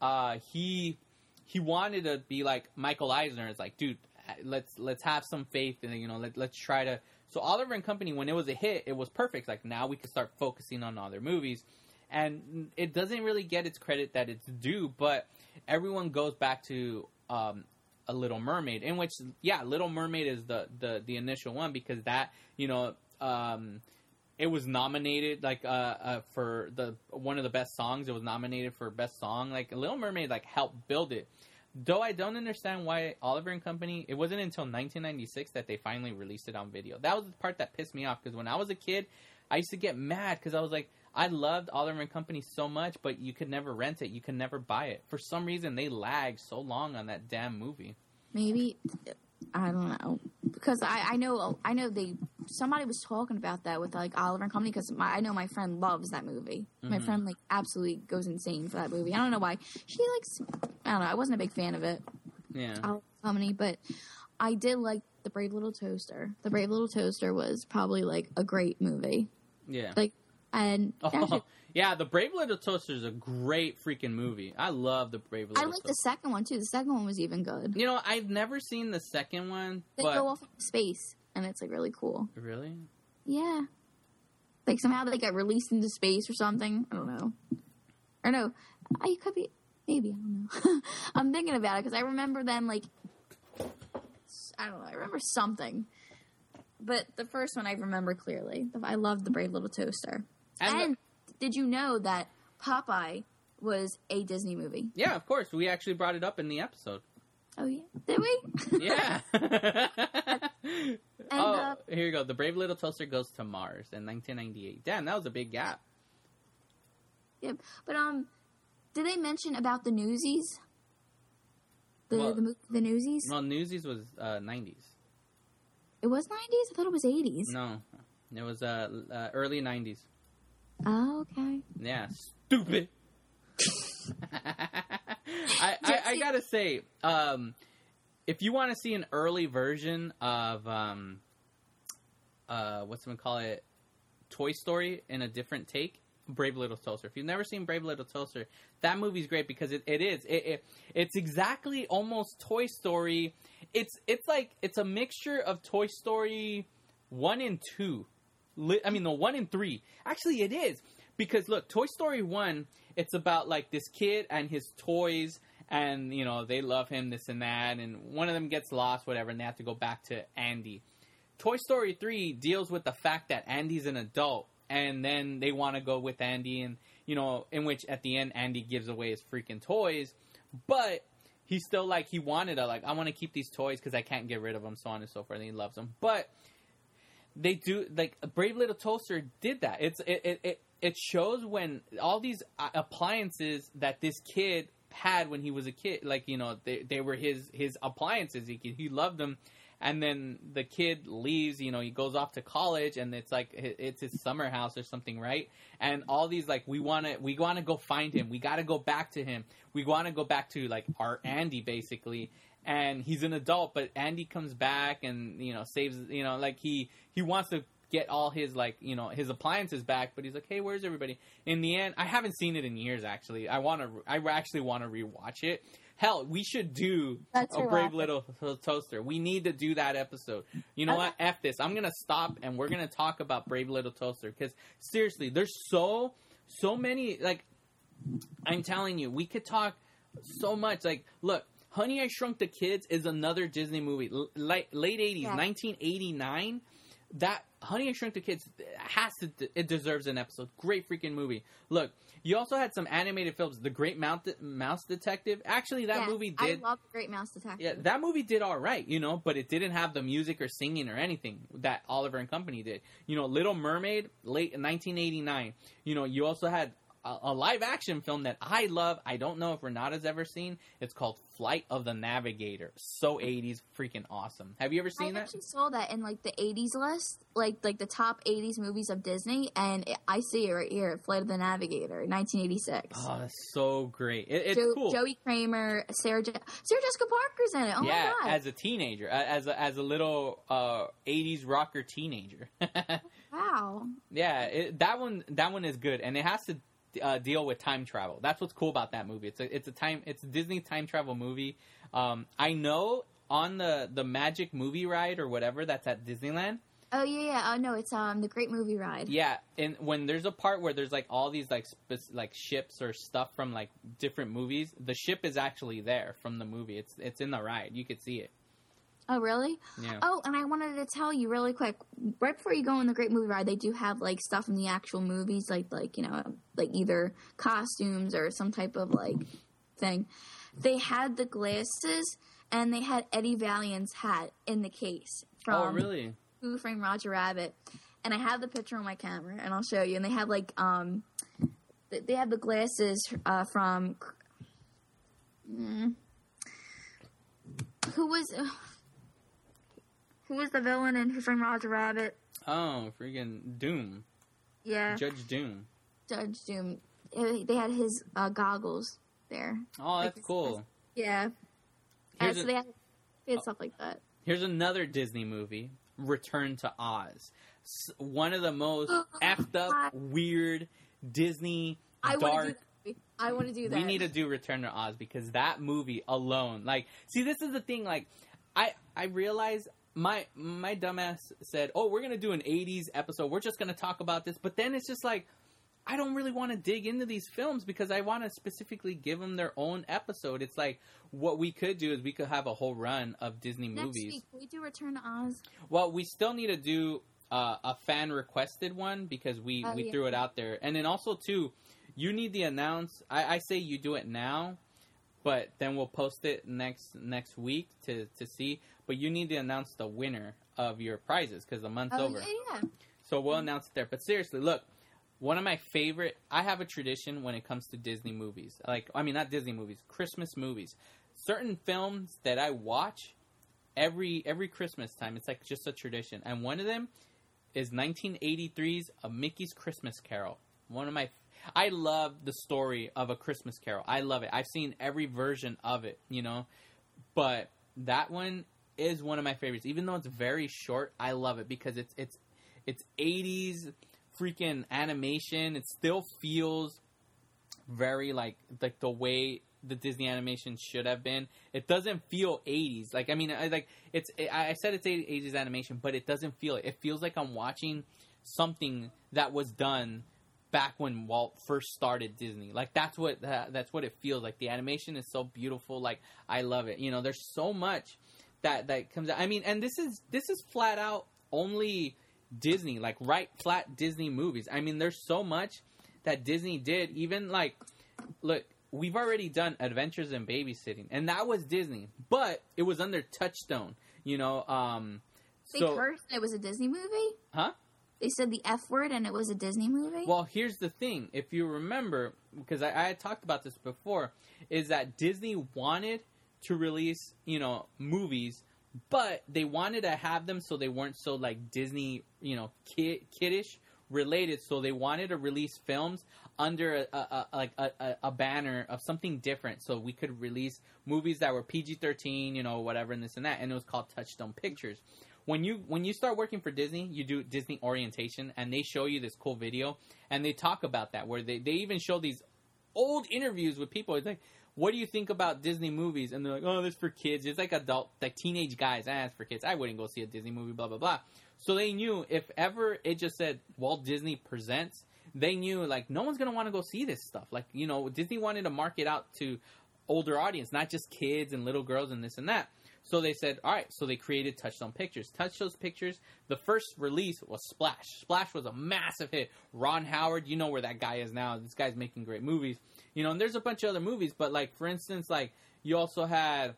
Speaker 4: uh he he wanted to be like Michael Eisner. It's like, dude, let's let's have some faith and you know let let's try to. So Oliver and Company, when it was a hit, it was perfect. Like now we can start focusing on other movies, and it doesn't really get its credit that it's due. But everyone goes back to um, a Little Mermaid, in which yeah, Little Mermaid is the the the initial one because that you know. Um, it was nominated like uh, uh, for the one of the best songs. It was nominated for best song. Like Little Mermaid, like helped build it. Though I don't understand why Oliver and Company. It wasn't until 1996 that they finally released it on video. That was the part that pissed me off because when I was a kid, I used to get mad because I was like, I loved Oliver and Company so much, but you could never rent it. You could never buy it. For some reason, they lagged so long on that damn movie.
Speaker 7: Maybe I don't know because I, I know I know they somebody was talking about that with like Oliver and Company because I know my friend loves that movie. My
Speaker 4: Mhm.
Speaker 7: friend like absolutely goes insane for that movie. I don't know why she likes. I don't know. I wasn't a big fan of it.
Speaker 4: Yeah.
Speaker 7: Oliver Company, but I did like the Brave Little Toaster. The Brave Little Toaster was probably like a great movie.
Speaker 4: Yeah.
Speaker 7: Like and actually, *laughs*
Speaker 4: Oh, yeah, The Brave Little Toaster is a great freaking movie. I love The Brave Little
Speaker 7: I like the second one too. The second one was even good.
Speaker 4: You know, I've never seen the second one,
Speaker 7: They
Speaker 4: but
Speaker 7: go off into space and it's like really cool.
Speaker 4: really,
Speaker 7: Yeah. Like somehow they get released into space or something. I don't know. Or no, I could be. Maybe I don't know. *laughs* I'm thinking about it because I remember them like. I don't know. I remember something, but the first one I remember clearly. I love the Brave Little Toaster.
Speaker 4: And
Speaker 7: And,
Speaker 4: the-
Speaker 7: did you know that Popeye was a Disney movie?
Speaker 4: yeah, of course, we actually brought it up in the episode.
Speaker 7: Oh yeah, did we? *laughs*
Speaker 4: Yeah.
Speaker 7: And,
Speaker 4: oh,
Speaker 7: uh,
Speaker 4: here you go. The Brave Little Toaster goes to Mars in 1998. Damn, that was a big gap.
Speaker 7: Yep. But um, did they mention about the Newsies? The
Speaker 4: Well-
Speaker 7: the, the Newsies?
Speaker 4: Well, Newsies was uh, 90s.
Speaker 7: It was nineties. I thought it was eighties.
Speaker 4: No, it was uh, uh, early 90s.
Speaker 7: Oh, okay.
Speaker 4: Yeah, stupid. *laughs* I, I, I gotta say, um, if you want to see an early version of um, uh, what's gonna call it, Toy Story in a different take, Brave Little Toaster. If you've never seen Brave Little Toaster, that movie's great because it, it is it, it it's exactly almost Toy Story. It's it's like it's a mixture of Toy Story one and two. I mean, the one in three. Actually, it is because look, Toy Story one. It's about like this kid and his toys, and you know they love him, this and that, and one of them gets lost, whatever, and they have to go back to Andy. Toy Story 3 deals with the fact that Andy's an adult and then they want to go with Andy and you know in which at the end Andy gives away his freaking toys but he's still like he wanted to like I want to keep these toys cuz I can't get rid of them so on and so forth and he loves them but they do like Brave Little Toaster did that. It's it it it, shows when all these uh, appliances that this kid had when he was a kid like you know they they were his his appliances. He he loved them. And then the kid leaves you know he goes off to college and it's like it's his summer house or something right? And all these like we want to we want to go find him. We got to go back to him. We want to go back to like our andy basically and he's an adult but andy comes back and you know saves you know like he he wants to get all his like you know his appliances back but he's like hey where's everybody? In the end i haven't seen it in years actually. I want to i actually want to rewatch it. Hell we should do
Speaker 7: Let's
Speaker 4: a brave little toaster. We need to do that episode. You know what? F this. I'm gonna stop and we're gonna talk about brave little toaster because seriously there's so so many like i'm telling you we could talk so much. Like look honey i shrunk the kids is another disney movie L- late, late 80s
Speaker 7: Yeah.
Speaker 4: 1989 that honey i shrunk the kids has to it deserves an episode great freaking movie look you also had some animated films the great Mount, mouse detective actually that
Speaker 7: Yeah,
Speaker 4: movie did
Speaker 7: I love Great Mouse Detective.
Speaker 4: yeah, that movie did all right, you know, but it didn't have the music or singing or anything that Oliver and Company did. You know, Little Mermaid, late 1989. You know, you also had a, a live action film that I love. I don't know if Renata's ever seen. It's called Flight of the Navigator. So 80s, freaking awesome. Have you ever
Speaker 7: I
Speaker 4: seen that?
Speaker 7: I actually saw that in like the '80s list, like like the top '80s movies of Disney, and it, I see it right here, Flight of the Navigator, 1986.
Speaker 4: Oh, that's so great. It, it's
Speaker 7: Jo-
Speaker 4: cool.
Speaker 7: Joey Cramer, Sarah, Je- Sarah Jessica Parker's in it. Oh
Speaker 4: yeah,
Speaker 7: my god!
Speaker 4: as a teenager, as a, as a little uh, 80s rocker teenager. *laughs*
Speaker 7: wow.
Speaker 4: Yeah, it, that one that one is good, and it has to uh, deal with time travel. That's what's cool about that movie. It's a it's a time it's a Disney time travel movie. Um, I know on the the Magic movie ride or whatever that's at Disneyland.
Speaker 7: Oh yeah, yeah. Oh no, it's um the Great Movie Ride.
Speaker 4: Yeah, and when there's a part where there's like all these like like ships or stuff from like different movies, the ship is actually there from the movie. It's it's in the ride. You could see it.
Speaker 7: Oh really?
Speaker 4: Yeah.
Speaker 7: Oh, and I wanted to tell you really quick, right before you go on the Great Movie Ride, they do have like stuff in the actual movies, like like you know, like either costumes or some type of like thing. They had the glasses, and they had Eddie Valiant's hat in the case from
Speaker 4: oh really?
Speaker 7: Who Framed Roger Rabbit, and I have the picture on my camera, and I'll show you. And they have like um, they have the glasses uh, from. Mm, who was who was the villain in Who Framed Roger Rabbit?
Speaker 4: Oh, freaking Doom,
Speaker 7: Yeah,
Speaker 4: Judge Doom.
Speaker 7: Judge Doom. They had his uh, goggles there.
Speaker 4: Oh, that's cool.
Speaker 7: Yeah, uh,
Speaker 4: Here's
Speaker 7: so they had, they had stuff like that.
Speaker 4: Here's another Disney movie, Return to Oz. One of the most *gasps* effed up, weird Disney
Speaker 7: I want to
Speaker 4: dark.
Speaker 7: I want to do that.
Speaker 4: We need to do Return to Oz because that movie alone, like, see, this is the thing. Like, I I realize my my dumbass said, "Oh, we're gonna do an '80s episode. We're just gonna talk about this," but then it's just like. I don't really want to dig into these films because I want to specifically give them their own episode. It's like what we could do is we could have a whole run of Disney
Speaker 7: Next
Speaker 4: movies.
Speaker 7: week, we do Return to Oz?
Speaker 4: Well, we still need to do uh, a fan requested one because we,
Speaker 7: Oh,
Speaker 4: we
Speaker 7: yeah.
Speaker 4: threw it out there, and then also too, you need the announce. I, I say you do it now, but then we'll post it next next week to to see. But you need to announce the winner of your prizes because the month's
Speaker 7: Oh
Speaker 4: over.
Speaker 7: yeah, yeah.
Speaker 4: So we'll announce it there. But seriously, look, one of my favorite. I have a tradition when it comes to Disney movies. Like, I mean, not Disney movies, Christmas movies. Certain films that I watch every every Christmas time. It's like just a tradition. And one of them is 1983's A Mickey's Christmas Carol. One of my. I love the story of A Christmas Carol. I love it. I've seen every version of it. You know, but that one is one of my favorites. Even though it's very short, I love it because it's it's it's 80s freaking animation. It still feels very like like the way the Disney animation should have been. It doesn't feel 80s. Like I mean, I, like it's I said it's 80s animation, but it doesn't feel it. It feels like I'm watching something that was done back when Walt first started Disney. Like that's what that, that's what it feels like. The animation is so beautiful. Like I love it. You know, there's so much that that comes out. I mean, and this is this is flat out only Disney, like right flat Disney movies. I mean, there's so much that Disney did. Even like, look, we've already done Adventures in Babysitting, and that was Disney, but it was under Touchstone. You know, um,
Speaker 7: They
Speaker 4: so
Speaker 7: cursed it was a Disney movie.
Speaker 4: huh?
Speaker 7: They said the F word and it was a Disney movie.
Speaker 4: Well, here's the thing. If you remember, because I, I had talked about this before, is that Disney wanted to release, you know, movies, but they wanted to have them so they weren't so like Disney, you know, kid, kiddish related. So they wanted to release films under a, a, like a, a, a banner of something different, so we could release movies that were PG thirteen, you know, whatever, and this and that. And it was called Touchstone Pictures when you when you start working for Disney, you do Disney orientation, and they show you this cool video, and they talk about that where they they even show these old interviews with people. It's like, what do you think about Disney movies? And they're like, oh, this for kids. It's like adult, like teenage guys. Ah, it's for kids. I wouldn't go see a Disney movie. Blah blah blah. So they knew if ever it just said Walt Disney presents, they knew like no one's gonna want to go see this stuff. Like you know, Disney wanted to market out to older audience, not just kids and little girls and this and that. So they said, all right. So they created Touchstone Pictures. Touchstone Pictures. The first release was Splash. Splash was a massive hit. Ron Howard, you know where that guy is now. This guy's making great movies. You know, and there's a bunch of other movies, but like for instance, like you also had,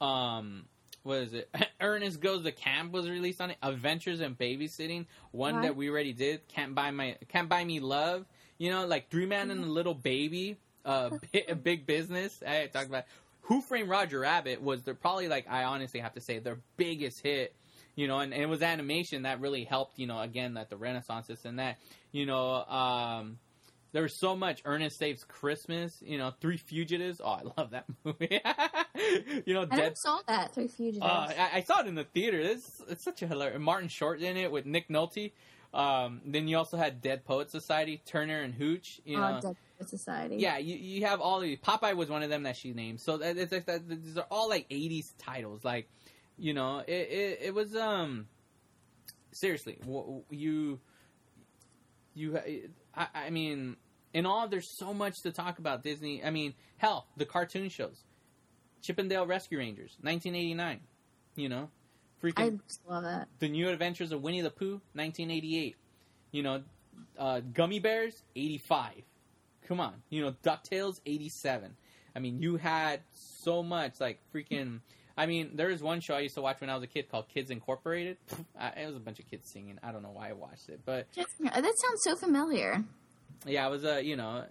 Speaker 4: um, what is it? *laughs* Ernest Goes to Camp was released on it. Adventures in Babysitting, one
Speaker 7: What?
Speaker 4: that we already did. Can't buy my, can't buy me love. You know, like Three Man and a Little Baby, uh, *laughs* Bi- Big Business. I talked about Who Framed Roger Rabbit was the probably like I honestly have to say their biggest hit. You know, and, and it was animation that really helped. You know, again that the Renaissance and that. You know, um, there was so much Ernest Saves Christmas. You know, Three Fugitives. Oh, I love that *laughs* movie. you know,
Speaker 7: I
Speaker 4: Dead
Speaker 7: never saw that Three Fugitives.
Speaker 4: uh, I, I saw it in the theater. It's, it's such a hilarious. Martin Short in it with Nick Nolte. Um, then you also had Dead Poet Society, Turner and Hooch. You know,
Speaker 7: Oh, Dead Poet Society.
Speaker 4: yeah, you, you have all these. Popeye was one of them that she named. So that, it's like that, these are all like '80s titles. Like, you know, it it, it was um seriously w- you you I, I mean in all there's so much to talk about Disney. I mean, hell, the cartoon shows, Chip 'n Dale Rescue Rangers, 1989. You know, freaking
Speaker 7: I just love that.
Speaker 4: the New Adventures of Winnie the Pooh, 1988. You know, uh, Gummi Bears, 85. Come on. You know, DuckTales, 87. I mean, you had so much, like, freaking. I mean, there was one show I used to watch when I was a kid called Kids Incorporated. *laughs* I- It was a bunch of kids singing. I don't know why I watched it. But,
Speaker 7: Just- that sounds so familiar.
Speaker 4: yeah, it was, uh, you know.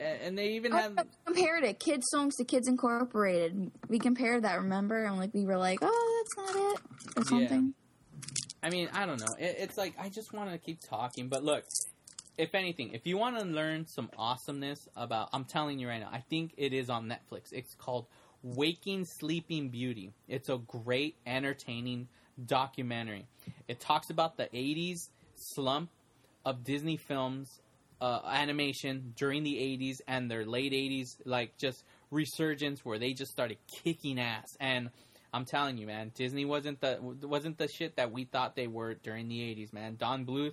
Speaker 4: a- And they even
Speaker 7: I
Speaker 4: had.
Speaker 7: compared it, kids songs to Kids Incorporated. We compared that, remember? And like we were like, oh, that's not it, or something.
Speaker 4: I mean, I don't know. It, it's like I just want to keep talking, but look, if anything, if you want to learn some awesomeness about, I'm telling you right now, I think it is on Netflix. It's called Waking Sleeping Beauty. It's a great, entertaining documentary. It talks about the 80s slump of Disney films, uh, animation during the 80s and their late 80s, like just resurgence where they just started kicking ass. And I'm telling you, man, Disney wasn't the wasn't the shit that we thought they were during the '80s, man. Don Bluth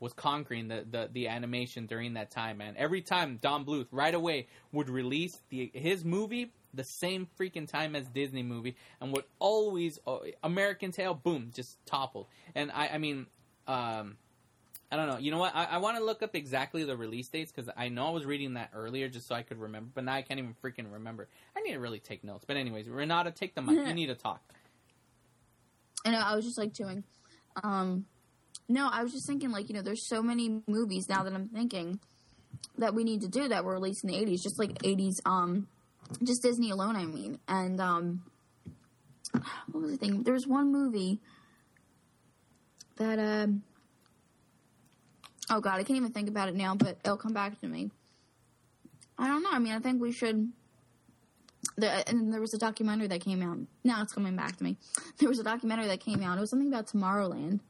Speaker 4: was conquering the, the, the animation during that time, man. Every time Don Bluth right away would release the his movie the same freaking time as Disney movie, and would always uh, American Tail, boom, just toppled. And I, I mean, um, I don't know. You know what? I, I want to look up exactly the release dates because I know I was reading that earlier just so I could remember, but now I can't even freaking remember. I need to really take notes. But anyways, Renata, take the mic. you *laughs* need to talk.
Speaker 7: I know. I was just like doing. Um, no, I was just thinking like you know, there's so many movies now that I'm thinking that we need to do that were released in the '80s, just like '80s. Um, just Disney alone, I mean. And um, what was the thing? There was one movie that um. Oh God, I can't even think about it now, but it'll come back to me. I don't know. I mean, I think we should. The, and there was a documentary that came out. Now it's coming back to me. *laughs* There was a documentary that came out. It was something about Tomorrowland,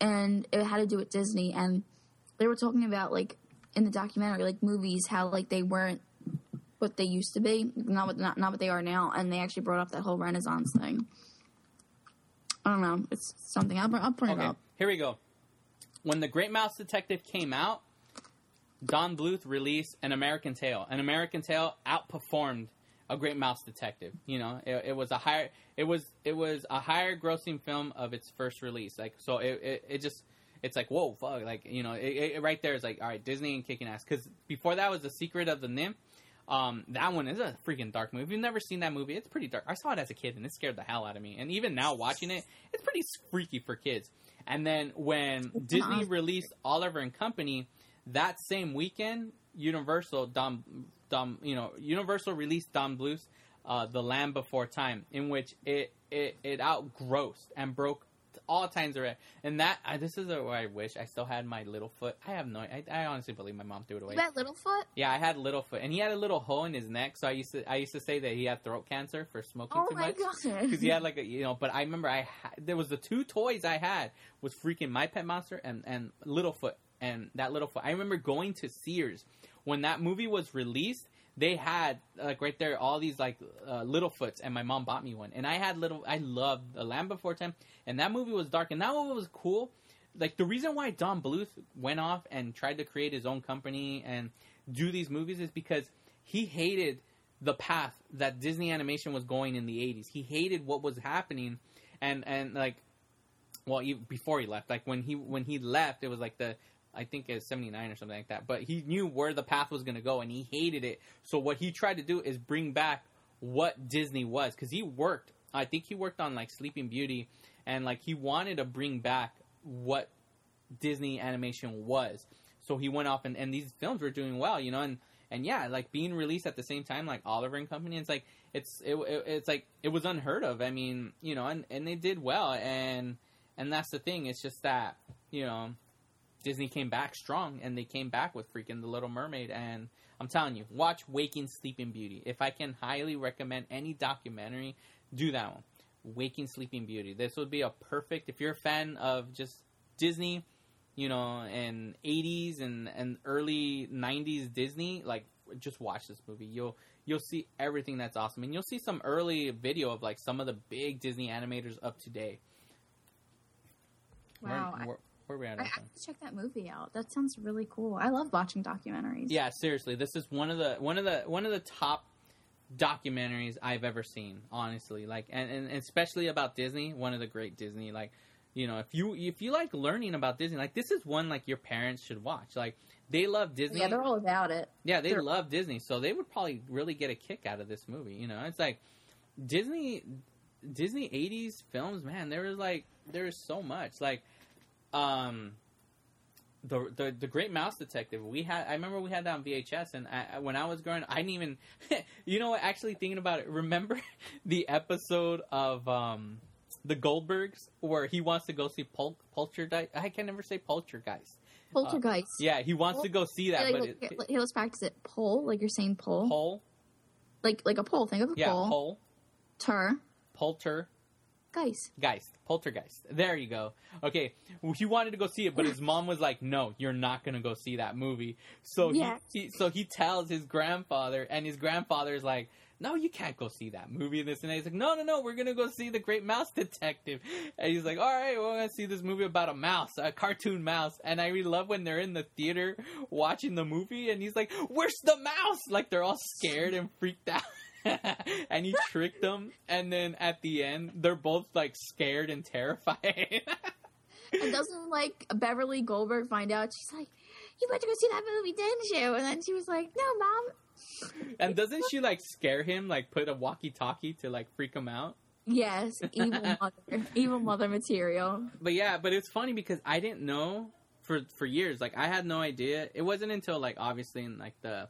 Speaker 7: and it had to do with Disney. And they were talking about like in the documentary, like movies, how like they weren't what they used to be, not what not, not what they are now. And they actually brought up that whole Renaissance thing. I don't know. It's something. I'll, bring- I'll bring it
Speaker 4: Okay,
Speaker 7: up.
Speaker 4: here we go. When the Great Mouse Detective came out, Don Bluth released An American Tail. An American Tail outperformed A Great Mouse Detective. You know, it, it was a higher it was it was a higher grossing film of its first release. Like so, it it, it just it's like whoa fuck like you know it, it, right there is like all right Disney and kicking ass because before that was The Secret of the NIMH. Um, that one is a freaking dark movie. If you've never seen that movie, it's pretty dark. I saw it as a kid and it scared the hell out of me. And even now watching it, it's pretty freaky for kids. And then when Disney released Oliver and Company, that same weekend, Universal Dom Dom you know Universal released Don Bluth's uh, The Land Before Time, in which it it it outgrossed and broke all times of And that uh, this is where I wish I still had my Littlefoot. I have no. I, I honestly believe my mom threw it away.
Speaker 7: That Littlefoot.
Speaker 4: Yeah, I had Littlefoot, and he had a little hole in his neck. So I used to I used to say that he had throat cancer for smoking
Speaker 7: Oh
Speaker 4: too much because he had like a you know. But I remember I ha- there was the two toys I had was freaking my pet monster and and Littlefoot and that Littlefoot. I remember going to Sears when that movie was released. They had like right there all these like uh, Littlefoots, and my mom bought me one, and I had little. I loved The Land Before Time, and that movie was dark, and that was cool. Like the reason why Don Bluth went off and tried to create his own company and do these movies is because he hated the path that Disney animation was going in the 80s. He hated what was happening and and like well, before he left, like when he when he left, it was like the I think it's 79 or something like that. But he knew where the path was going to go and he hated it. So what he tried to do is bring back what Disney was cuz he worked I think he worked on like Sleeping Beauty and like he wanted to bring back what Disney animation was. so he went off and, and these films were doing well, you know, and and yeah, like being released at the same time, like Oliver and Company, it's like it's it, it, it's like it was unheard of. I mean, you know, and and they did well, and and that's the thing. It's just that you know, Disney came back strong, and they came back with freaking The Little Mermaid, and I'm telling you, watch Waking Sleeping Beauty. If I can highly recommend any documentary, do that one. Waking Sleeping Beauty. This would be a perfect if you're a fan of just Disney, you know, and 80s and and early 90s Disney, like just watch this movie. You'll you'll see everything that's awesome, and you'll see some early video of like some of the big Disney animators up to date.
Speaker 7: Wow.
Speaker 4: Where, where, where we?
Speaker 7: I have to check that movie out. That sounds really cool. I love watching documentaries.
Speaker 4: Yeah, seriously, this is one of the one of the one of the top documentaries I've ever seen. Honestly, like, and, and especially about Disney, one of the great Disney. Like, you know, if you if you like learning about Disney, like this is one like your parents should watch. Like, they love Disney.
Speaker 7: Yeah, they're all about it.
Speaker 4: Yeah, they
Speaker 7: They're-
Speaker 4: love Disney, so they would probably really get a kick out of this movie. You know, it's like Disney, Disney '80s films. Man, there was like there is so much. Like, um, the the the Great Mouse Detective. We had. I remember we had that on VHS, and I, when I was growing, I didn't even. *laughs* you know, what, actually thinking about it, remember *laughs* the episode of um the Goldbergs where he wants to go see Pol- Poltergeist. I can never say Poltergeist.
Speaker 7: Poltergeist.
Speaker 4: Yeah, he wants to go see that,
Speaker 7: Yeah,
Speaker 4: but
Speaker 7: like,
Speaker 4: it,
Speaker 7: hey, let's practice it. Pole, like you're saying pole.
Speaker 4: Pole.
Speaker 7: Like like a pole. Think of a
Speaker 4: Yeah,
Speaker 7: pole.
Speaker 4: pole.
Speaker 7: Tur.
Speaker 4: Polter.
Speaker 7: Guys.
Speaker 4: Geist. Poltergeist. There you go. Okay. Well, he wanted to go see it, but his *laughs* mom was like, no, you're not going to go see that movie. So
Speaker 7: Yeah.
Speaker 4: he, he, so he tells his grandfather, and his grandfather is like, no, you can't go see that movie and this and that. He's like, no, no, no, we're going to go see The Great Mouse *laughs* Detective. And he's like, all right, we're going to see this movie about a mouse, a cartoon mouse. And I really love when they're in the theater *laughs* watching the movie, and he's like, where's the mouse? Like, they're all scared and freaked out. *laughs* and he tricked them, and then at the end, they're both like scared and terrified. *laughs*
Speaker 7: And doesn't like Beverly Goldberg find out? She's like, "You went to go see that movie, didn't you?" And then she was like, "No, mom."
Speaker 4: and doesn't she like scare him, like put a walkie-talkie to like freak him out?
Speaker 7: Yes, evil *laughs* mother, evil mother material.
Speaker 4: But yeah, but it's funny because I didn't know for for years. Like I had no idea. It wasn't until like obviously in like the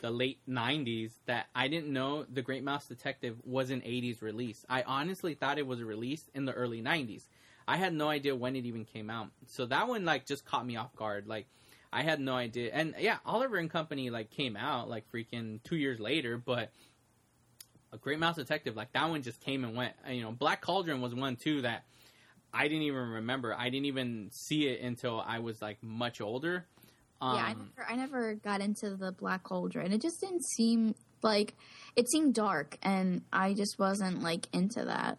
Speaker 4: the late '90s that I didn't know the Great Mouse Detective was an '80s release. I honestly thought it was released in the early '90s. I had no idea when it even came out. So that one like just caught me off guard. Like I had no idea. And yeah, Oliver and Company like came out like freaking two years later, but a Great Mouse Detective like that one just came and went. Uh, you know, Black Cauldron was one too that I didn't even remember. I didn't even see it until I was like much older. Um,
Speaker 7: yeah, I never, I never got into the Black Cauldron. It just didn't seem like it seemed dark, and I just wasn't like into that.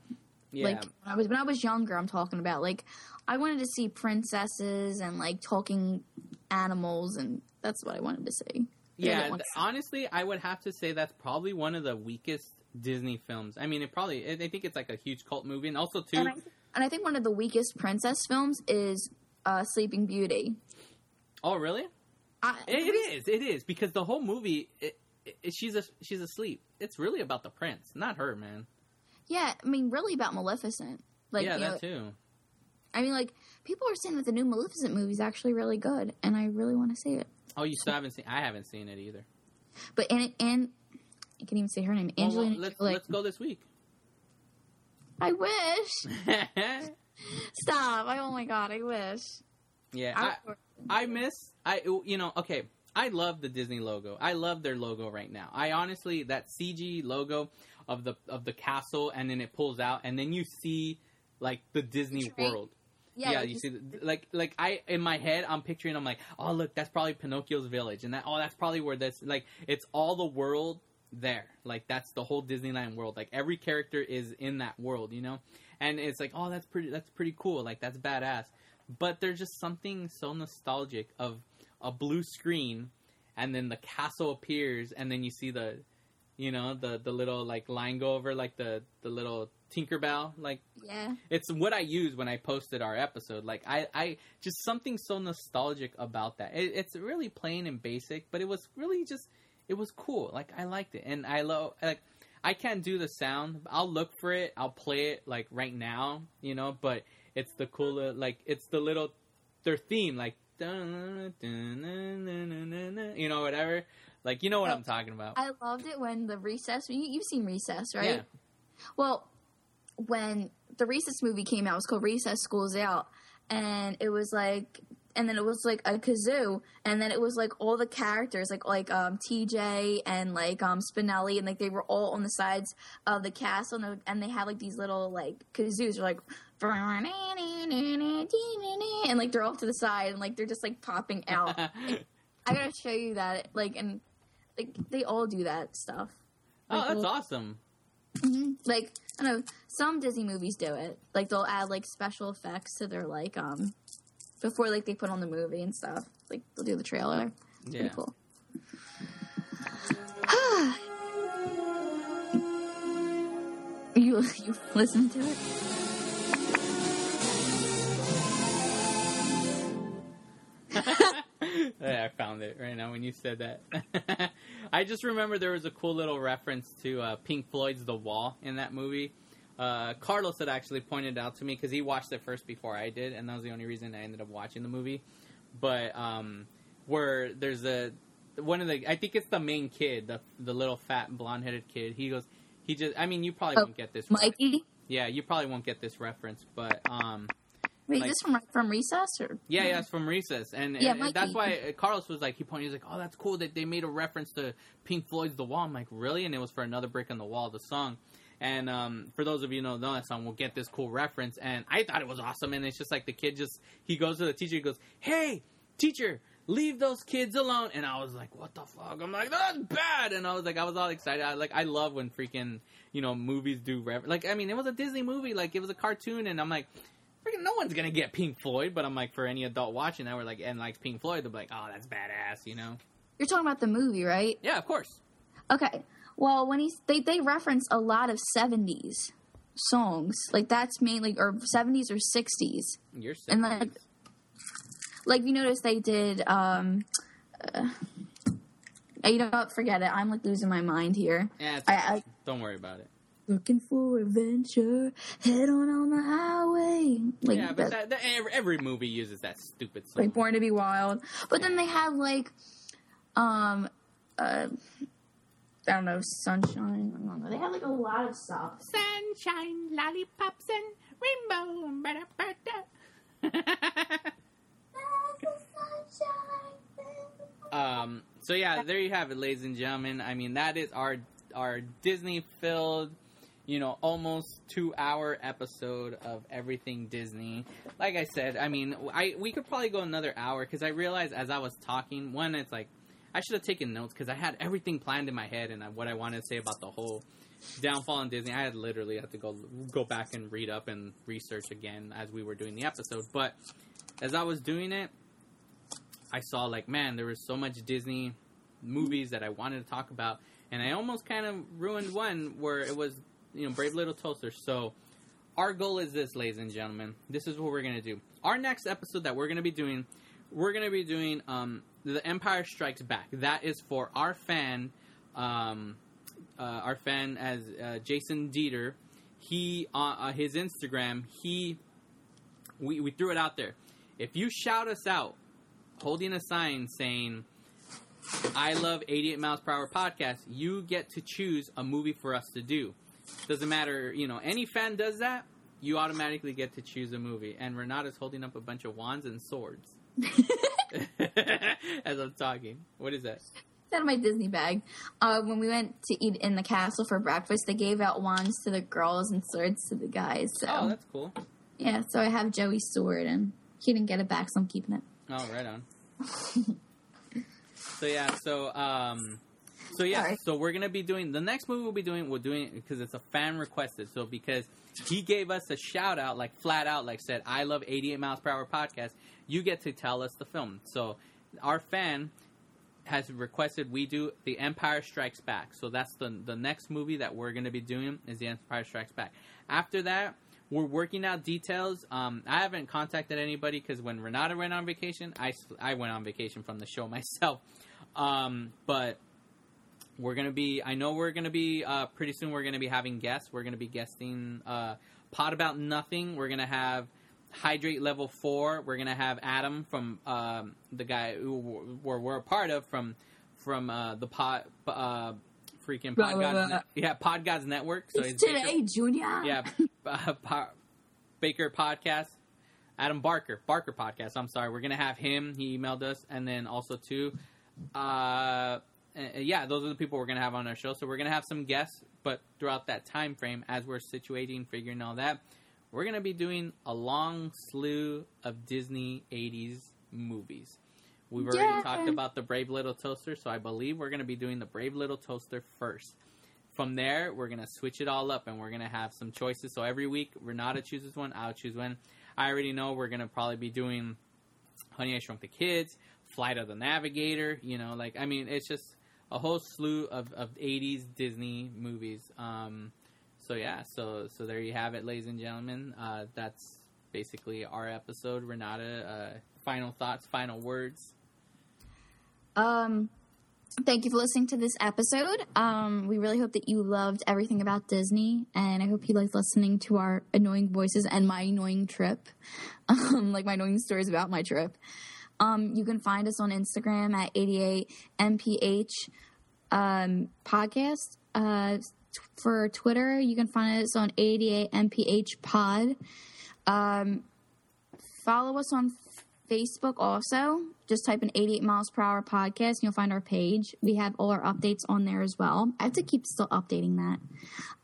Speaker 4: yeah.
Speaker 7: Like when I was when I was younger, I'm talking about like I wanted to see princesses and like talking animals, and that's what I wanted to see.
Speaker 4: Yeah, th-
Speaker 7: want-
Speaker 4: honestly, I would have to say that's probably one of the weakest Disney films. I mean, it probably I I think it's like a huge cult movie, and also too.
Speaker 7: and I, and I think one of the weakest princess films is uh, Sleeping Beauty.
Speaker 4: Oh, really?
Speaker 7: I,
Speaker 4: It, it is. It is because the whole movie, it, it, she's a, she's asleep. It's really about the prince, not her, man.
Speaker 7: Yeah, I mean, really about Maleficent. Like,
Speaker 4: yeah,
Speaker 7: you know,
Speaker 4: that too.
Speaker 7: I mean, like people are saying that the new Maleficent movie is actually really good, and I really want to see it.
Speaker 4: Oh, you still haven't seen? I haven't seen it either.
Speaker 7: But and and I can't even say her name,
Speaker 4: Well, well,
Speaker 7: Angelina.
Speaker 4: let's let's go this week.
Speaker 7: I wish. *laughs* Stop! I, oh my god, I wish.
Speaker 4: yeah,
Speaker 7: I-
Speaker 4: I, I miss I you know okay. I love the Disney logo. I love their logo right now. I honestly that CG logo of the of the castle, and then it pulls out, and then you see like the Disney? World.
Speaker 7: Yeah,
Speaker 4: Yeah,
Speaker 7: like
Speaker 4: you
Speaker 7: you
Speaker 4: see, the, like, like I in my head, I'm picturing. I'm like, oh look, that's probably Pinocchio's village, and that oh, that's probably where this like it's all the world there. Like that's the whole Disneyland world. Like every character is in that world, you know. And it's like, oh, that's pretty, that's pretty cool. Like that's badass. But there's just something so nostalgic of a blue screen, and then the castle appears, and then you see the, you know, the the little like line go over like the the little Tinkerbell like
Speaker 7: Yeah.
Speaker 4: it's what I use when I posted our episode. Like I, I just something so nostalgic about that. It, it's really plain and basic, but it was really just it was cool. Like I liked it, and I love like I can't do the sound. I'll look for it. I'll play it like right now, you know. But it's the cool like it's the little their theme like you know, whatever. Like, you know what I'm talking about.
Speaker 7: I loved it when the Recess. You, you've seen Recess, right?
Speaker 4: Yeah.
Speaker 7: Well, when the Recess movie came out, it was called Recess School's Out, and it was like, and then it was like a kazoo, and then it was like all the characters, like like um TJ and like um Spinelli, and like they were all on the sides of the castle, and, they- and they had like these little like kazoos, they're like. And like they're off to the side, and like they're just like popping out. *laughs* I gotta show you that, like, and like they all do that stuff.
Speaker 4: oh,
Speaker 7: Like,
Speaker 4: that's
Speaker 7: little-
Speaker 4: awesome.
Speaker 7: Mhm. Like I don't know, some Disney movies do it. Like they'll add like special effects to their like um before like they put on the movie and stuff. Like they'll do the trailer. It's
Speaker 4: Yeah.
Speaker 7: pretty cool. *sighs* you you listen to it?
Speaker 4: Yeah, I found it right now when you said that. *laughs* I just remember there was a cool little reference to uh, Pink Floyd's The Wall in that movie. Uh, Carlos had actually pointed out to me because he watched it first before I did, and that was the only reason I ended up watching the movie. But um, where there's a one of the I think it's the main kid, the the little fat blonde headed kid. He goes, he just I mean you probably
Speaker 7: Oh,
Speaker 4: won't get this.
Speaker 7: Mikey?
Speaker 4: Yeah, you probably won't get this reference, but um,
Speaker 7: Wait,
Speaker 4: Like-
Speaker 7: is this from from Recess or?
Speaker 4: yeah, yeah, it's from Recess, and,
Speaker 7: Yeah,
Speaker 4: and that's why Carlos was like, he pointed, he was like, "Oh, that's cool that they made a reference to Pink Floyd's The Wall." I'm like, "Really?" And it was for another brick in the wall, the song. And um, for those of you who know that song, we'll get this cool reference, and I thought it was awesome. And it's just like the kid just he goes to the teacher, he goes, "Hey, teacher." Leave those kids alone, and I was like, "What the fuck?" I'm like, "That's bad," and I was like, I was all excited. I like, I love when freaking, you know, movies do refer- like. I mean, it was a Disney movie, like it was a cartoon, and I'm like, freaking no one's gonna get Pink Floyd, but I'm like for any adult watching that, we're like and likes Pink Floyd, they'll be like, oh, that's badass, you know?
Speaker 7: You're talking about the movie, right?
Speaker 4: Yeah, of course.
Speaker 7: Okay. Well, when he's they they reference a lot of '70s songs, like that's mainly or '70s or '60s,
Speaker 4: You're
Speaker 7: and like like you notice they did. um uh, You know what? Forget it. I'm like losing my mind here.
Speaker 4: Yeah, it's,
Speaker 7: I, I
Speaker 4: don't worry about it.
Speaker 7: Looking for adventure, head on on the highway. Like
Speaker 4: yeah, but
Speaker 7: that-
Speaker 4: that, every, movie uses that stupid song.
Speaker 7: like Born to Be Wild. But then they have like, um, uh, I don't know, Sunshine. I don't know. They have like a lot of stuff.
Speaker 8: Sunshine, lollipops, and rainbow. Ba-da-ba-da. *laughs*
Speaker 4: Um, so yeah, there you have it, ladies and gentlemen. I mean, that is our our Disney filled, you know, almost two hour episode of everything Disney. Like I said, I mean, I we could probably go another hour because I realized as I was talking, one, it's like I should have taken notes because I had everything planned in my head and uh, what I wanted to say about the whole downfall in Disney. I had literally had to go go back and read up and research again as we were doing the episode, but as I was doing it. I saw like, man, there was so much Disney movies that I wanted to talk about, and I almost kind of ruined one where it was, you know, Brave Little Toaster. So, our goal is this, ladies and gentlemen. This is what we're gonna do. Our next episode that we're gonna be doing, we're gonna be doing um, the Empire Strikes Back. That is for our fan, um, uh, our fan as uh, Jason Dieter. He on uh, his Instagram, he we, we threw it out there. If you shout us out holding a sign saying I love 88 miles per hour podcast, you get to choose a movie for us to do. Doesn't matter, you know, any fan does that, you automatically get to choose a movie. And Renata's holding up a bunch of wands and swords. *laughs* As I'm talking. What is that?
Speaker 7: It's out of my Disney bag. Uh, when we went to eat in the castle for breakfast, they gave out wands to the girls and swords to the guys. So
Speaker 4: Oh, that's cool.
Speaker 7: yeah, so I have Joey's sword, and he didn't get it back, so I'm keeping it.
Speaker 4: Oh, right on. *laughs* so yeah, so um, so yeah,
Speaker 7: Alright.
Speaker 4: so we're gonna be doing the next movie we'll be doing. We're doing because it's a fan requested. So because he gave us a shout out, like flat out, like said, "I love 88 miles per hour podcast." You get to tell us the film. So our fan has requested we do The Empire Strikes Back. So that's the the next movie that we're gonna be doing is The Empire Strikes Back. After that. We're working out details. Um, I haven't contacted anybody because when Renata went on vacation, I I went on vacation from the show *laughs* myself. Um, but we're gonna be. I know we're gonna be uh, pretty soon. We're gonna be having guests. We're gonna be guesting uh, Pod About Nothing. We're gonna have Hydrate Level Four. We're gonna have Adam from um, the guy who we're, we're a part of from from uh, the pod uh, freaking Pod
Speaker 7: blah,
Speaker 4: Gods
Speaker 7: blah.
Speaker 4: Yeah Pod Gods Network. So
Speaker 7: It's
Speaker 4: it's Baker-
Speaker 7: today, Junior.
Speaker 4: yeah, *laughs* uh, po- Baker podcast. Adam Barker, Barker podcast. I'm sorry, we're gonna have him. He emailed us, and then also too, uh, uh, yeah, those are the people we're gonna have on our show. So we're gonna have some guests, but throughout that time frame, as we're situating, figuring all that, we're gonna be doing a long slew of Disney '80s movies. We've already
Speaker 7: Yeah.
Speaker 4: talked about the Brave Little Toaster, so I believe we're gonna be doing the Brave Little Toaster first from there, we're gonna switch it all up, and we're gonna have some choices. So every week, Renata chooses one, I'll choose one. I already know we're gonna probably be doing Honey I Shrunk the Kids, Flight of the Navigator. You know, like I mean, it's just a whole slew of, of '80s Disney movies. Um, so yeah, so so there you have it, ladies and gentlemen. Uh, that's basically our episode. Renata, uh, final thoughts, final words.
Speaker 7: Um, thank you for listening to this episode. Um, we really hope that you loved everything about Disney, and I hope you liked listening to our annoying voices and my annoying trip, *laughs* um, like my annoying stories about my trip. Um, you can find us on Instagram at 88mph um, podcast. Uh, t- for Twitter, you can find us on 88mph pod. Um, follow us on Facebook also. Just type in 88 miles per hour podcast and you'll find our page. We have all our updates on there as well. I have to keep still updating that.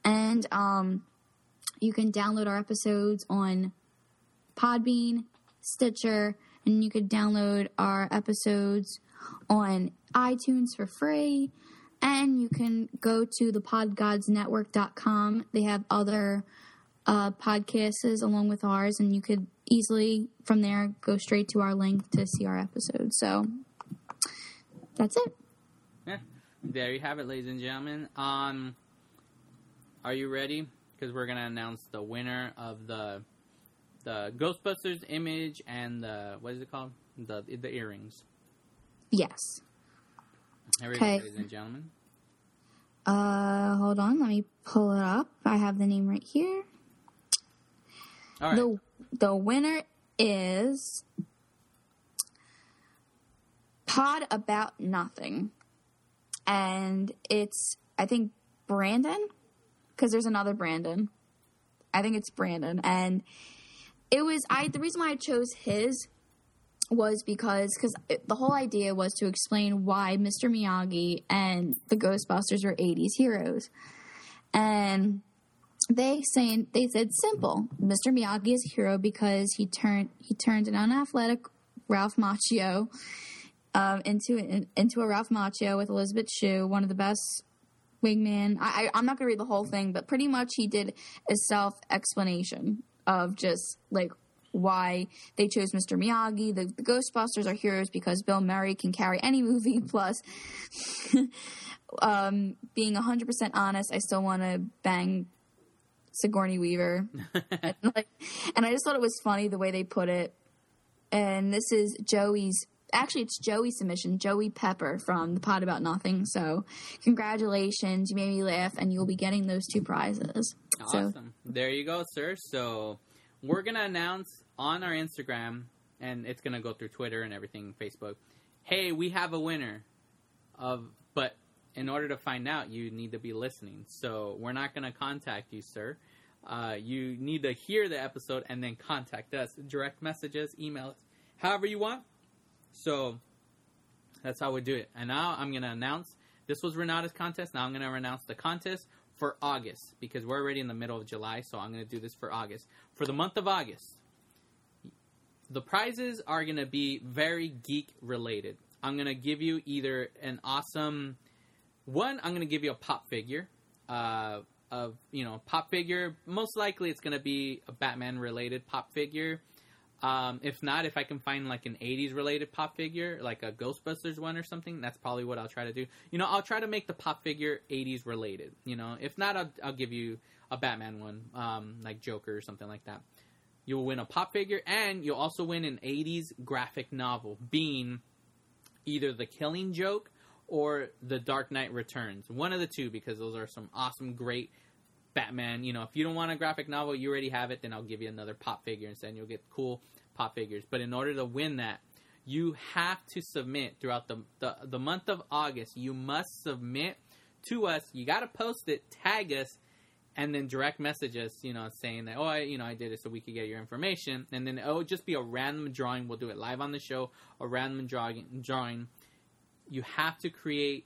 Speaker 7: And um, you can download our episodes on Podbean, Stitcher, and you could download our episodes on iTunes for free. And you can go to the podgodsnetwork.com. They have other uh, podcasts along with ours, and you could easily from there go straight to our link to see our episode. So that's it.
Speaker 4: Yeah, there you have it, ladies and gentlemen. Um, are you ready? Because we're gonna announce the winner of the the Ghostbusters image and the what is it called? The the earrings.
Speaker 7: Yes. Okay.
Speaker 4: ladies and gentlemen.
Speaker 7: Uh, hold on. Let me pull it up. I have the name right here.
Speaker 4: All right.
Speaker 7: The the winner is Pod About Nothing, and it's I think Brandon because there's another Brandon. I think it's Brandon, and it was I. The reason why I chose his was because because the whole idea was to explain why Mr. Miyagi and the Ghostbusters were 80s heroes, and they saying they said simple. Mr. Miyagi is a hero because he turned he turned an unathletic Ralph Macchio um, into into a Ralph Macchio with Elizabeth Shue, one of the best wingman. I, I I'm not gonna read the whole thing, but pretty much he did a self explanation of just like why they chose Mr. Miyagi. The, the Ghostbusters are heroes because Bill Murray can carry any movie. *laughs* Plus, *laughs* um, being 100% honest, I still want to bang Sigourney Weaver. *laughs* and, like, and I just thought it was funny the way they put it. And this is Joey's. Actually, it's Joey's submission, Joey Pepper from the Pod About Nothing. So, congratulations! You made me laugh, and you'll be getting those two prizes. So,
Speaker 4: Awesome. There you go, sir. So we're gonna announce on our Instagram, and it's gonna go through Twitter and everything, Facebook. Hey, we have a winner of, but in order to find out, you need to be listening. So we're not gonna contact you, sir. Uh, you need to hear the episode and then contact us. Direct messages, email us, however you want. So that's how we do it. And now I'm gonna announce this was Renata's contest. Now I'm gonna announce the contest for August because we're already in the middle of July. So I'm gonna do this for August. For the month of August, the prizes are gonna be very geek related. I'm gonna give you either an awesome one. I'm gonna give you a pop figure. Uh, of you know pop figure. Most likely it's gonna be a Batman related pop figure. Um, if not, if I can find like an 80s related pop figure, like a Ghostbusters one or something, that's probably what I'll try to do. You know, I'll try to make the pop figure 80s related. You know, if not, I'll, I'll give you a Batman one, um, like Joker or something like that. You'll win a pop figure, and you'll also win an 80s graphic novel, being either The Killing Joke or The Dark Knight Returns. One of the two, because those are some awesome, great Batman. You know, if you don't want a graphic novel, you already have it. Then I'll give you another pop figure instead. And you'll get cool pop figures. But in order to win that, you have to submit throughout the the, the month of August. You must submit to us. You got to post it, tag us, and then direct message us. You know, saying that oh, I, you know, I did it so we could get your information. And then it'll just be a random drawing. We'll do it live on the show. A random drawing. Drawing. You have to create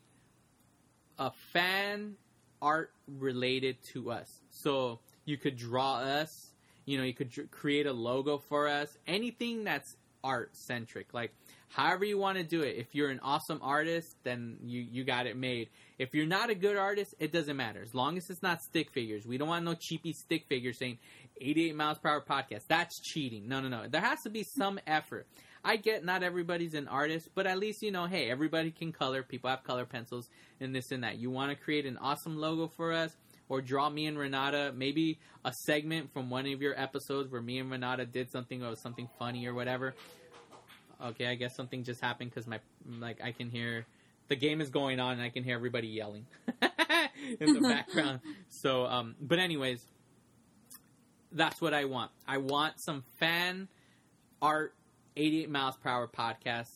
Speaker 4: a fan art related to us. So you could draw us, you know, you could dr- create a logo for us, anything that's art centric. Like however you want to do it. If you're an awesome artist, then you you got it made. If you're not a good artist, it doesn't matter. As long as it's not stick figures. We don't want no cheapy stick figures saying 88 miles per hour podcast. That's cheating. No, no, no. There has to be some effort. I get not everybody's an artist, but at least you know, hey, everybody can color. People have color pencils and this and that. You want to create an awesome logo for us, or draw me and Renata maybe a segment from one of your episodes where me and Renata did something or something funny or whatever. Okay, I guess something just happened because my like I can hear the game is going on and I can hear everybody yelling *laughs* in the *laughs* background. So, um, but anyways, that's what I want. I want some fan art 88 miles per hour podcast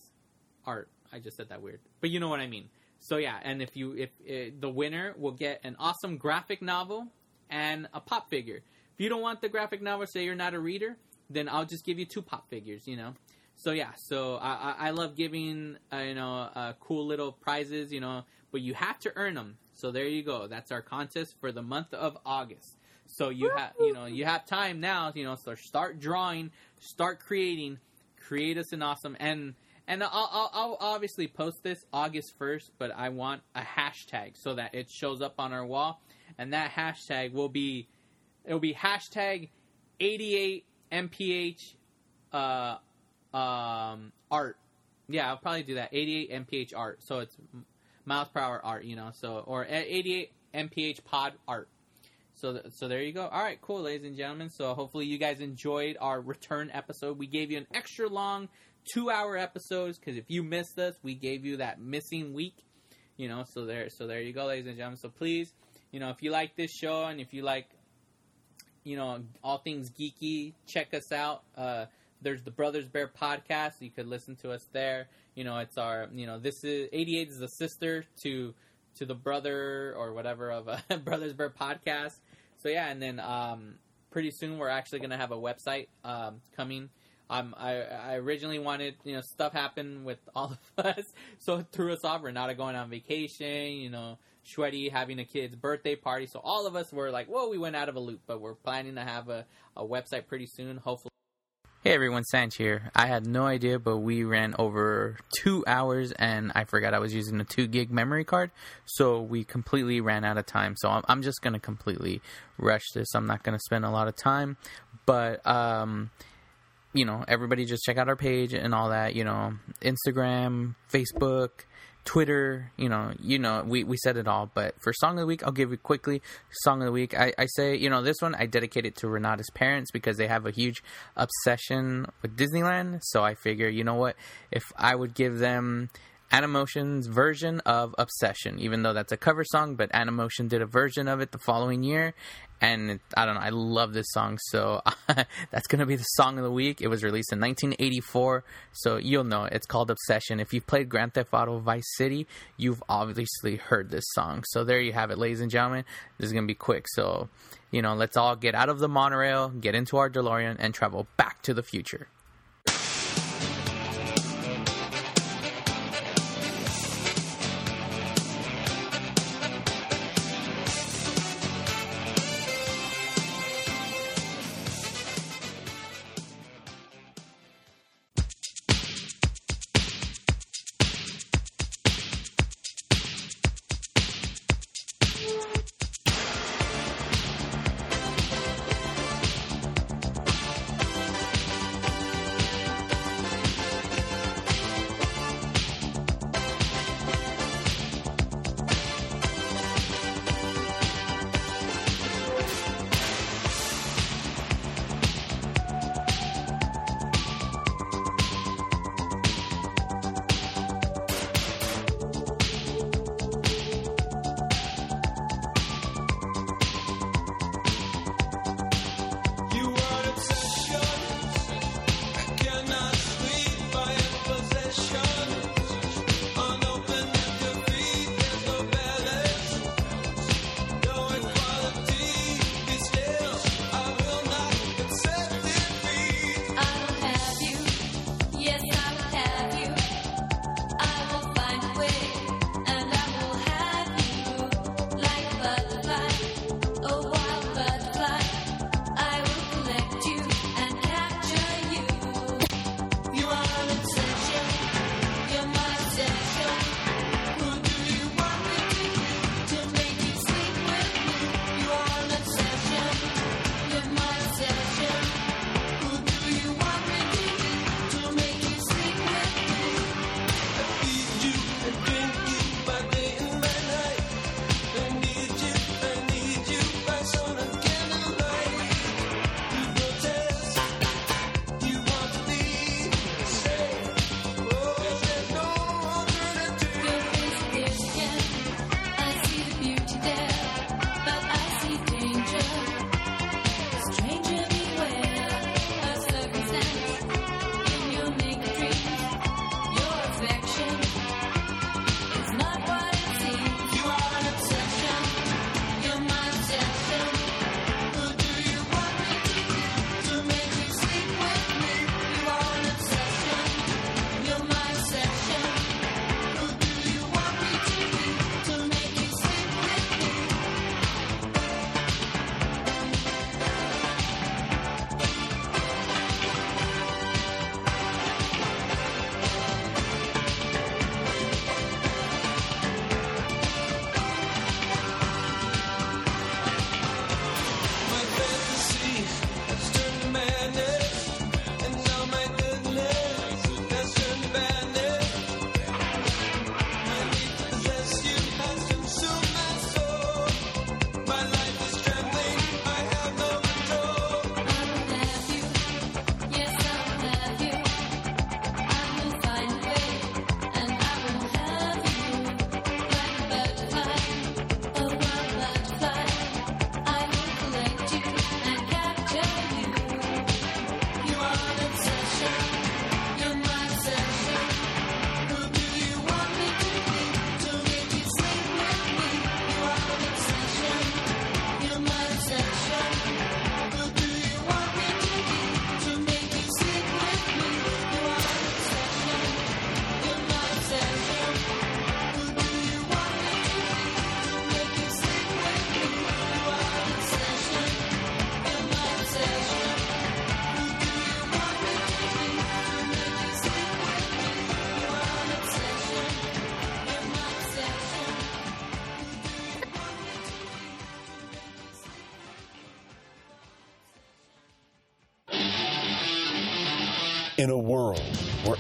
Speaker 4: art. I just said that weird, but you know what I mean. So yeah, and if you if uh, the winner will get an awesome graphic novel and a pop figure. If you don't want the graphic novel, say you're not a reader, then I'll just give you two pop figures. You know. So yeah, so I I, love giving uh, you know uh, cool little prizes. You know, but you have to earn them. So there you go. That's our contest for the month of August. So you have you know you have time now. You know, so start drawing, start creating create us an awesome and and I'll, I'll, I'll, obviously post this August 1st, but I want a hashtag so that it shows up on our wall, and that hashtag will be it'll be hashtag 88 mph uh, um, art. Yeah, I'll probably do that 88 mph art. So it's miles per hour art, you know. So or 88 mph pod art. So, th- so there you go. All right, cool, ladies and gentlemen. So hopefully you guys enjoyed our return episode. We gave you an extra long two-hour episodes because if you missed us, we gave you that missing week. You know, so there, so there you go, ladies and gentlemen. So please, you know, if you like this show and if you like, you know, all things geeky, check us out. Uh, there's the Brothers Bear podcast. You could listen to us there. You know, it's our, you know, this is 88 is the sister to to the brother or whatever of a *laughs* Brothers Bear podcast. So yeah, and then um, pretty soon we're actually gonna have a website um, coming. Um, I, I originally wanted, you know, stuff happened with all of *laughs* us, so it threw us off. Not going on vacation, you know, Shwetty having a kid's birthday party. So all of us were like, whoa, we went out of a loop, but we're planning to have a, a website pretty soon, hopefully. Hey everyone, Sanch here. I had no idea, but we ran over two hours and I forgot I was using a two gig memory card. So we completely ran out of time. So I'm, I'm just going to completely rush this. I'm not going to spend a lot of time. But, um, you know, everybody just check out our page and all that, you know, Instagram, Facebook, Twitter, you know, you know, we, we said it all. But for song of the week, I'll give you quickly song of the week. I, I say, you know, this one I dedicate it to Renata's parents because they have a huge obsession with Disneyland. So I figure, you know what, if I would give them Animotion's version of Obsession, even though that's a cover song, but Animotion did a version of it the following year. And it, I don't know, I love this song, so *laughs* that's gonna be the song of the week. It was released in 1984, so you'll know it. it's called Obsession. If you've played Grand Theft Auto Vice City, you've obviously heard this song. So there you have it, ladies and gentlemen. This is gonna be quick, so you know, let's all get out of the monorail, get into our DeLorean, and travel back to the future.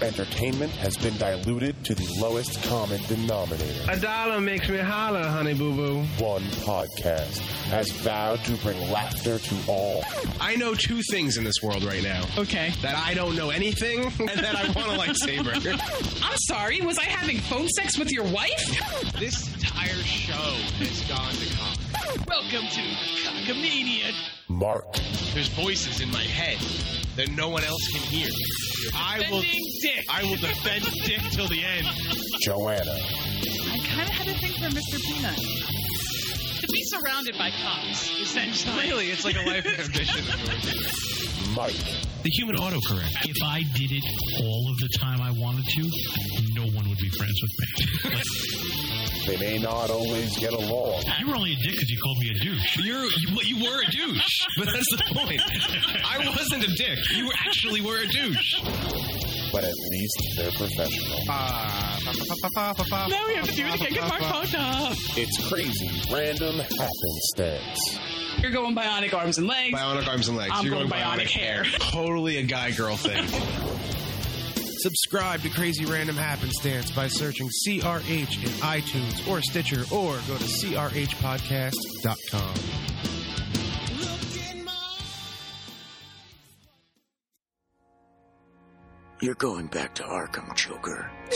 Speaker 11: Where entertainment has been diluted to the lowest common denominator,
Speaker 12: A dollar makes me holler, honey boo boo.
Speaker 11: one podcast has vowed to bring laughter to all.
Speaker 12: I know two things in this world right now.
Speaker 13: Okay.
Speaker 12: That I don't know anything, *laughs* and that I want a lightsaber. *laughs*
Speaker 13: I'm sorry, was I having phone sex with your wife?
Speaker 14: This entire show has gone to cock. Welcome to Cockamania.
Speaker 11: Mark,
Speaker 12: There's voices in my head that no one else can hear. I will,
Speaker 14: defending Dick.
Speaker 12: I will defend Dick till the end.
Speaker 11: Joanna,
Speaker 13: I kind of had a thing for Mr. Peanut.
Speaker 14: To be surrounded by cops, essentially.
Speaker 12: Really, it's like a life *laughs* ambition of yours.
Speaker 11: Mike,
Speaker 15: The human autocorrect. If I did it all of the time I wanted to, no one would be friends with me. *laughs*
Speaker 11: they may not always get along,
Speaker 15: you were only a dick because you called me a douche.
Speaker 12: You're, you, you were a douche, but that's the point. *laughs* I wasn't a dick. You actually were a douche.
Speaker 11: But at least they're professional.
Speaker 13: Uh, now we have to do it again. Get my phone up.
Speaker 11: It's crazy, random happenstance.
Speaker 13: You're going bionic arms and legs.
Speaker 12: Bionic arms and legs.
Speaker 13: I'm
Speaker 12: You're
Speaker 13: going
Speaker 12: going
Speaker 13: bionic hair.
Speaker 12: Totally a guy girl thing. *laughs*
Speaker 16: Subscribe to Crazy Random Happenstance by searching CRH in iTunes or Stitcher or go to crhpodcast.com.
Speaker 17: You're going back to Arkham, Joker. *laughs*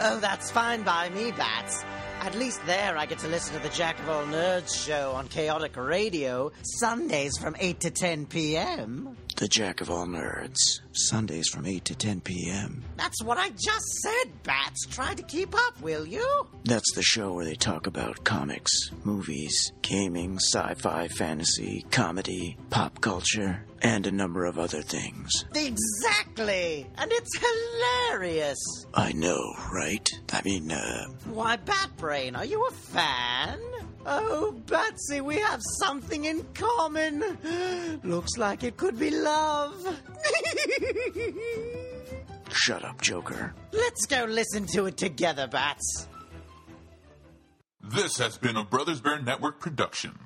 Speaker 18: oh, that's fine by me, Bats. At least there I get to listen to the Jack of All Nerds show on Chaotic Radio, Sundays from 8 to 10 p.m.
Speaker 17: The Jack of All Nerds. Sundays from 8 to 10 p.m.
Speaker 18: That's what I just said, Bats. Try to keep up, will you?
Speaker 17: That's the show where they talk about comics, movies, gaming, sci fi, fantasy, comedy, pop culture, and a number of other things.
Speaker 18: Exactly! And it's hilarious!
Speaker 17: I know, right? I mean, uh,
Speaker 18: Why, Batbrain, are you a fan? Oh, Batsy, we have something in common. *gasps* Looks like it could be love. *laughs*
Speaker 17: shut up, Joker.
Speaker 18: Let's go listen to it together, Bats.
Speaker 19: This has been a Brothers Bear Network production.